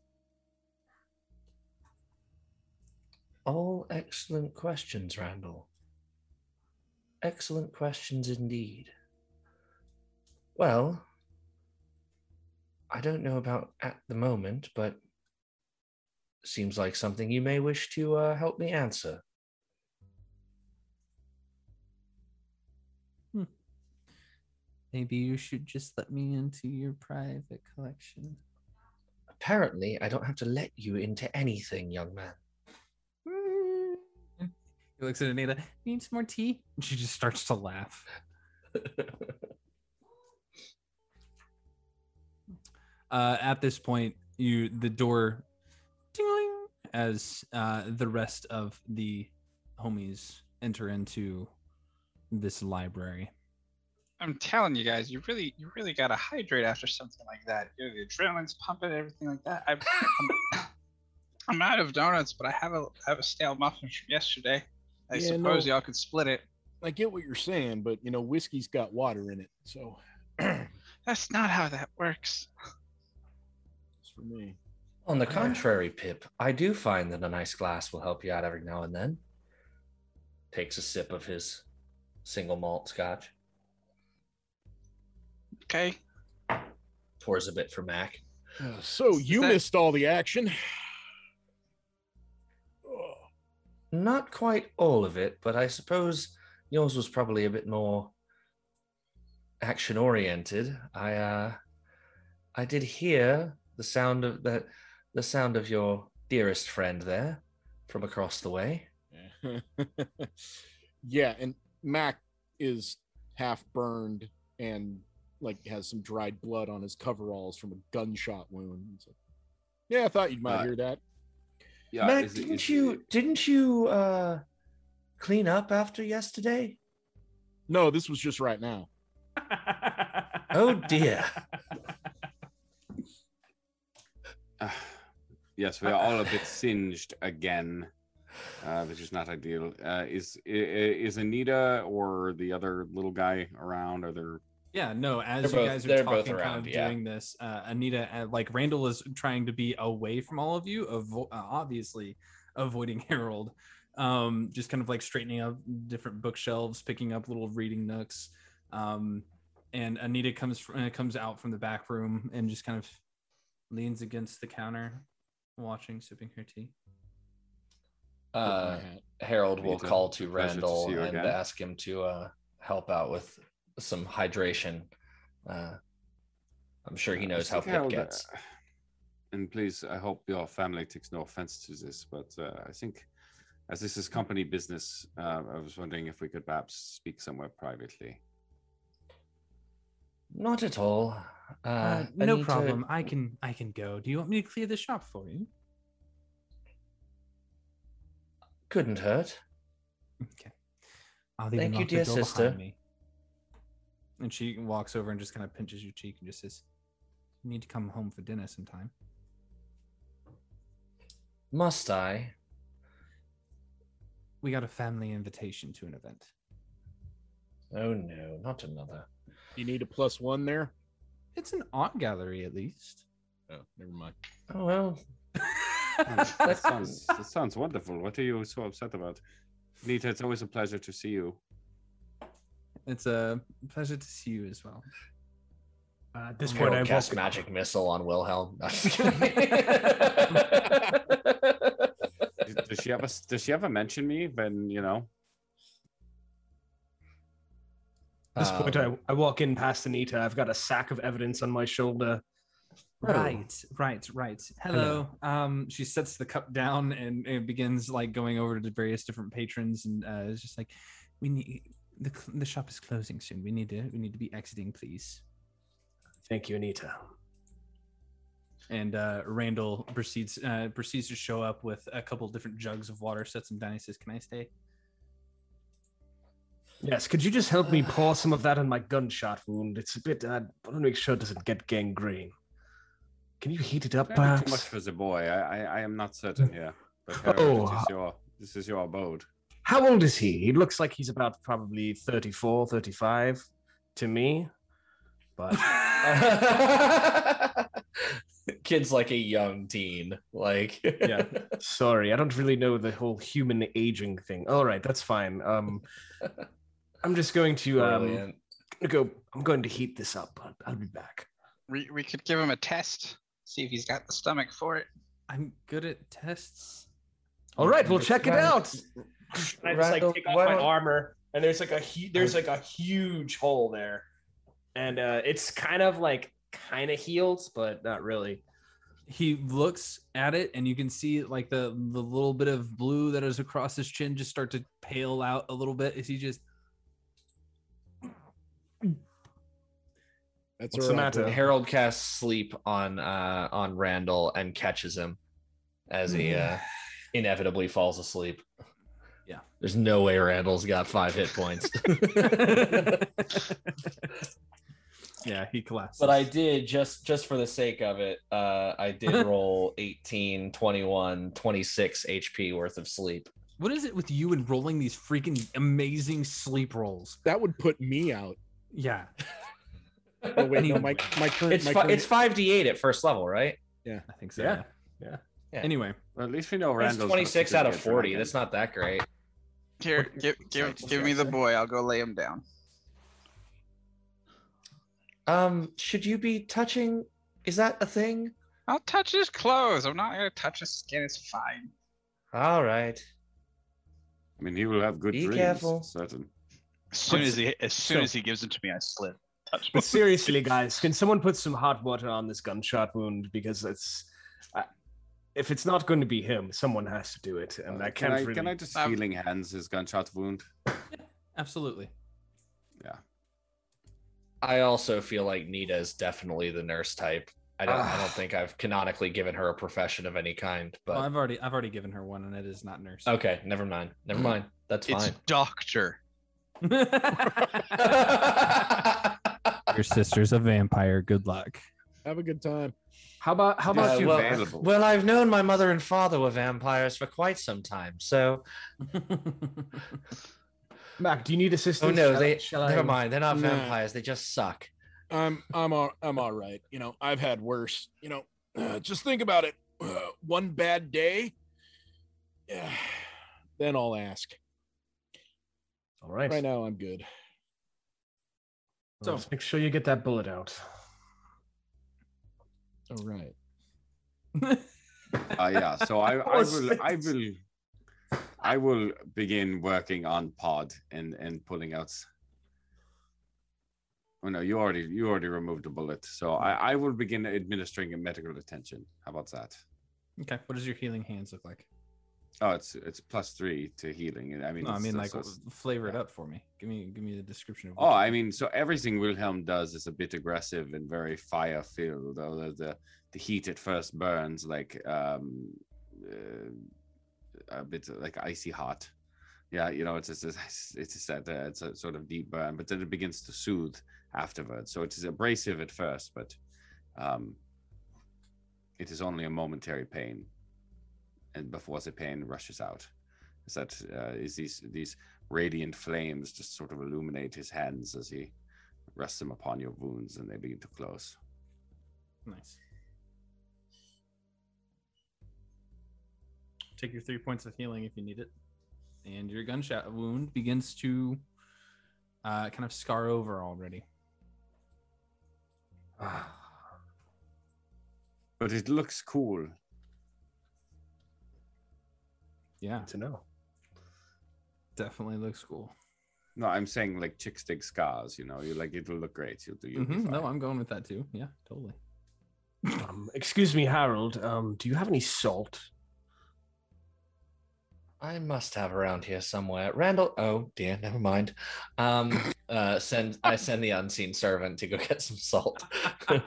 All excellent questions, Randall. Excellent questions indeed. Well, I don't know about at the moment, but seems like something you may wish to uh, help me answer. Maybe you should just let me into your private collection. Apparently, I don't have to let you into anything, young man. He looks at Anita. Need some more tea? And she just starts to laugh. *laughs* uh, at this point, you the door tingling as uh, the rest of the homies enter into this library. I'm telling you guys, you really, you really gotta hydrate after something like that. You know, the adrenaline's pumping, everything like that. I'm, I'm, *laughs* I'm out of donuts, but I have a, I have a stale muffin from yesterday. I Yeah, suppose no. y'all could split it. I get what you're saying, but you know, whiskey's got water in it, so *clears throat* That's not how that works. it's for me. On the contrary, Pip, I do find that a nice glass will help you out every now and then. Takes a sip of his single malt scotch, Okay. pours a bit for Mac. Uh, so you that- missed all the action. Not quite all of it, but I suppose yours was probably a bit more action oriented. I uh I did hear the sound of the the sound of your dearest friend there from across the way. *laughs* yeah, and Mac is half burned and like has some dried blood on his coveralls from a gunshot wound. It's like, yeah, I thought you might Uh, hear that. Yeah, Mac, is it- didn't is you it- didn't you uh clean up after yesterday? No, this was just right now. *laughs* Oh dear. Ah, *sighs* yes, we are all a bit singed again, uh, which is not ideal. Uh, is i- i- is Anita or the other little guy around? Are there? Yeah, no. As They're you guys are they're talking, both kind of yeah. doing this, uh, Anita, uh, like Randall is trying to be away from all of you, avo- uh, obviously avoiding *laughs* Harold. Um, just kind of like straightening up different bookshelves, picking up little reading nooks. Um, and Anita comes fr- uh, comes out from the back room and just kind of leans against the counter, watching, sipping her tea. Uh. Harold will call to pleasure to Randall see and again. ask him to uh, help out with some hydration. Uh, I'm sure he Uh, knows how Mr. Pip gets. uh, And please, I hope your family takes no offense to this, but uh, I think as this is company business, uh, I was wondering if we could perhaps speak somewhere privately. Not at all. Uh, Uh, I no to- problem. I can I can go. Do you want me to clear the shop for you? Couldn't hurt. Okay. I'll leave Thank you, dear sister. me. And she walks over and just kind of pinches your cheek and just says, "You need to come home for dinner sometime." Must I? We got a family invitation to an event. Oh no, not another. You need a plus one there. It's an art gallery, at least. Oh, never mind. Oh well. That *laughs* sounds that sounds wonderful. What are you so upset about? Nita, it's always a pleasure to see you. It's a pleasure to see you as well. Uh, at this This point, point, I cast walk- magic missile on Wilhelm. No, just *laughs* *laughs* does she ever does she ever mention me when you know? At this point, I, Um, I walk in past Anita. I've got a sack of evidence on my shoulder. Right, right, right. Hello. Um, she sets the cup down and, and begins like going over to various different patrons, and uh, it's just like, we need the the shop is closing soon. We need to we need to be exiting, please. Thank you, Anita. And uh, Randall proceeds uh, proceeds to show up with a couple different jugs of water, sets them down. He says, "Can I stay?" Yes, could you just help me pour some of that on my gunshot wound? It's a bit. Uh, I want to make sure it doesn't get gangrene. Can you heat it up, Maybe too much for the boy. I, I, I am not certain here. But *laughs* Harold, Oh. this is your this is your abode. How old is he? He looks like he's about probably 34, 35 to me. But *laughs* Kid's like a young teen. Like, yeah, *laughs* sorry, I don't really know the whole human aging thing. All right, that's fine. Um, I'm just going to um, go. I'm going to heat this up. I'll, I'll be back. We, we could give him a test, see if he's got the stomach for it. I'm good at tests. All right, we'll check it out. And I just like take off my armor, and there's like a hu- there's like a huge hole there, and uh, it's kind of like kind of healed, but not really. He looks at it, and you can see like the the little bit of blue that is across his chin just start to pale out a little bit Is he just That's What's the matter? Harold casts sleep on uh on Randall and catches him as he uh inevitably falls asleep. Yeah. There's no way Randall's got five hit points. *laughs* *laughs* yeah he collapsed. but I did just just for the sake of it, uh I did *laughs* roll 18, 21, 26 HP worth of sleep. What is it with you and rolling these freaking amazing sleep rolls? That would put me out. Yeah, Oh wait, no, my my current It's my fi- current, it's 5d8 at first level, right? Yeah, I think so. Yeah. Yeah. Yeah. Anyway, Well, at least we know That's Randall's 26 out of 40. That's not that great. Here, give give Sorry, give me the boy. I'll go lay him down. Um, should you be touching? Is that a thing? I'll touch his clothes. I'm not gonna touch his skin. It's fine. All right. I mean, he will have good Be dreams. careful. Certain. As soon as he as soon So- as he gives them to me, I slip. Touch But seriously, guys, can someone put some hot water on this gunshot wound because it's. I if it's not going to be him, someone has to do it, and Uh, I can can't I really. can I just Um, healing hands his gunshot wound? Yeah, absolutely. Yeah. I also feel like Nita is definitely the nurse type. I don't. I don't think I've canonically given her a profession of any kind. But Well, I've already I've already given her one, and it is not nurse. okay, never mind. Never *clears throat* mind. That's It's fine. doctor. *laughs* *laughs* Your sister's a vampire. Good luck. have a good time. How about how about Uh, you? well, available. *laughs* well, I've known my mother and father were vampires for quite some time. So, *laughs* Mac, do you need assistance? oh no, Shall- they. shall Never I- mind. They're not Nah. vampires. They just suck. I'm I'm all I'm all right. You know, I've had worse. You know, uh, just think about it. Uh, one bad day, yeah, *sighs* then I'll ask. All right. Right now, I'm good. So let's make sure you get that bullet out. All right. Uh, yeah. So I, *laughs* I will I will I will begin working on pod and and pulling out. Oh no, you already you already removed a bullet. So I I will begin administering a medical attention. How about that? okay. What does your healing hands look like? Oh, it's it's plus three to healing. I mean, No, I mean it's- like it's- flavor it up for me. Give me give me the description of. Oh, I mean, so everything Wilhelm does is a bit aggressive and very fire filled. Although the, the heat at first burns like um uh, a bit like icy hot. Yeah, you know, it's just it's it's just that uh, it's a sort of deep burn, but then it begins to soothe afterwards. So it is abrasive at first, but um it is only a momentary pain, and before the pain rushes out. Is that uh, is these these radiant flames just sort of illuminate his hands as he rests them upon your wounds and they begin to close. Nice. Take your three points of healing if you need it. And your gunshot wound begins to uh, kind of scar over already. But it looks cool. Yeah, to know. definitely looks cool. No, I'm saying like chick stick scars. You know, you like it'll look great. You'll do. You'll be Mhm, No. I'm going with that too. Yeah, totally. Um, excuse me, Harold. Um, do you have any salt? I must have around here somewhere. Randall. Oh dear, never mind. Um, *laughs* uh, send I send the unseen servant to go get some salt. *laughs*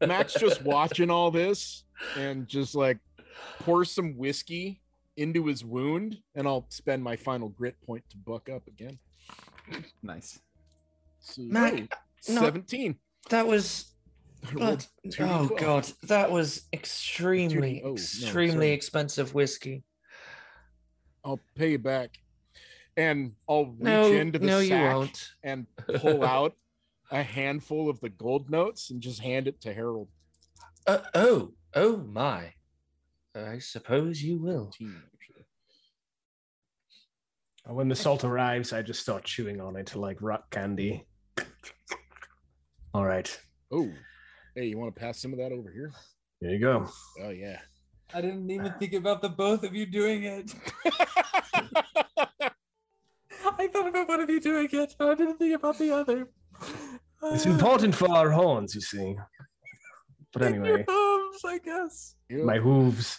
*laughs* Matt's just watching all this and just like pour some whiskey into his wound, and I'll spend my final grit point to buck up again. Nice. So, Mac, oh, no. 17. That was. But- oh god, that was extremely, oh, extremely sorry. expensive whiskey. I'll pay you back. And I'll reach No, into the no, you sack won't. and pull out *laughs* a handful of the gold notes and just hand it to Harold. Uh, oh, oh my! I suppose you will. When the salt arrives, I just start chewing on it like rock candy. All right, Oh, hey, you want to pass some of that over here? here you go. Oh yeah. I didn't even think about the both of you doing it. *laughs* I thought about one of you doing it, but I didn't think about the other. It's important for our horns, you see. But anyway, Hooves, I guess. my hooves.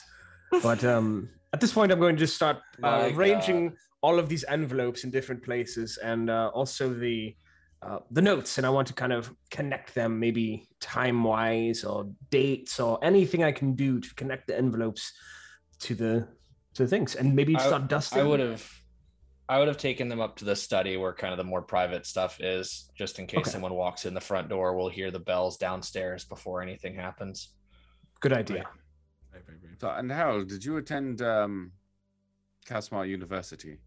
But um, at this point, I'm going to just start uh, arranging all of these envelopes in different places, and uh, also the uh, the notes. And I want to kind of connect them, maybe time wise or dates or anything I can do to connect the envelopes to the to the things, and maybe I- start dusting. I would have, I would have taken them up to the study where kind of the more private stuff is, just in case Okay. someone walks in the front door. We'll hear the bells downstairs before anything happens. Good idea. So, and Harold, did you attend um, Casmar University?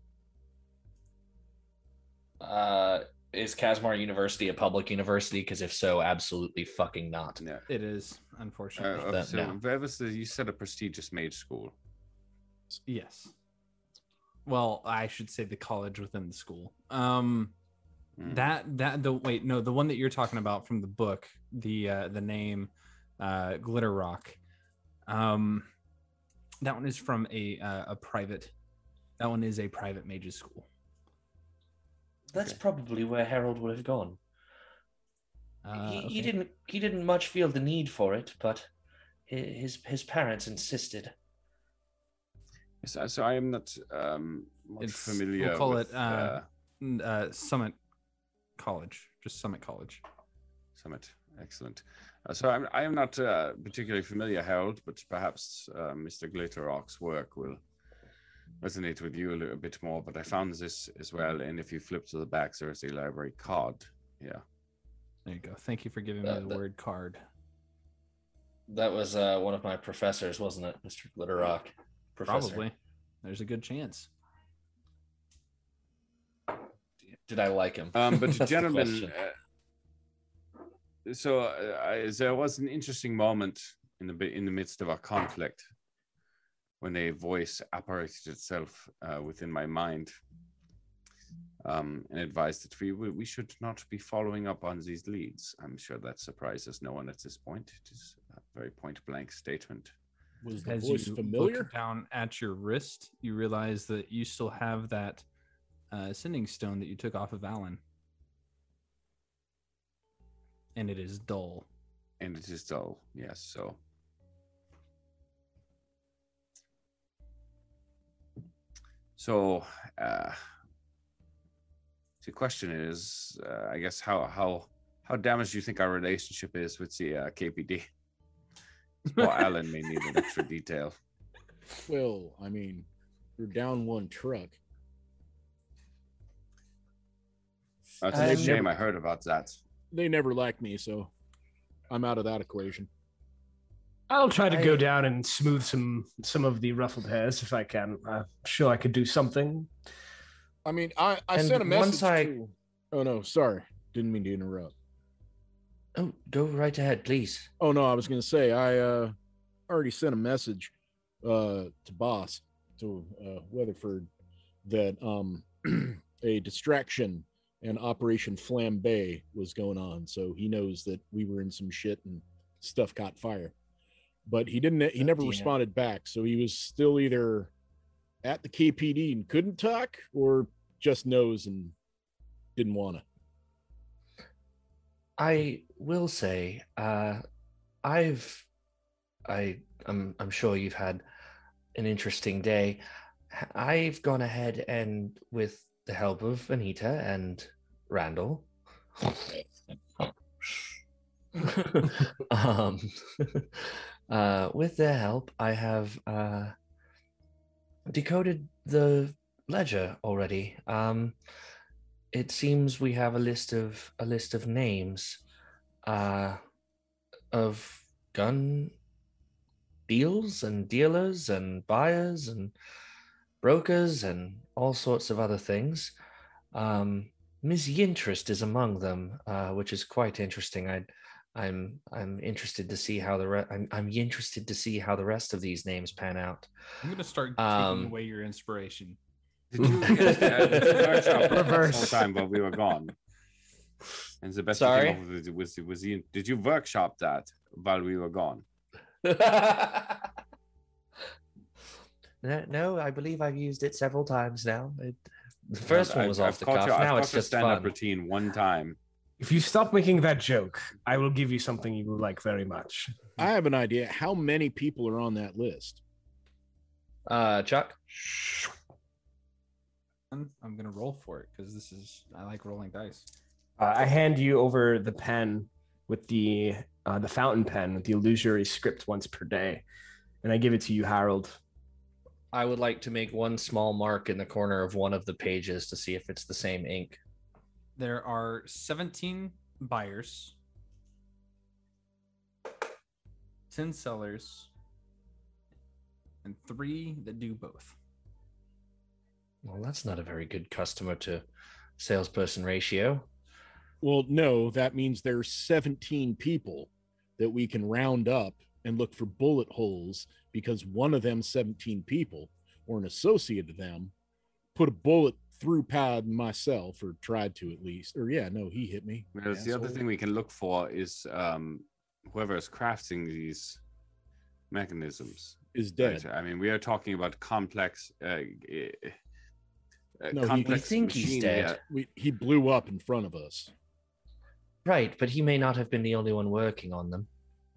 Uh, is Casmar University a public university? Because if so, absolutely fucking not. Yeah. It is, Uh, unfortunately. That- so, no. where you said a prestigious mage school. Yes. Well, I should say the college within the school. Um Hmm. that that the wait, no, the one that you're talking about from the book, the uh the name uh Glitter Rock. Um that one is from a uh, a private that one is a private mages school. That's probably where Harold would have gone. Uh, he, okay. he didn't. He didn't much feel the need for it, but his his parents insisted. Yes, I- so I am not um, much It's- familiar. We'll call with, it uh, n- uh Summit College, just Summit College. Summit. Excellent. Uh, so I'm, I am not uh, particularly familiar, Harold, but perhaps uh, Mr. Glitterock's work will resonate with you a little bit more. But I found this as well, and if you flip to the back, there is a library card. Yeah. There you go. Thank you for giving me Uh, the the- word card. That was uh, one of my professors, wasn't it, Mr. Glitterock? Professor. Probably. There's a good chance. Did I like him? Um, but *laughs* That's the gentlemen, question. So uh, I, there was an interesting moment in the in the midst of our conflict when a voice apparated itself uh, within my mind um, and advised that we we we should not be following up on these leads. I'm sure that surprises no one at this point. It is a very point blank statement. Was the As voice you familiar? look down at your wrist, you realize that you still have that uh, sending stone that you took off of Alan, and it is dull. And it is dull, yes. So So, uh, the question is, uh, I guess, how how how damaged do you think our relationship is with the uh, KPD? *laughs* Well, Alan may need an extra detail. Well, I mean, you're down one truck. That's a shame. I heard about that. They never liked me, so I'm out of that equation. I'll try to go down and smooth some some of the ruffled hairs if I can. I'm sure I could do something. I mean, I I And sent a message. once I- to- Oh no, sorry, didn't mean to interrupt. Oh, go right ahead, please. Oh no, I was gonna say I uh already sent a message uh to boss to uh Weatherford that um *clears throat* a distraction and Operation Flambe was going on, so he knows that we were in some shit and stuff caught fire. But he didn't. He never responded back, so he was still either at the KPD and couldn't talk, or just knows and didn't want to. I will say, uh, I've, I, I'm, I'm sure you've had an interesting day. I've gone ahead and, with the help of Anita and Randall, *laughs* um, *laughs* uh, with their help, I have uh, decoded the ledger already. Um, it seems we have a list of a list of names uh, of gun deals and dealers and buyers and brokers and all sorts of other things. Um, Ms. Yinterest is among them, uh, which is quite interesting. I, I'm I'm interested to see how the re- I'm I'm interested to see how the rest of these names pan out. I'm gonna start taking Um, away your inspiration. Did you *laughs* get did you workshop Reverse. the time while we were gone? And the best Sorry? came up was was the, did you workshop that while we were gone? *laughs* No, no, I believe I've used it several times now. It, the first one I've- was I've off the caught cuff. you- I've now it's your just stand-up fun. routine one time. If you stop making that joke, I will give you something you will like very much. I have an idea. How many people are on that list? Uh, Chuck. I'm, I'm gonna roll for it because this is I like rolling dice. Uh, I hand you over the pen with the uh, the fountain pen with the illusory script once per day, and I give it to you, Harold. I would like to make one small mark in the corner of one of the pages to see if it's the same ink. There are 17 buyers, 10 sellers, and three that do both. Well, that's not a very good customer to salesperson ratio. Well, no, that means there's 17 people that we can round up and look for bullet holes because one of them 17 people or an associate of them put a bullet through Pad and myself or tried to at least. Or yeah, no, he hit me. Whereas the other thing we can look for is um, whoever is crafting these mechanisms is dead. Right? I mean, we are talking about complex. Uh, uh, No, he- complex We think he's dead. here. We, he blew up in front of us. Right, but he may not have been the only one working on them.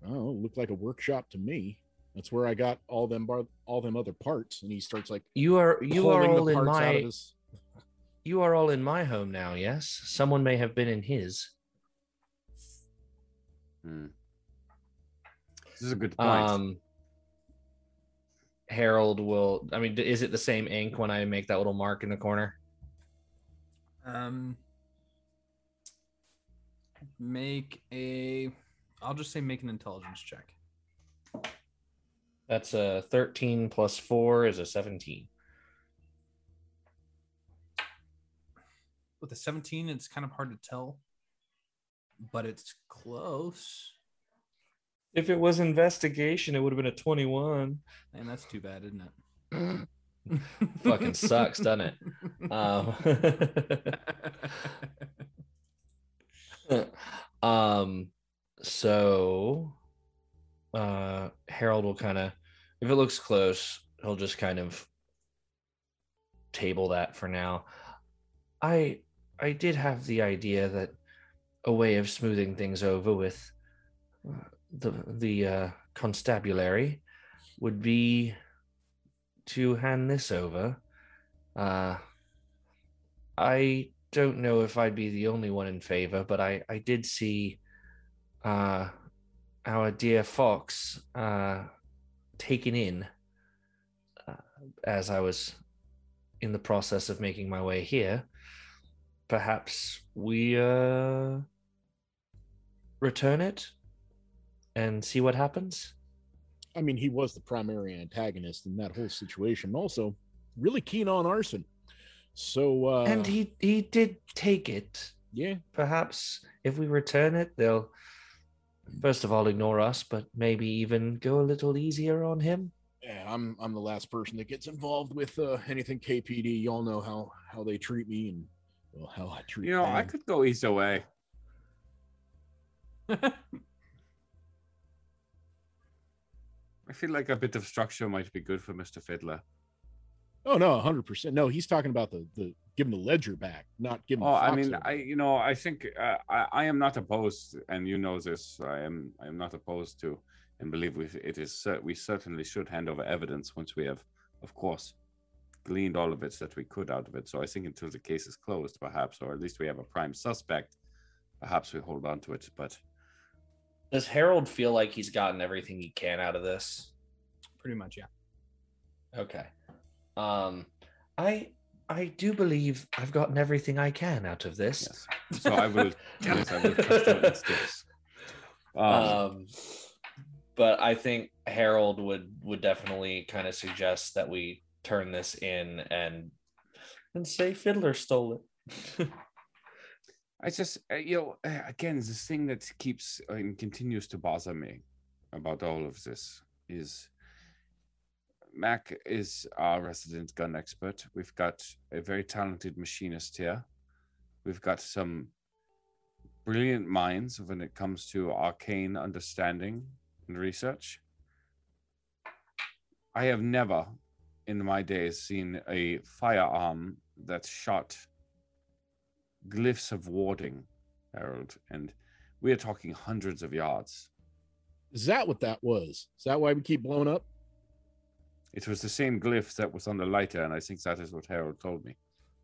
Oh, it looked like a workshop to me. That's where I got all them bar- all them other parts. And he starts like You are you are all in my his- *laughs* you are all in my home now. Yes, someone may have been in his. Hmm. This is a good point. Um, Harold will. I mean, is it the same ink when I make that little mark in the corner? Um, make a. I'll just say make an intelligence check. That's a thirteen plus four is a seventeen. With a 17, it's kind of hard to tell, but it's close. If it was investigation, it would have been a twenty-one. And that's too bad, isn't it? *laughs* Fucking sucks, doesn't it? Um, *laughs* *laughs* um so uh Harold will kind of if it looks close, he'll just kind of table that for now. I I did have the idea that a way of smoothing things over with uh, the the uh, constabulary would be to hand this over. Uh, I don't know if I'd be the only one in favor, but I, I did see uh, our dear Fox uh, taken in uh, as I was in the process of making my way here. Perhaps we uh, return it and see what happens. I mean, he was the primary antagonist in that whole situation. Also, really keen on arson. So uh and he he did take it. Yeah. Perhaps if we return it, they'll first of all ignore us, but maybe even go a little easier on him. yeah, I'm I'm the last person that gets involved with uh, anything KPD. Y'all know how how they treat me, and Well, how I treat You know, I could go either way. *laughs* I feel like a bit of structure might be good for Mr. Fiddler. Oh no, hundred percent. No, he's talking about the the give him the ledger back, not give him. Oh, the I mean, over. I you know, I think uh, I, I am not opposed, and you know this. I am I am not opposed to, and believe we it is cer- we certainly should hand over evidence once we have, of course, gleaned all of it that we could out of it. So I think until the case is closed, perhaps, or at least we have a prime suspect, perhaps we hold on to it. But Does Harold feel like he's gotten everything he can out of this? Pretty much, yeah. Okay. Um, I I do believe I've gotten everything I can out of this. yes, so I will. *laughs* yes, I will trust your instincts. Um, um, but I think Harold would would definitely kind of suggest that we turn this in and and say Fiddler stole it. I just, uh, you know, uh, again, this thing that keeps uh, and continues to bother me about all of this is Mac is our resident gun expert. We've got a very talented machinist here. We've got some brilliant minds when it comes to arcane understanding and research. I have never in my days seen a firearm that shot glyphs of warding, Harold, and we are talking hundreds of yards. Is that what that was? Is that why we keep blowing up? It was the same glyph that was on the lighter, and I think that is what Harold told me.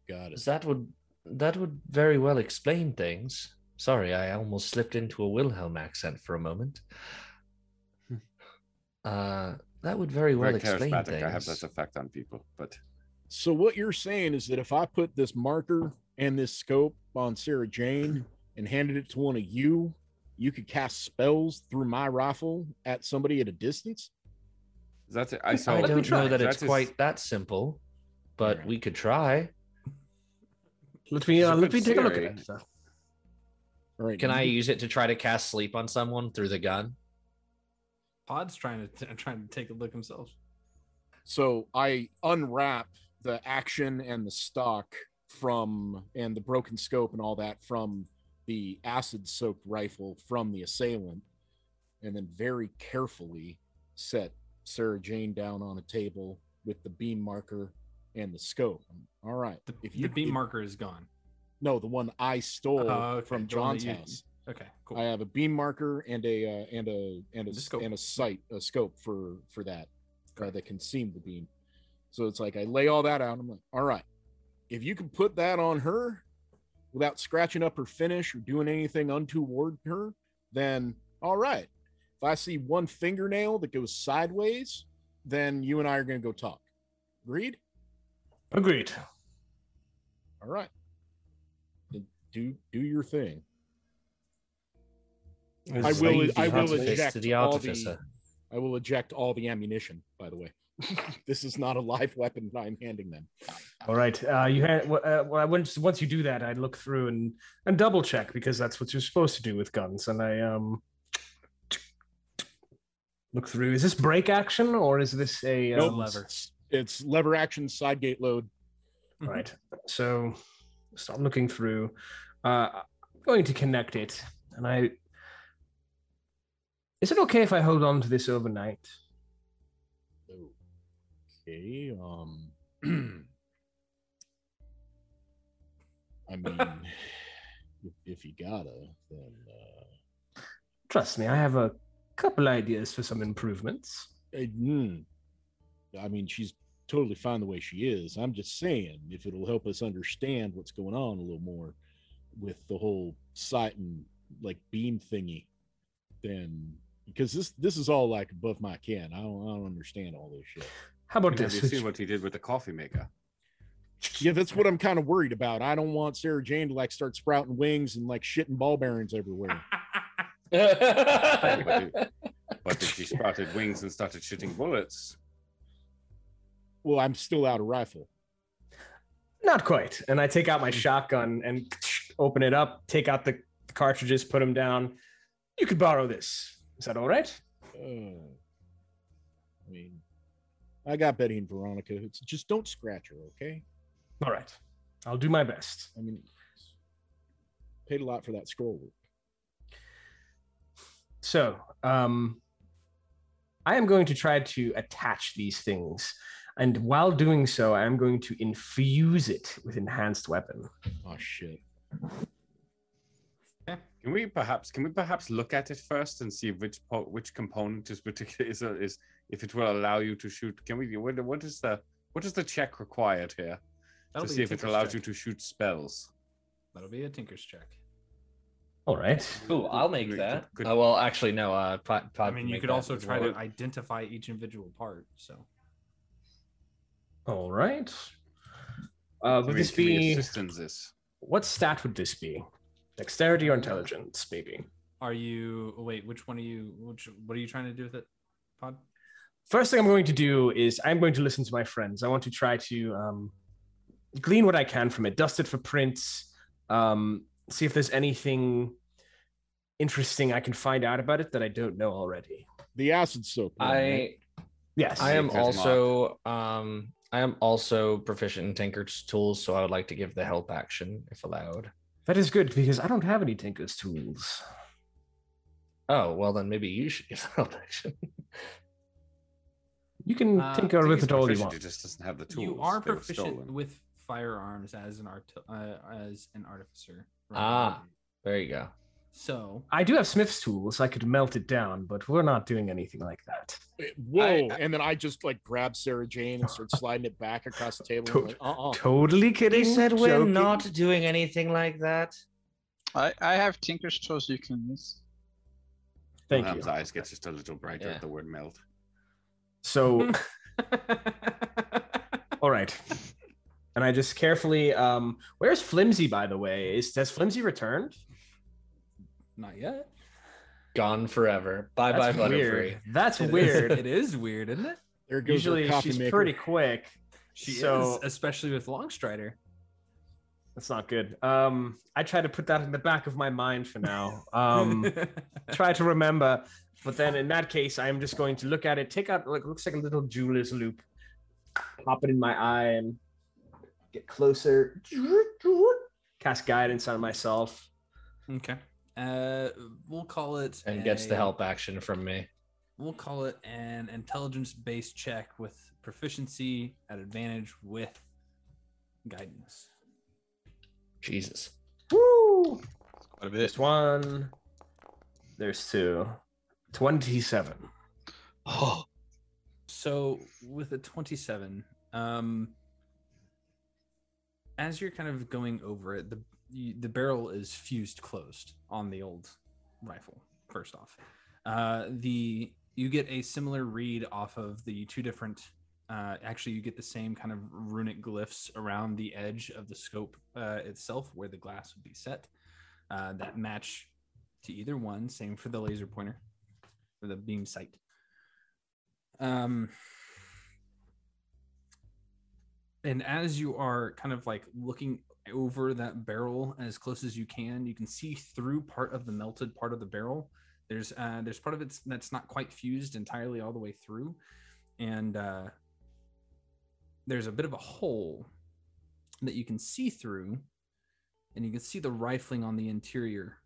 Got it. That would that would very well explain things. Sorry, I almost slipped into a Wilhelm accent for a moment. Uh, that would very well Very explain charismatic. things. I have that effect on people, but So what you're saying is that if I put this marker and this scope on Sarah Jane and handed it to one of you, you could cast spells through my rifle at somebody at a distance. That's it. I saw. I don't know that it's That is- quite that simple, but we could try. Let me It's a uh, let me take a look at it. So, All right. Can I you- use it to try to cast sleep on someone through the gun? Pod's trying to trying to take a look himself. So I unwrap the action and the stock from and the broken scope and all that from the acid soaked rifle from the assailant, and then very carefully set Sarah Jane down on a table with the beam marker and the scope. All right. The, if the beam if- marker is gone. no, the one I stole Oh, okay, from the one that John's you- house. Okay, cool. I have a beam marker and a uh, and a and a scope. and a sight a scope for for that uh, that can seam the beam. So it's like I lay all that out. I'm like, all right, if you can put that on her without scratching up her finish or doing anything untoward her, then all right. If I see one fingernail that goes sideways, then you and I are going to go talk. Agreed? agreed. All right. Then do do your thing. I will. I will artifice eject to the all the. artificer. I will eject all the ammunition. By the way, *laughs* this is not a live weapon that I'm handing them. All right. Uh, you had well, uh, well, once once you do that, I'd look through and and double check because that's what you're supposed to do with guns. And I um look through. Is this break action or is this a Nope. um, lever. It's, it's lever action side gate load. Right. So start looking through. Uh, I'm going to connect it, and I. Is it okay if I hold on to this overnight? Okay. Um. *clears throat* I mean, if, if you gotta, then uh, Trust me, I have a couple ideas for some improvements. eh, mm, I mean, she's totally fine the way she is. I'm just saying, if it'll help us understand what's going on a little more with the whole sight and like beam thingy, then because this this is all like above my ken. I don't I don't understand all this shit. How about have this? you seen what he did with the coffee maker? Yeah, that's what I'm kind of worried about. I don't want Sarah Jane to like start sprouting wings and like shitting ball bearings everywhere. *laughs* but, it- but if she sprouted wings and started shooting bullets, Well, I'm still out of rifle. Not quite. And I take out my shotgun and open it up, take out the cartridges, put them down. You could borrow this. Is that all right? Uh, I mean, I got Betty and Veronica. It's just don't scratch her, okay? All right. I'll do my best. I mean, Paid a lot for that scroll work. So, um, I am going to try to attach these things, and while doing so, I am going to infuse it with enhanced weapon. Oh shit! Yeah. Can we perhaps can we perhaps look at it first and see which po- which component is particular is, is if it will allow you to shoot? Can we what, what is the what is the check required here That'll to see if it allows check. you to shoot spells? That'll be a tinker's check. All right. Ooh, I'll make Could- that. could- Oh, well, actually, no. Uh, Pod, I mean, you could also try well. to identify each individual part. So All right. Uh, would we- this we be assist in this? what stat would this be? Dexterity or intelligence, maybe. are you? Wait, which one are you? Which what are you trying to do with it, Pod? First thing I'm going to do is I'm going to listen to my friends. I want to try to um, glean what I can from it, dust it for prints, um, see if there's anything interesting I can find out about it that I don't know already. The acid soap. one, right? I Yes. I am also um I am also proficient in Tinker's tools, so I would like to give the help action if allowed. That is good because I don't have any Tinker's tools. Oh well, then maybe you should *laughs* give the help action. You can Uh, tinker with it all you want. He just doesn't have the tools. You are proficient with firearms as an art uh, as an artificer. Right? Ah. there you go. So I do have Smith's tools. I could melt it down, but we're not doing anything like that. Wait, Whoa! I- and then I just like grab Sarah Jane and start sliding it back across the table. To- and like, uh-uh. Totally kidding. He said we're joking. not doing anything like that. I, I have Tinker's tools you can use. Thank Wilhelm's you. eyes get just a little brighter Yeah. at the word melt. So, *laughs* all right. And I just carefully um where's Flimsy by the way? Is has Flimsy returned? not yet. Gone forever. Bye bye That's Butterfree. weird. That's It is- weird. it is weird, isn't it? There goes Usually she's maker. pretty quick. She So- is, especially with Longstrider. That's not good. Um I try to put that in the back of my mind for now. Um *laughs* try to remember. But then in that case, I am just going to look at it, take out like looks like a little jeweler's loupe, pop it in my eye, and get closer. Cast guidance on myself. okay. Uh, we'll call it And gets the help action from me. We'll call it an intelligence-based check with proficiency at advantage with guidance. Jesus. Woo! Quite a bit. There's one. There's two. 27. Oh, *gasps* So with a 27, um as you're kind of going over it, the the barrel is fused closed on the old rifle. First off, uh, the you get a similar read off of the two different. Uh, actually, you get the same kind of runic glyphs around the edge of the scope uh, itself, where the glass would be set, uh, that match to either one. Same for the laser pointer, for the beam sight. Um, and as you are kind of like looking over that barrel as close as you can, you can see through part of the melted part of the barrel. There's uh, there's part of it that's not quite fused entirely all the way through, and uh, there's a bit of a hole that you can see through, and you can see the rifling on the interior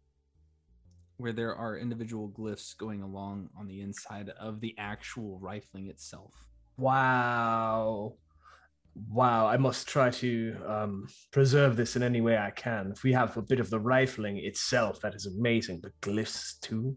where there are individual glyphs going along on the inside of the actual rifling itself. Wow. Wow. I must try to um, preserve this in any way I can. If we have a bit of the rifling itself, that is amazing. The glyphs too.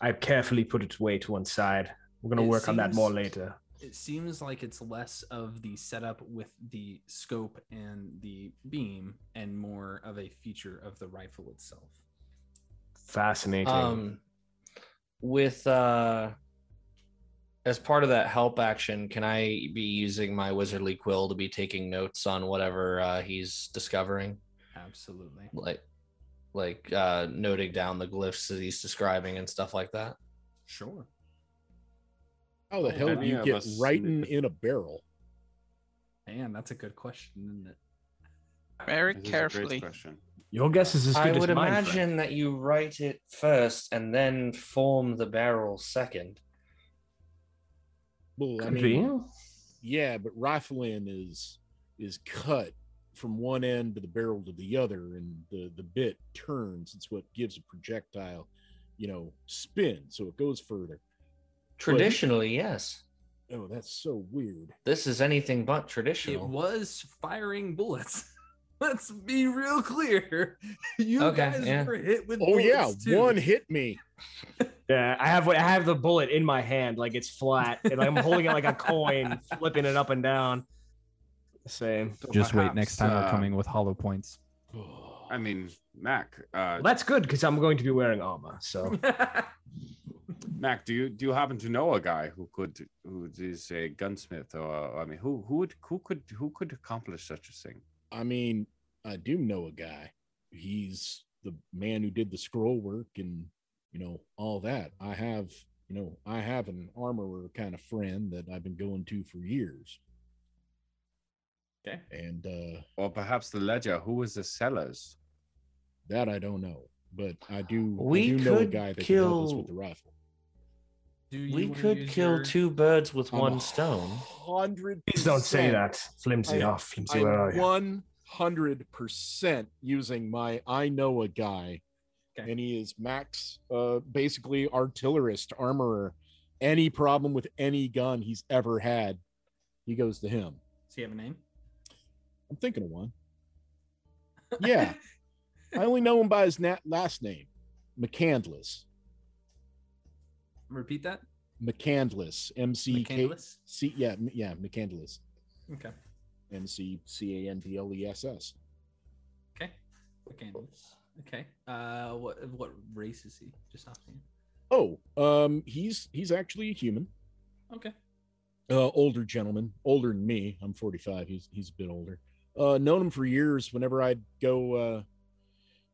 I carefully put it away to one side. We're going to work on that more later. It seems like it's less of the setup with the scope and the beam and more of a feature of the rifle itself. Fascinating. Um, with uh, as part of that help action, can I be using my wizardly quill to be taking notes on whatever uh, he's discovering, Absolutely. like like uh, noting down the glyphs that he's describing and stuff like that? Sure. How the hell do you get us writing need- in a barrel? Man, that's a good question, isn't it? very This is a great carefully. Your guess is as good as mine. I as would mine. imagine friend. that you write it first and then form the barrel second. Well, I mean, be. yeah, but rifling is is cut from one end of the barrel to the other, and the the bit turns. It's what gives a projectile, you know, spin, so it goes further. Traditionally, yes. Oh, that's so weird. This is anything but traditional. It was firing bullets. *laughs* Let's be real clear. *laughs* You Okay, guys yeah. were hit with Oh yeah, too. one hit me. *laughs* Yeah, I have I have the bullet in my hand, like it's flat, and I'm holding it like a coin, *laughs* flipping it up and down. Same. Just wait. Next time Perhaps, we're uh, coming with hollow points. I mean, Mac. Uh, Well, that's good because I'm going to be wearing armor. So Mac, do you do you happen to know a guy who could who is a gunsmith or I mean who who would who could who could accomplish such a thing? I mean, I do know a guy. He's the man who did the scroll work and you know all that. I have you know I have an armorer kind of friend that I've been going to for years. Okay. And uh Or perhaps the ledger. Who was the sellers? that I don't know, but I do. I We do know a could guy that can help us kill- with the rifle. Do you we could kill your- two birds with I'm one a stone. Hundred. please don't say percent- that, flimsy. I- off, flimsy. Where are you? one hundred percent using my I know a guy, Okay. and he is Max, uh, basically artillerist, armorer. Any problem with any gun he's ever had, he goes to him. Does he have a name? I'm thinking of one. Yeah, *laughs* I only know him by his na- last name, McCandless. Repeat that. McCandless, M C K C. Yeah, yeah, McCandless, Okay. M C C A N D L E S S. Okay. McCandless. Okay. Uh, what what race is he? Just offhand. Oh, um, he's he's actually a human. Okay. uh, older gentleman, older than me. I'm 45. He's he's a bit older. Uh, known him for years. Whenever I'd go, uh,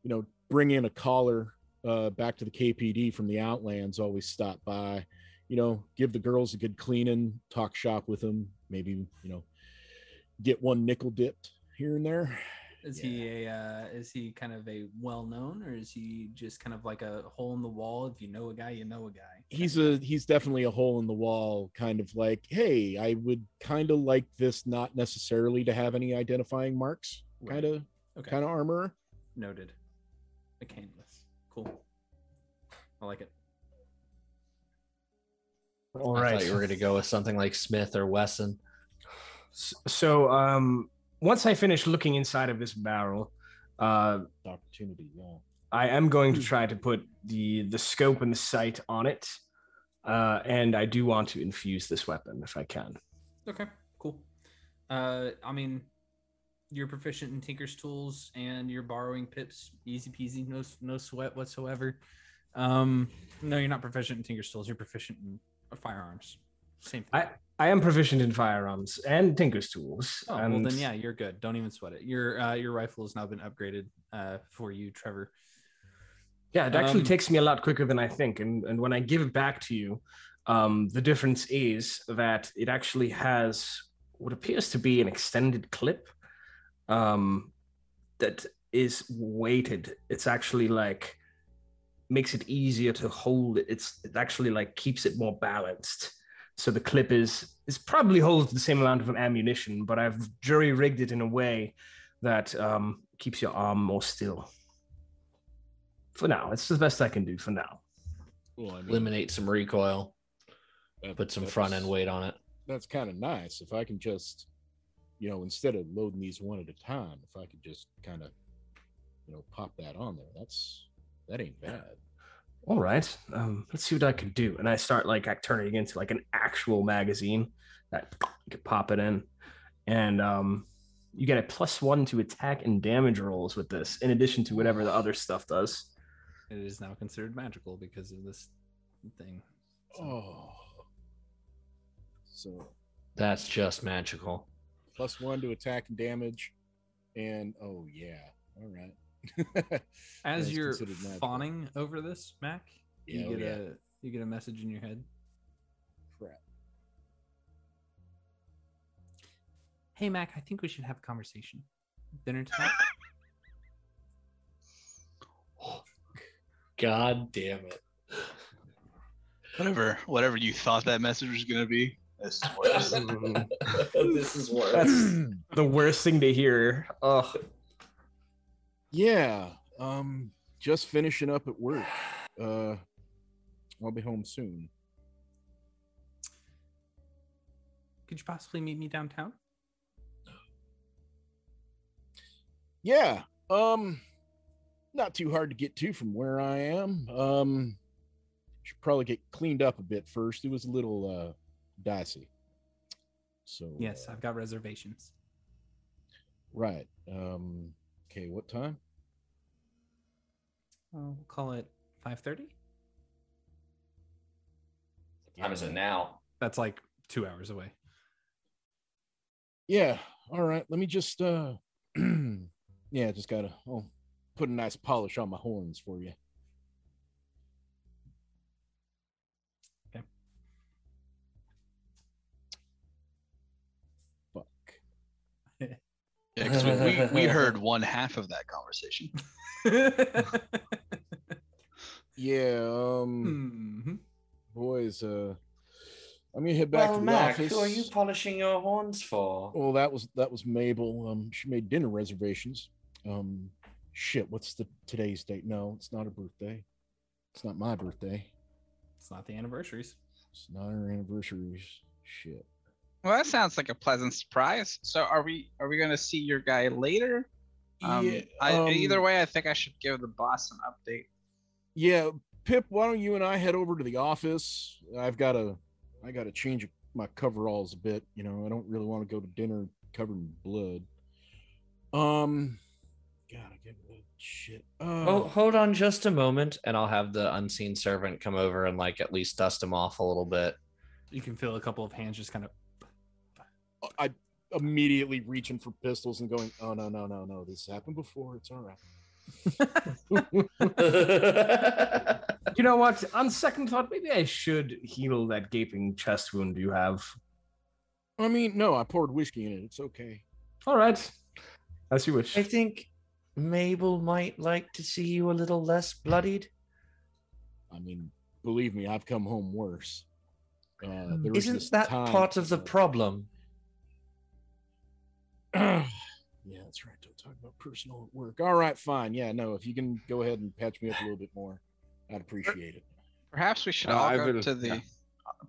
you know, bring in a caller uh, back to the KPD from the Outlands, always stop by. You know, give the girls a good cleaning, talk shop with them, maybe you know, get one nickel dipped here and there. Is he a uh, is he kind of a well known or is he just kind of like a hole in the wall? If you know a guy, you know a guy. He's a he's definitely a hole in the wall, kind of like, hey, I would kind of like this not necessarily to have any identifying marks, Right. kind of Okay. kind of armor. Noted. McCandless. Cool. I like it. All I right. thought you were going to go with something like Smith or Wesson. So, um, once I finish looking inside of this barrel, uh, Opportunity, yeah. I am going to try to put the the scope and the sight on it, uh, and I do want to infuse this weapon if I can. Okay. Cool. Uh, I mean, you're proficient in Tinker's tools and you're borrowing pips, easy peasy, no no sweat whatsoever. Um, no, you're not proficient in Tinker's tools. You're proficient in firearms. Same. Thing. I I am proficient in firearms and Tinker's tools. Oh, and well then yeah, you're good. Don't even sweat it. Your uh, your rifle has now been upgraded uh, for you, Trevor. Yeah, it actually Um, takes me a lot quicker than I think. And and when I give it back to you, um, the difference is that it actually has what appears to be an extended clip um, that is weighted. It's actually like makes it easier to hold it. It's it actually like keeps it more balanced. So the clip is is probably holds the same amount of ammunition, but I've jury rigged it in a way that um, keeps your arm more still for now. It's the best I can do for now. Well, I mean, Eliminate some recoil, that- put some front end weight on it. That's kind of nice. If I can just, you know, instead of loading these one at a time, if I could just kind of, you know, pop that on there, that's that ain't bad. All right, um, let's see what I can do. And I start like turning it into like an actual magazine that you could pop it in, and um, you get a plus one to attack and damage rolls with this, in addition to whatever the other stuff does. It is now considered magical because of this thing. So- Oh, so That's just magical. Plus one to attack and damage, and oh yeah, all right. *laughs* As you're considered fawning over this, Mac, Yeah, you oh, get yeah. a you get a message in your head. Crap. Hey Mac, I think we should have a conversation. Dinner tonight. *laughs* God damn it. Whatever, whatever you thought that message was gonna be, This is worse. *laughs* this is worse. That's the worst thing to hear. Oh, Yeah. Um, just finishing up at work. Uh, I'll be home soon. Could you possibly meet me downtown? Yeah. Um, not too hard to get to from where I am. Um, should probably get cleaned up a bit first. It was a little uh dicey. So Yes, uh, I've got reservations. right. Um, okay. What time? I'll call it 5:30. time is it now? That's like two hours away. Yeah. All right. Let me just uh, *clears throat* yeah, just gotta oh, put a nice polish on my horns for you. Yeah, 'cause we, we, we *laughs* heard one half of that conversation. *laughs* Yeah. Um. Mhm. boys uh i'm gonna head back Well, to the Mac, office who are you polishing your horns for? well that was that was mabel um she made dinner reservations um shit what's the today's date no it's not a birthday it's not my birthday It's not the anniversaries. it's not our anniversaries. shit Well, that sounds like a pleasant surprise. So, are we are we gonna see your guy later? Um, Yeah, I, either um, way, I think I should give the boss an update. yeah pip why don't you and i head over to the office i've got to i got to change my coveralls a bit you know i don't really want to go to dinner covered in blood um gotta get rid shit Oh, uh, hold on just a moment, and I'll have the unseen servant come over and like at least dust him off a little bit. You can feel a couple of hands just kind of. I immediately reaching for pistols and going, "Oh no, no, no, no! This happened before. It's all right." *laughs* you know what? On second thought, maybe I should heal that gaping chest wound you have. I mean, no, I poured whiskey in it. It's okay. All right, as you wish. I think Mabel might like to see you a little less bloodied. I mean, believe me, I've come home worse. Uh, there was Isn't that part of the problem? Yeah, that's right. Don't talk about personal at work. All right, fine. Yeah, no, if you can go ahead and patch me up a little bit more, I'd appreciate it. Perhaps we should Uh, all I go will- to the. yeah.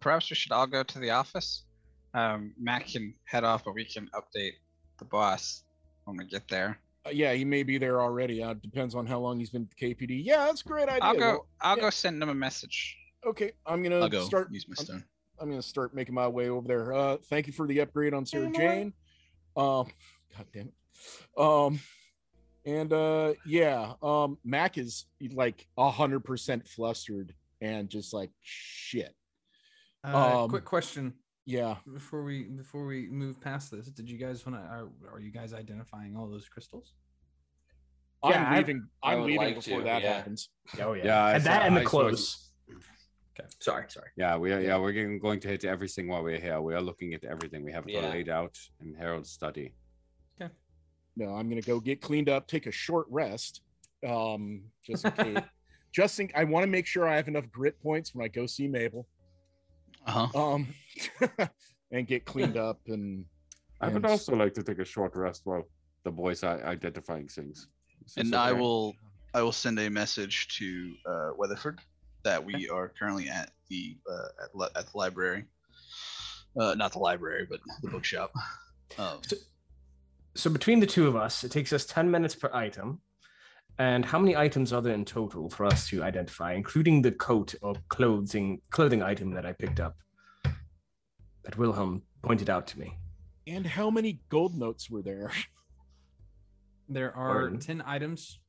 Perhaps we should all go to the office. Um, Mac can head off, but we can update the boss when we get there. Uh, yeah, he may be there already. Uh, depends on how long he's been at the KPD. Yeah, that's a great idea. I'll go. Well, I'll yeah. go send him a message. Okay, I'm gonna I'll go start. use my I'm- I'm gonna start making my way over there. Uh, thank you for the upgrade on Sarah Jane. Um, God damn it. Um, and uh, yeah, um, Mac is like a hundred percent flustered and just like shit. Uh, Um, quick question Yeah. before we before we move past this. Did you guys want to? Are, are you guys identifying all those crystals? I'm Yeah, leaving. I I'm leaving like before to, that yeah. happens. Oh yeah, Yeah, I and saw- that and the I clothes. Okay. Sorry, sorry. Yeah, we are. Yeah, we're going to hit everything while we're here. We are looking at everything. We have it all Yeah. laid out in Harold's study. Okay. No, I'm gonna go get cleaned up, take a short rest. Um, just in case. *laughs* just think, I want to make sure I have enough grit points when I go see Mabel. Uh huh. Um, *laughs* and get cleaned *laughs* up and. I would and- also like to take a short rest while the boys are identifying things. Is this And I will I will send a message to uh, Weatherford that we are currently at the uh, at, li- at the library. Uh, not the library, but the bookshop. Um, So, so between the two of us, it takes us ten minutes per item. And how many items are there in total for us to identify, including the coat or clothing clothing item that I picked up that Wilhelm pointed out to me? And how many gold notes were there? *laughs* There are Pardon? ten items.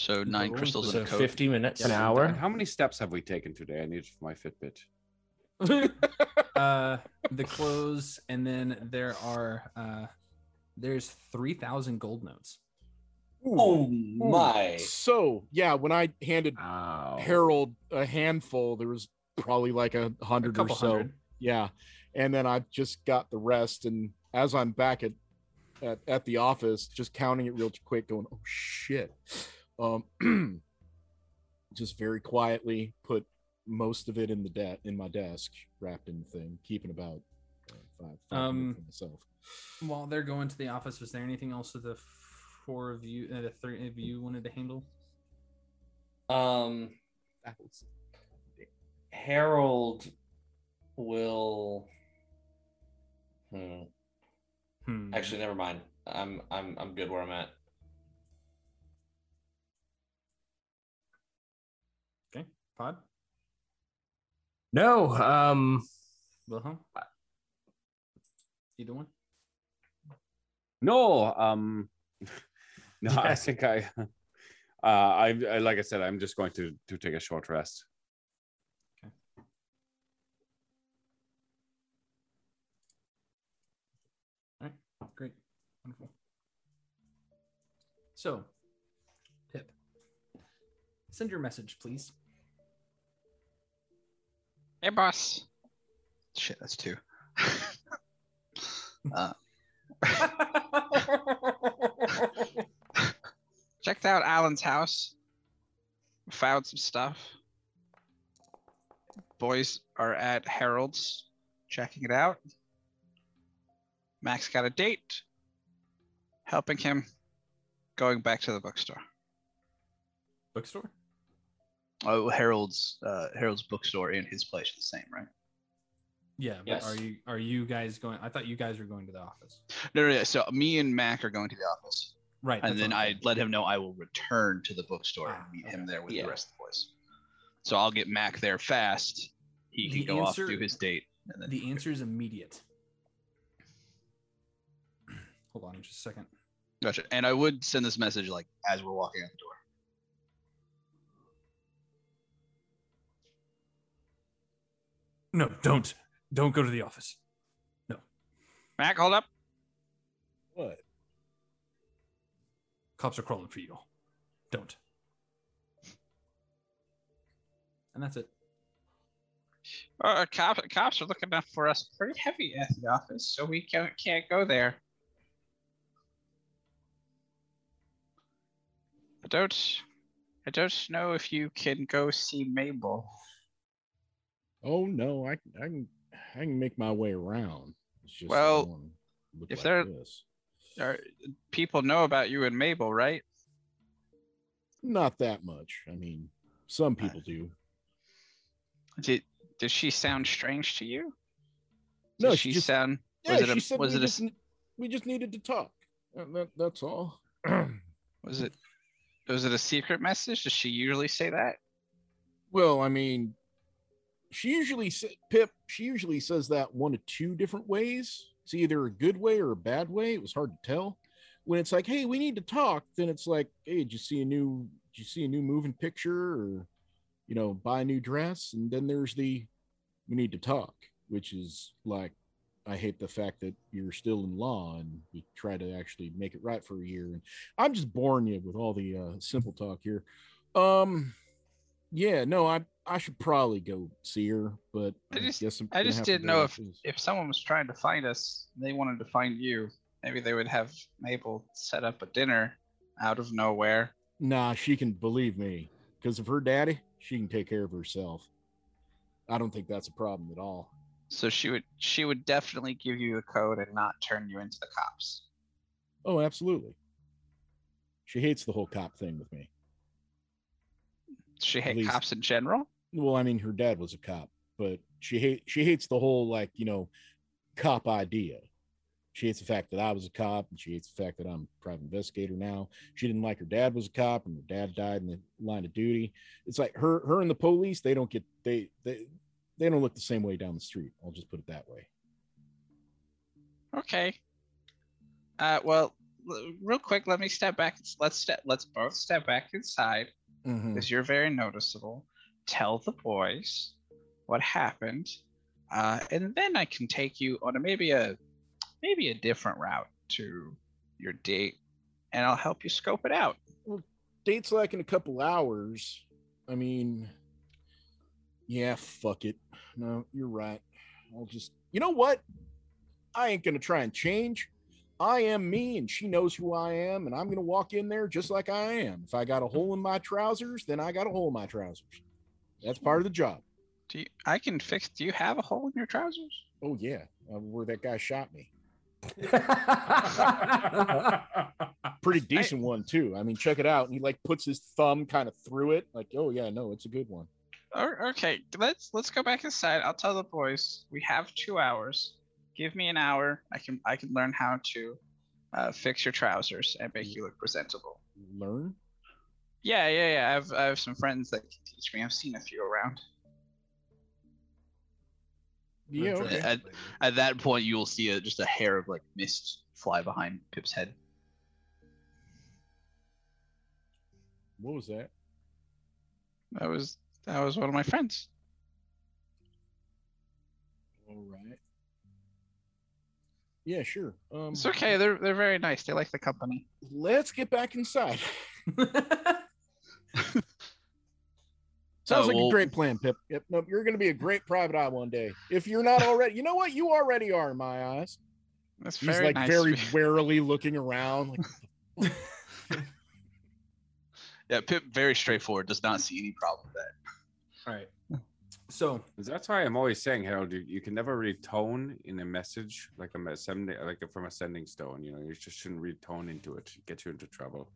So nine Gold, crystals So in a coat. 50 minutes. An hour? How many steps have we taken today? I need for my Fitbit. *laughs* uh, the clothes, and then there are uh, there's three thousand gold notes. Oh my! So yeah, when I handed Wow. Harold a handful, there was probably like a A hundred or so. hundred. Yeah, and then I just got the rest. And as I'm back at at, at the office, just counting it real quick, going, "Oh shit!" Um, *clears throat* just very quietly put most of it in the de- in my desk, wrapped in the thing, keeping about uh, five, five Um, for myself. While they're going to the office, was there anything else that the four of you, uh, the three of you, wanted to handle? Um, Harold will. Hmm. Hmm. Actually, never mind. I'm I'm I'm good where I'm at. Pod, No, um, Wilhelm, either one. No, um, *laughs* no, I think I, *laughs* uh, I, I like I said, I'm just going to to take a short rest. Okay. All right, great, wonderful. So, Pip, send your message, please. Hey, boss. Shit, that's two. *laughs* uh, *laughs* checked out Alan's house. Found some stuff. Boys are at Harold's checking it out. Max got a date. Helping him going back to the bookstore. Bookstore. Oh, Harold's uh, Harold's bookstore and his place are the same, right? Yeah, but Yes. are you are you guys going? I thought you guys were going to the office. No, no, no. So me and Mac are going to the office, Right, and then I'm let him know I will return to the bookstore Ah, and meet okay. him there with Yeah. the rest of the boys. So I'll get Mac there fast. He can The go answer- off do his date, and then The answer is immediate. Hold on just a second. Gotcha. And I would send this message like as we're walking out the door. No, don't. Don't go to the office. No. Mac, hold up. What? Cops are crawling for you. Don't. And that's it. Uh, cop, cops are looking up for us pretty heavy at the office, so we can't, can't go there. I don't, I don't know if you can go see Mabel. Oh no, I I can I can make my way around. It's just Well, don't wanna look if like they're- this. Are, people know about you and Mabel, right? not that much. I mean, some people do. Did did she sound strange to you? Did No, she she just sound? yeah. was it a, said was we it a, just, ne- we just needed to talk. Uh, That, that's all. *clears throat* was it was it a secret message? Does she usually say that? Well, I mean, she usually Pip. She usually says that one of two different ways. It's either a good way or a bad way. It was hard to tell. When it's like, "Hey, we need to talk," then it's like, "Hey, did you see a new? Did you see a new moving picture, or you know, buy a new dress?" And then there's the, "We need to talk," which is like, I hate the fact that you're still in law and we try to actually make it right for a year. And I'm just boring you with all the uh, simple talk here. Um, yeah, no, I I should probably go see her, but I just- guess I'm I just didn't know after this. If someone was trying to find us, they wanted to find you. Maybe they would have Mabel set up a dinner out of nowhere. Nah, she can believe me because of her daddy. She can take care of herself. I don't think that's a problem at all. So she would she would definitely give you the code and not turn you into the cops. Oh, absolutely. She hates the whole cop thing with me. She hate least- cops in general. Well, I mean, her dad was a cop, but she hate she hates the whole like you know, cop idea. She hates the fact that I was a cop, and she hates the fact that I'm a private investigator now. She didn't like her dad was a cop, and her dad died in the line of duty. It's like her her and the police they don't get they they they don't look the same way down the street. I'll just put it that way. Okay. Uh, well, real quick, let me step back. Let's step. Let's both step back inside because you're very noticeable. Tell the boys what happened, uh, and then I can take you on a maybe a maybe a different route to your date, and I'll help you scope it out. Well, date's like in a couple hours. I mean, yeah, fuck it. No, you're right. I'll just, you know what? I ain't gonna try and change. I am me, and she knows who I am, and I'm gonna walk in there just like I am. If I got a hole in my trousers, then I got a hole in my trousers. That's part of the job. Do you? I can fix. Do you have a hole in your trousers? Oh yeah, uh, where that guy shot me. *laughs* Pretty decent one too. I mean, check it out. And he like puts his thumb kind of through it, like, oh yeah, no, it's a good one. Okay, let's let's go back inside. I'll tell the boys we have two hours. Give me an hour. I can I can learn how to uh, fix your trousers and make you look presentable. Learn. Yeah, yeah, yeah. I have I have some friends that can teach me. I've seen a few around. Yeah. Okay. At, at that point, you will see a, just a hair of like mist fly behind Pip's head. What was that? That was that was one of my friends. All right. Yeah, sure. Um, It's okay. They're they're very nice. They like the company. Let's get back inside. *laughs* *laughs* *laughs* Sounds Oh, like well- a great plan, Pip. Yep. Nope. You're going to be a great private eye one day. If you're not already, you know what? You already are in my eyes. That's He's very like nice. very *laughs* warily looking around. Like, *laughs* Yeah, Pip, very straightforward. Does not see any problem with that. All right. So That's why I'm always saying, Harold, you, you can never read tone in a message like a sending, like from a sending stone. You know, you just shouldn't read tone into it. It Get you into trouble.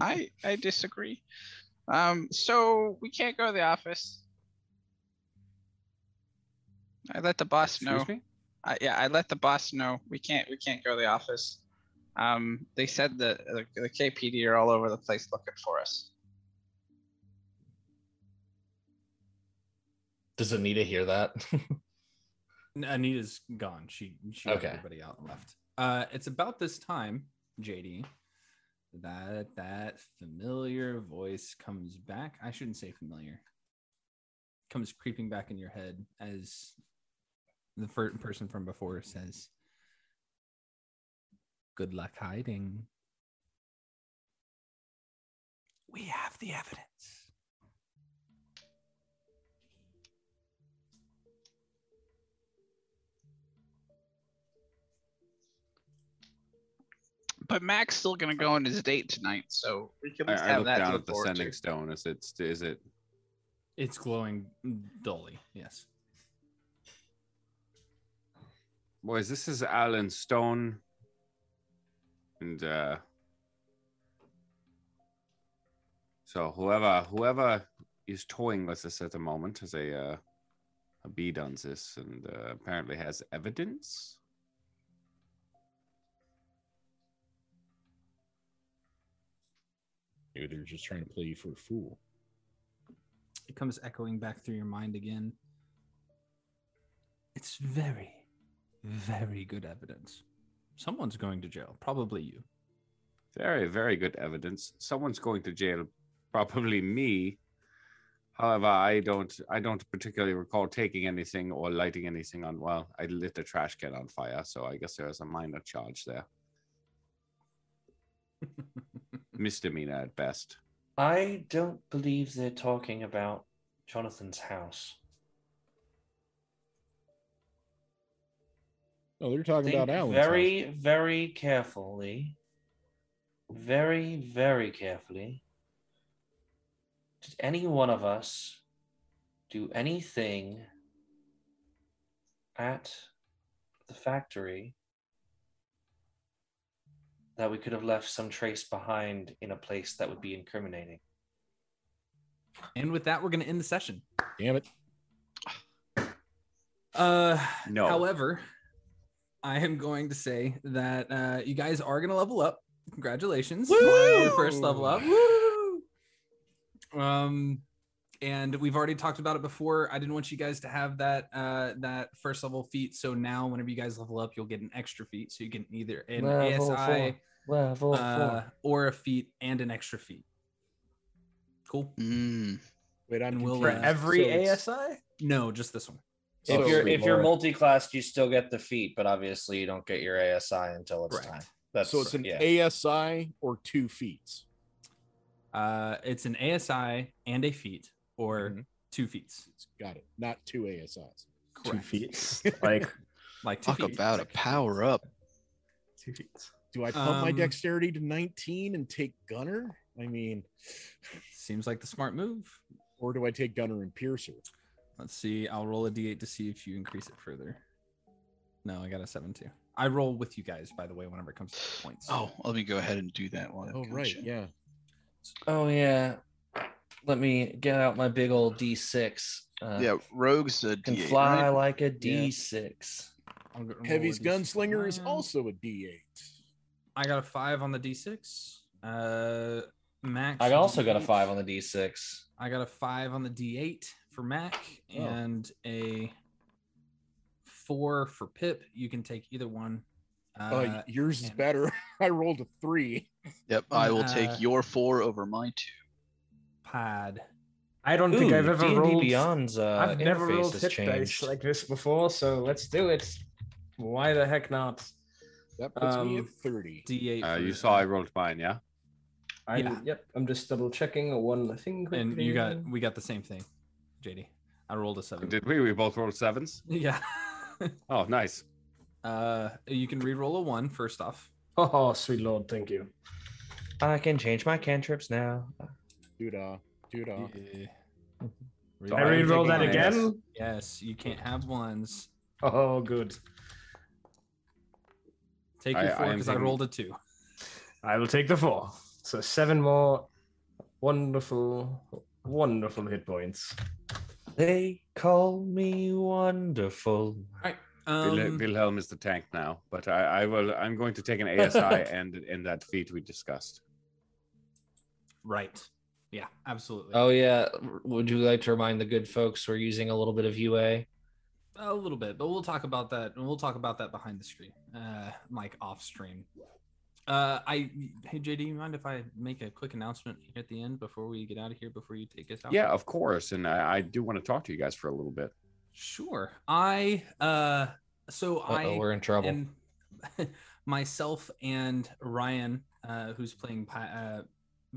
I I disagree. Um, so we can't go to the office. I let the boss Excuse know. me. I, yeah, I let the boss know we can't we can't go to the office. Um, they said that the, the KPD are all over the place looking for us. Does Anita hear that? Anita's gone. She she Okay. got everybody out and left. Uh, it's about this time, JD, that that familiar voice comes back. I shouldn't say familiar. Comes creeping back in your head as the first person from before says, "Good luck hiding." We have the evidence. But Mac's still gonna go on his date tonight, so we can at least I, I have look that to down look at the forward sending to. stone. Is it? Is it? It's glowing dully. Yes. Boys, this is Alan Stone. And uh so whoever whoever is toying with us at the moment has a uh, a bead on this and uh, apparently has evidence. Maybe they're just trying to play you for a fool. it comes echoing back through your mind again. It's very, very good evidence. Someone's going to jail, probably you. Very, very good evidence. Someone's going to jail, probably me. However, I don't I don't particularly recall taking anything or lighting anything on well, I lit the trash can on fire, so I guess there's a minor charge there. *laughs* Misdemeanor at best. I don't believe they're talking about Jonathan's house. Oh, they're talking Think about Alan's very, house. very carefully. Very, very carefully. Did any one of us do anything at the factory that we could have left some trace behind in a place that would be incriminating? And with that, we're going to end the session. Damn it. Uh, No. However, I am going to say that uh, you guys are going to level up. Congratulations! Your first level up. Woo! Um, and we've already talked about it before. I didn't want you guys to have that uh that first level feat. So now, whenever you guys level up, you'll get an extra feat. So you get either an Level ASI four. Level uh, or a feat and an extra feat. Cool. Mm. Wait, I'm we'll, confused. uh, Every So ASI? No, just this one. If you're if you're multi-classed, you still get the feat, but obviously you don't get your ASI until it's Correct. time. That's so it's an yeah. ASI or two feats. Uh, it's an ASI and a feat, or Mhm. two feats. Got it. Not two ASIs. Two Correct. feet. *laughs* Like Like two Talk feet. about a power up. two feet. Do I pump my Um, dexterity to 19 and take Gunner? I mean, Seems like the smart move. or do I take Gunner and Piercer? Let's see. I'll roll a d8 to see if you increase it further. No, I got a seven too. I roll with you guys, by the way, whenever it comes to points. Oh, let me go ahead and do that while Oh, right. Yeah. Oh yeah. Let me get out my big old D6. Uh, yeah, rogues a can D8, fly right? like a D6. I'll go- roll Heavy's a D6 gunslinger is also a D8. I got a five on the d6. Uh, Max. I also got a D8. five on the D6. I got a five on the d8 for Mac Oh. and a four for Pip. You can take either one. Uh, Uh, yours is and- better. *laughs* I rolled a three. Yep, I will Uh, take your four over my two. pad. I don't think I've ever D&D rolled. Beyond's uh, I've never rolled has hit dice like this before, so let's do it. Why the heck not? That puts me Um, at 30. D8. Uh, for- you saw I rolled mine, yeah. I'm, Yeah. Yep, I'm just double checking a one thing. and you got we got the same thing, JD. I rolled a seven. Did we? We both rolled sevens. *laughs* Yeah. *laughs* Oh, nice. uh, you can re-roll a one first off. Oh, sweet lord, thank you. I can change my cantrips now. Doodah. Doodah. Yeah. I re-roll that again. Yes, you can't have ones. Oh, good. Take I- your I four because I, taking- rolled a two. I will take the four. So seven more wonderful, wonderful hit points. They call me wonderful. Right. Wil- Um, Wilhelm is the tank now, but I, I will. I'm going to take an *laughs* ASI and in that feat we discussed. right. Yeah, absolutely. Oh yeah. Would you like to remind the good folks we're using a little bit of UA? A little bit, but we'll talk about that. And we'll talk about that behind the stream, uh, like off stream. Uh, I hey JD, you mind if I make a quick announcement here at the end before we get out of here? Before you take us out? Yeah, of course, and I, I do want to talk to you guys for a little bit. Sure. I uh, so Uh-oh, I we're in trouble. and *laughs* myself and Ryan, uh, who's playing pa- uh,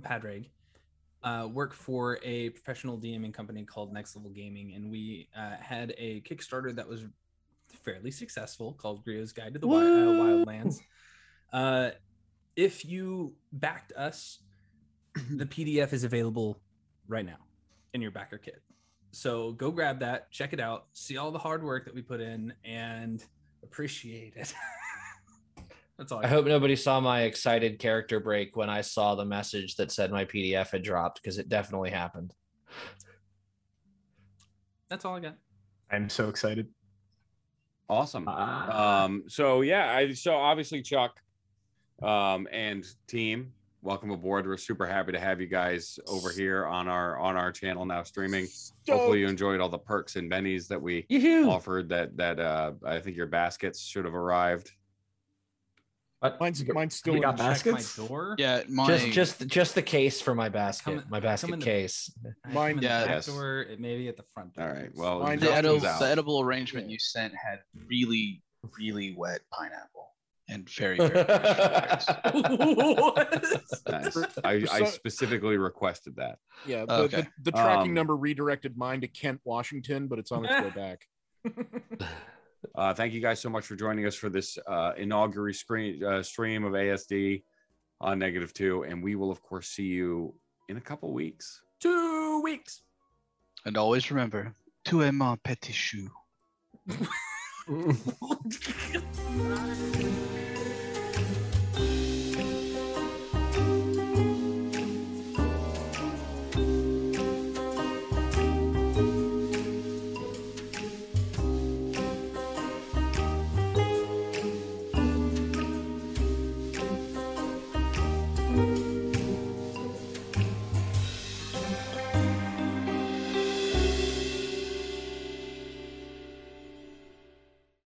Padraig, uh, work for a professional DMing company called Next Level Gaming, and we uh, had a Kickstarter that was fairly successful called Grio's Guide to the Wi- uh, Wildlands. Uh, if you backed us, *clears throat* the PDF is available right now in your backer kit. So go grab that, check it out, see all the hard work that we put in, and appreciate it. *laughs* That's all. I hope nobody saw my excited character break when I saw the message that said my PDF had dropped because it definitely happened. That's all I got. I'm so excited. Awesome. Ah. Um, so yeah, I so obviously Chuck um and team, welcome aboard. We're super happy to have you guys over here on our on our channel now streaming. Hopefully you enjoyed all the perks and bennies that we Yoo-hoo! offered that that uh I think your baskets should have arrived. Mine's, mine's still We got baskets? My door. Yeah, my Just just just the case for my basket, Come in- my come basket in the- case. I come Mine- in the Yeah, back yes. door, it maybe at the front door. All right. Well, Mine the, Justin's edible, out. the edible arrangement you sent had really, really wet pineapple and very, very *laughs* fresh berries. Nice. *laughs* I, I So- specifically requested that. Yeah, the, Okay. the, the tracking Um, number redirected mine to Kent, Washington, but it's on its way *laughs* back. Uh, thank you guys so much for joining us for this uh, inaugural screen uh, stream of ASD on Negative Two, and we will of course see you in a couple weeks. Two weeks. And always remember, tu es mon petit chou. *laughs*